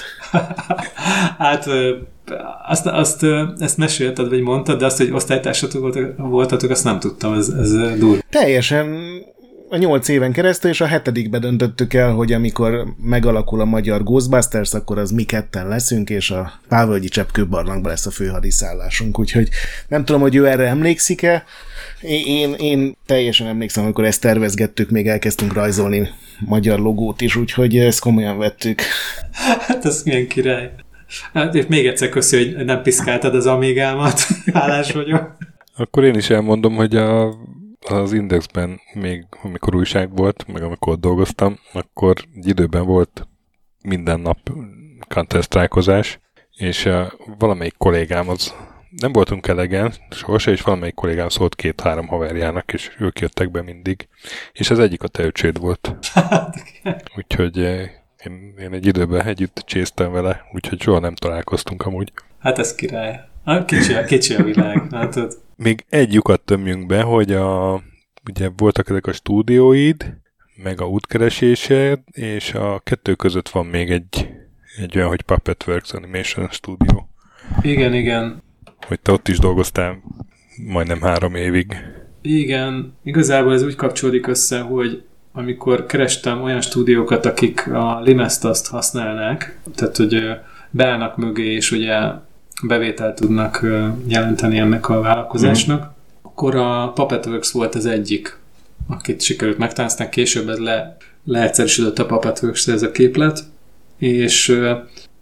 hát azt, azt, ezt mesélted, vagy mondtad, de azt, hogy osztálytársatok voltatok, azt nem tudtam, ez, ez durva. Teljesen a nyolc éven keresztül, és a hetedikbe döntöttük el, hogy megalakul a magyar Ghostbusters, akkor az mi ketten leszünk, és a Pávölgyi Cseppkőbarlangban lesz a főhadiszállásunk, úgyhogy nem tudom, hogy ő erre emlékszik-e. Én, én teljesen emlékszem, amikor ezt tervezgettük, még elkezdtünk rajzolni magyar logót is, úgyhogy ezt komolyan vettük. Hát ez milyen király. Hát, és még egyszer köszi, hogy nem piszkáltad az amigámat. Hálás vagyok. Akkor én is elmondom, hogy a az Indexben még, amikor újság volt, meg amikor ott dolgoztam, akkor egy időben volt minden nap counter és uh, valamelyik kollégám az nem voltunk elegen, sohasem, és valamelyik kollégám szólt két-három haverjának, és ők jöttek be mindig. És az egyik a te volt. úgyhogy én, én egy időben együtt csésztem vele, úgyhogy soha nem találkoztunk amúgy. Hát ez király. Kicsi, kicsi a világ. Hát, még egy lyukat tömjünk be, hogy a, ugye voltak ezek a stúdióid, meg a útkeresésed, és a kettő között van még egy, egy olyan, hogy Puppetworks Animation Studio. Igen, igen. Hogy te ott is dolgoztál majdnem három évig. Igen, igazából ez úgy kapcsolódik össze, hogy amikor kerestem olyan stúdiókat, akik a Limest-azt használnák, tehát hogy beállnak mögé, és ugye bevételt tudnak jelenteni ennek a vállalkozásnak, mm. akkor a Puppetworks volt az egyik, akit sikerült megtáncnak, később ez le, leegyszerűsödött a Puppetworks ez a képlet, és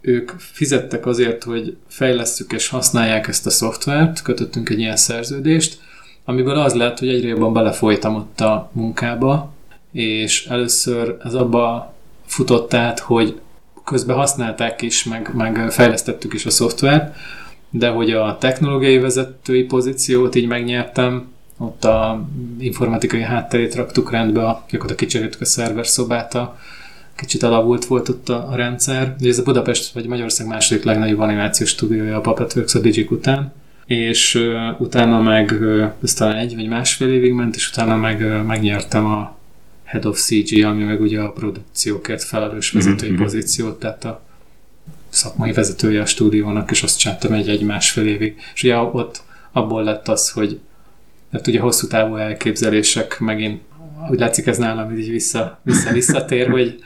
ők fizettek azért, hogy fejlesztjük és használják ezt a szoftvert, kötöttünk egy ilyen szerződést, amiből az lett, hogy egyre jobban belefolytam ott a munkába, és először ez abba futott át, hogy közben használták is, meg, meg fejlesztettük is a szoftvert, de hogy a technológiai vezetői pozíciót így megnyertem, ott a informatikai hátterét raktuk rendbe, gyakorlatilag kicseréltük a szerver szobát, a, kicsit alavult volt ott a, a rendszer. Ugye ez a Budapest vagy Magyarország második legnagyobb animációs stúdiója a Puppetworks a Digic után, és uh, utána meg, uh, ez talán egy vagy másfél évig ment, és utána meg uh, megnyertem a Head of CG, ami meg ugye a produkciókért felelős vezetői mm-hmm. pozíciót, tehát a szakmai vezetője a stúdiónak, és azt csináltam egy, egy másfél évig. És ugye ott abból lett az, hogy tehát ugye hosszú távú elképzelések megint, úgy látszik ez nálam így vissza, vissza visszatér, hogy,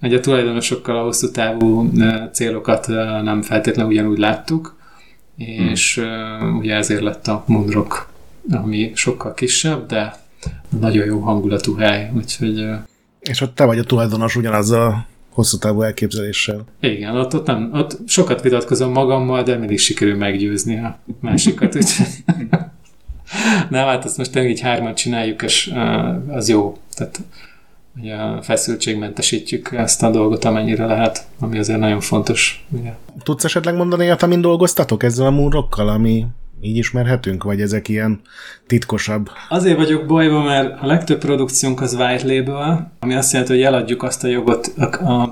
hogy a tulajdonosokkal a hosszú távú célokat nem feltétlenül ugyanúgy láttuk, és hmm. ugye ezért lett a Moonrock, ami sokkal kisebb, de nagyon jó hangulatú hely, úgyhogy... És ott te vagy a tulajdonos ugyanazzal a hosszú távú elképzeléssel. Igen, ott, ott, nem, ott sokat vitatkozom magammal, de mindig sikerül meggyőzni a másikat, úgyhogy... Nem, hát azt most tényleg így hármat csináljuk, és az jó. Tehát ugye feszültségmentesítjük ezt a dolgot, amennyire lehet, ami azért nagyon fontos. Ugye. Tudsz esetleg mondani olyat, amin dolgoztatok ezzel a múrokkal, ami így ismerhetünk, vagy ezek ilyen titkosabb? Azért vagyok bajban, mert a legtöbb produkciónk az white label, ami azt jelenti, hogy eladjuk azt a jogot, a, a,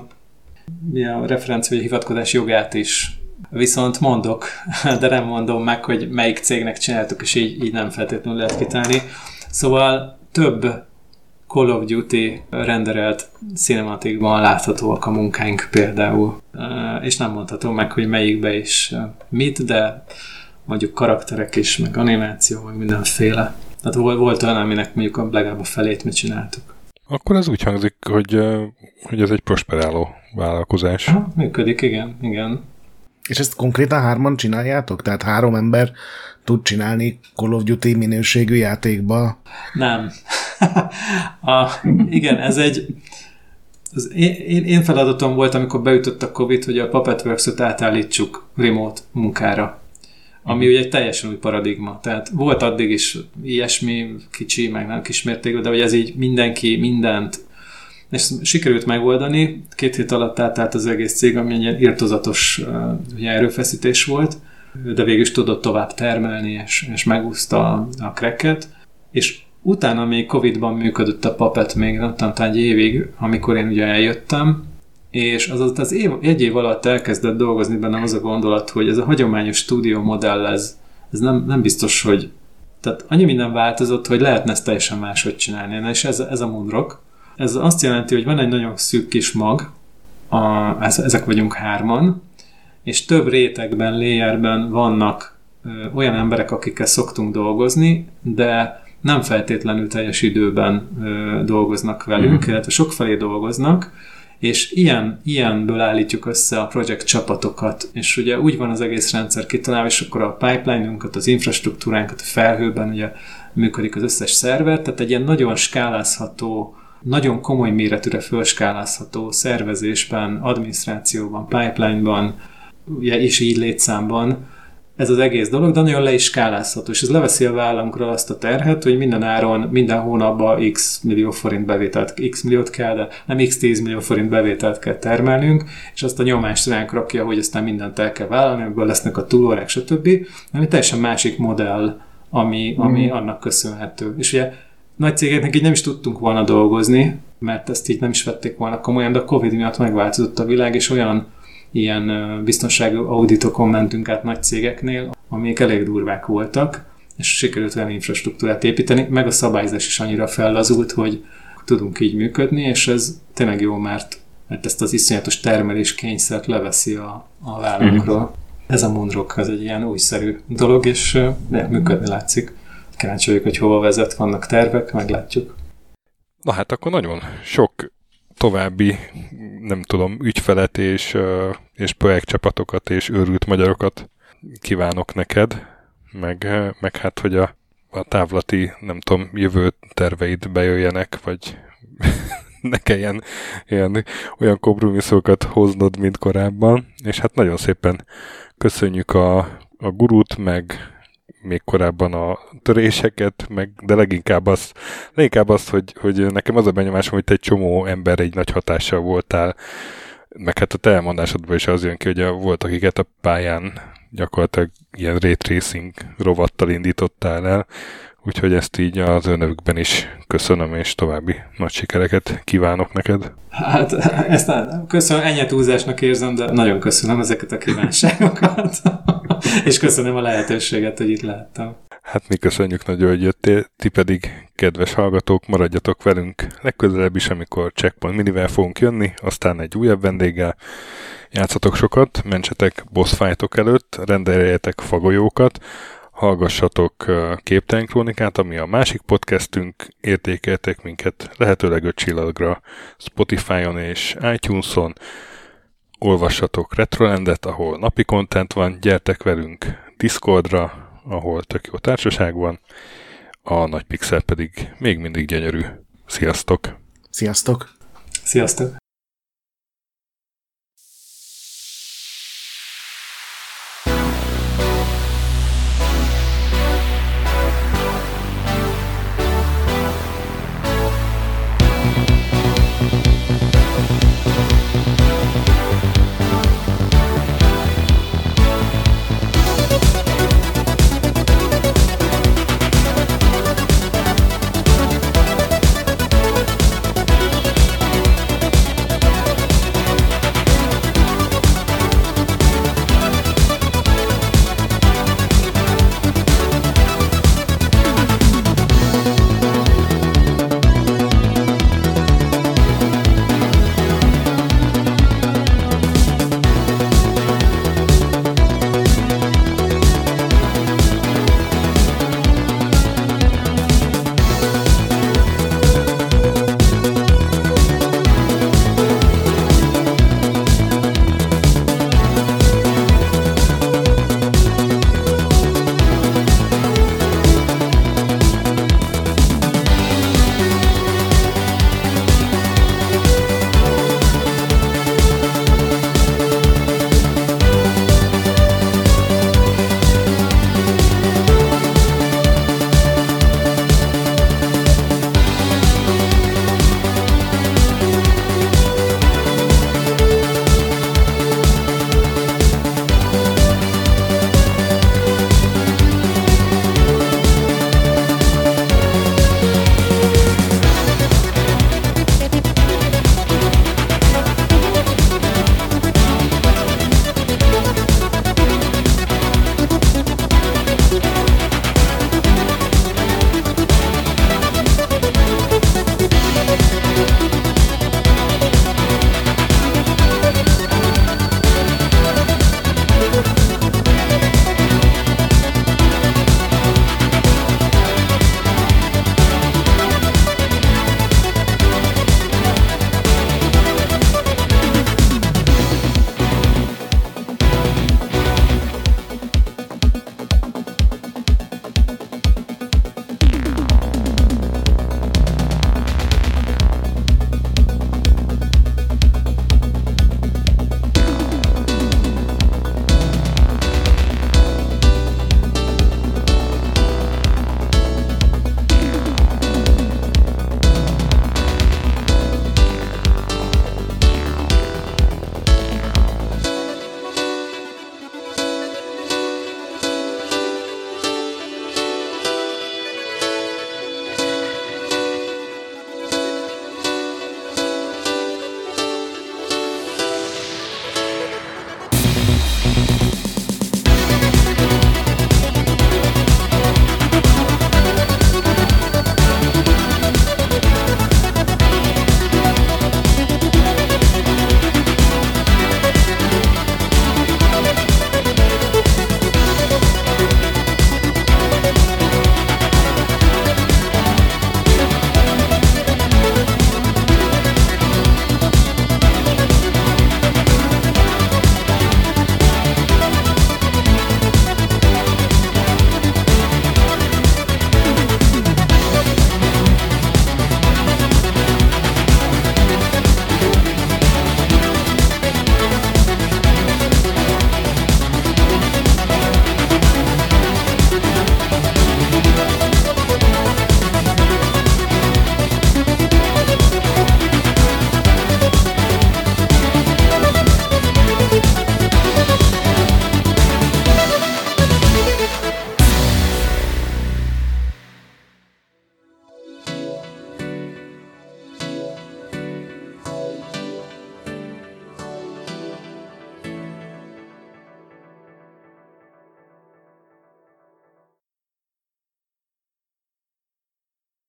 a referencia vagy a hivatkozás jogát is. Viszont mondok, de nem mondom meg, hogy melyik cégnek csináltuk, és így, így nem feltétlenül lehet kitálni. Szóval több Call of Duty renderelt cinematikban láthatóak a munkáink például, és nem mondhatom meg, hogy melyikbe is mit, de mondjuk karakterek is, meg animáció, meg mindenféle. Tehát volt, volt olyan, aminek mondjuk a legalább a felét mi csináltuk. Akkor ez úgy hangzik, hogy, hogy ez egy prosperáló vállalkozás. Ha, működik, igen, igen. És ezt konkrétan hárman csináljátok? Tehát három ember tud csinálni Call of Duty minőségű játékba? Nem. a, igen, ez egy az én, én feladatom volt, amikor beütött a Covid, hogy a Puppetworks-ot átállítsuk remote munkára ami ugye egy teljesen új paradigma. Tehát volt addig is ilyesmi, kicsi, meg nem kismértékű, de hogy ez így mindenki, mindent, és sikerült megoldani, két hét alatt átállt az egész cég, ami egy ilyen irtozatos ugye, erőfeszítés volt, de végül is tudott tovább termelni, és, és megúszta a, a cracket, és utána még Covid-ban működött a Puppet még, nem tudom, egy évig, amikor én ugye eljöttem, és az az év, egy év alatt elkezdett dolgozni bennem az a gondolat, hogy ez a hagyományos stúdió modell, ez, ez nem, nem biztos, hogy tehát annyi minden változott, hogy lehetne ezt teljesen máshogy csinálni. Na, és ez, ez a mundrok. Ez azt jelenti, hogy van egy nagyon szűk kis mag, a, ezek vagyunk hárman, és több rétegben, layerben vannak ö, olyan emberek, akikkel szoktunk dolgozni, de nem feltétlenül teljes időben ö, dolgoznak velünk, mm. illetve sokfelé dolgoznak, és ilyen, ilyenből állítjuk össze a projekt csapatokat, és ugye úgy van az egész rendszer kitalálva, és akkor a pipeline-unkat, az infrastruktúránkat a felhőben ugye működik az összes szerver, tehát egy ilyen nagyon skálázható, nagyon komoly méretűre fölskálázható szervezésben, adminisztrációban, pipeline-ban, ugye, és így létszámban ez az egész dolog, de nagyon le is skálázható, és ez leveszi a vállamkra azt a terhet, hogy minden áron, minden hónapban x millió forint bevételt, x milliót kell, de nem x 10 millió forint bevételt kell termelnünk, és azt a nyomást ránk rakja, hogy aztán mindent el kell vállalni, ebből lesznek a túlórák, stb. Ami teljesen másik modell, ami, ami mm. annak köszönhető. És ugye nagy cégeknek így nem is tudtunk volna dolgozni, mert ezt így nem is vették volna komolyan, de a Covid miatt megváltozott a világ, és olyan ilyen biztonsági auditokon mentünk át nagy cégeknél, amik elég durvák voltak, és sikerült olyan infrastruktúrát építeni, meg a szabályzás is annyira fellazult, hogy tudunk így működni, és ez tényleg jó, mert, mert ezt az iszonyatos termelés kényszert leveszi a, a vállunkról. Mm. Ez a Mondrock, ez egy ilyen újszerű dolog, és ne, működni látszik. Kíváncsi vagyok, hogy hova vezet, vannak tervek, meglátjuk. Na hát akkor nagyon sok további, nem tudom, ügyfelet és, és projektcsapatokat és őrült magyarokat kívánok neked, meg, meg hát, hogy a, a távlati, nem tudom, jövő terveid bejöjjenek, vagy ne kelljen ilyen, olyan kompromisszokat hoznod, mint korábban. És hát nagyon szépen köszönjük a, a gurút, meg még korábban a töréseket, meg, de leginkább azt, leginkább azt hogy, hogy nekem az a benyomásom, hogy te egy csomó ember egy nagy hatással voltál, meg hát a te elmondásodban is az jön ki, hogy volt, akiket a pályán gyakorlatilag ilyen ray tracing rovattal indítottál el, úgyhogy ezt így az önökben is köszönöm, és további nagy sikereket kívánok neked. Hát ezt köszönöm, ennyi túlzásnak érzem, de nagyon köszönöm ezeket a kívánságokat. és köszönöm a lehetőséget, hogy itt láttam. Hát mi köszönjük nagyon, hogy jöttél, ti pedig, kedves hallgatók, maradjatok velünk legközelebb is, amikor Checkpoint Minivel fogunk jönni, aztán egy újabb vendéggel. Játszatok sokat, mentsetek boss fightok előtt, rendeljetek fagolyókat, hallgassatok Képtelen Krónikát, ami a másik podcastünk, értékeltek minket lehetőleg öt csillagra Spotify-on és iTunes-on, olvassatok Retrolandet, ahol napi content van, gyertek velünk Discordra, ahol tök jó társaság van, a nagy pixel pedig még mindig gyönyörű. Sziasztok! Sziasztok! Sziasztok!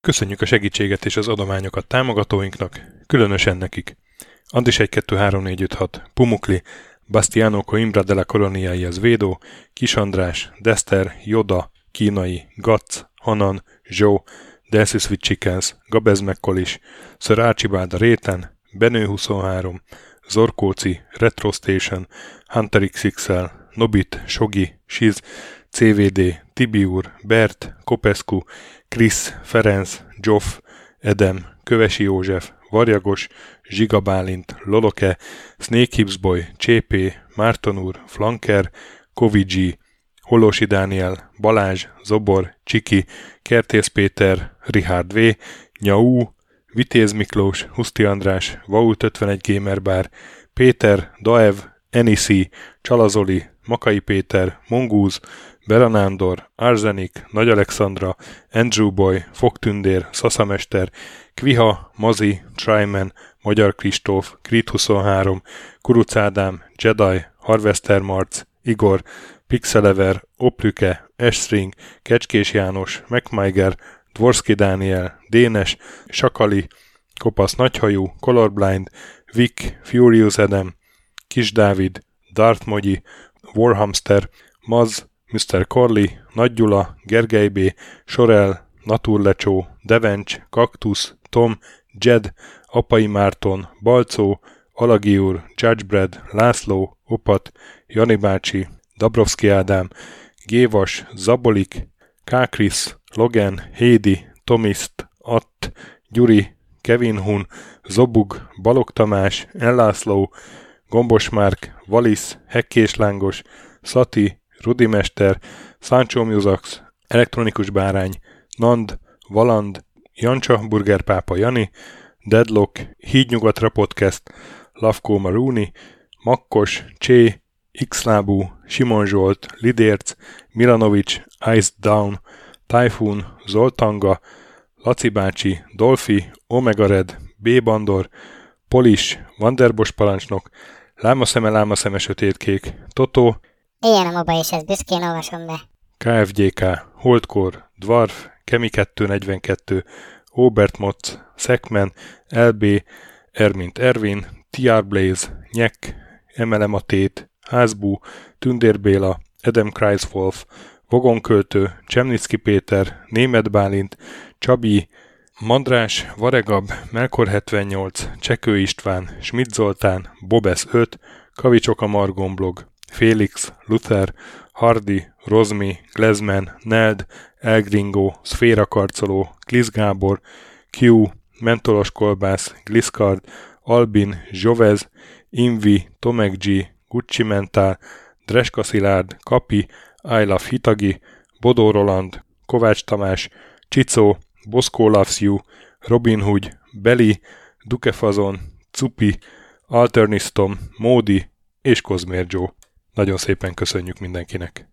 Köszönjük a segítséget és az adományokat támogatóinknak, különösen nekik. Andis 1 2 3 4 5 6, Pumukli, Bastiano Coimbra de la Coloniai az Védó, Kis András, Dester, Joda, Kínai, Gatz, Hanan, Zsó, Delcy Sweet Chickens, Gabez McCollis, Sir Archibald Réten, Benő 23, Zorkóci, Retro Station, Hunter XXL, Nobit, Sogi, Siz, CVD, Tibiur, Bert, Kopescu, Krisz, Ferenc, Joff, Edem, Kövesi József, Varjagos, Zsiga Loloke, Snake Hips Boy, Csépé, Márton úr, Flanker, Kovicsi, Holosi Dániel, Balázs, Zobor, Csiki, Kertész Péter, Richard V, Nyau, Vitéz Miklós, Huszti András, Vault 51 Gamer Bar, Péter, Daev, Enisi, Csalazoli, Makai Péter, Mongúz, Beranándor, Arzenik, Nagy Alexandra, Andrew Boy, Fogtündér, Szaszamester, Kviha, Mazi, Tryman, Magyar Kristóf, Krit 23, Kuruc Ádám, Jedi, Harvester Marc, Igor, Pixelever, Oprüke, Esring, Kecskés János, MacMiger, Dvorski Dániel, Dénes, Sakali, Kopasz Nagyhajú, Colorblind, Vic, Furious Adam, Kis Dávid, Darth Mogyi, Warhamster, Maz, Mr. Corley, Nagy Gyula, Gergely B., Sorel, Naturlecsó, Devencs, Kaktusz, Tom, Jed, Apai Márton, Balcó, Alagi úr, Judgebred, László, Opat, Jani bácsi, Dabrowski Ádám, Gévas, Zabolik, Kákris, Logan, Hédi, Tomiszt, Att, Gyuri, Kevin Hun, Zobug, Balog Tamás, Ellászló, Gombos Márk, Valisz, Hekkés Lángos, Szati, Rudimester, Sancho Musax, Elektronikus Bárány, Nand, Valand, Jancsa, Burgerpápa Jani, Deadlock, Hídnyugatra Podcast, Lavkó Maruni, Makkos, Csé, Xlábú, Simon Zsolt, Lidérc, Milanovic, Ice Down, Typhoon, Zoltanga, Laci bácsi, Dolfi, Omega Red, B. Bandor, Polis, Vanderbos parancsnok, Lámaszeme, Lámaszeme sötétkék, Totó, Ilyen a moba, és ezt büszkén olvasom be. KFGK, Holdkor, Dwarf, Kemi 242, Obert Motz, Szekmen, LB, Ermint Ervin, TR Blaze, Nyek, Emelem a Tét, Házbú, Tündér Béla, Edem Kreiswolf, Vogonköltő, Csemnicki Péter, Német Bálint, Csabi, Mandrás, Varegab, Melkor 78, Csekő István, Schmidt Zoltán, Bobesz 5, Kavicsok a Margon blog, Félix, Luther, Hardy, Rozmi, Glezman, Neld, Elgringo, Szféra Karcoló, Glisz Gábor, Q, Mentolos Kolbász, Gliscard, Albin, Jovez, Invi, Tomek G, Gucci Mentál, Dreska Szilárd, Kapi, I Hitagi, Bodó Roland, Kovács Tamás, Csicó, Boszkó Loves You, Robin Hood, Beli, Dukefazon, Cupi, Alternistom, Módi és Kozmér Joe. Nagyon szépen köszönjük mindenkinek!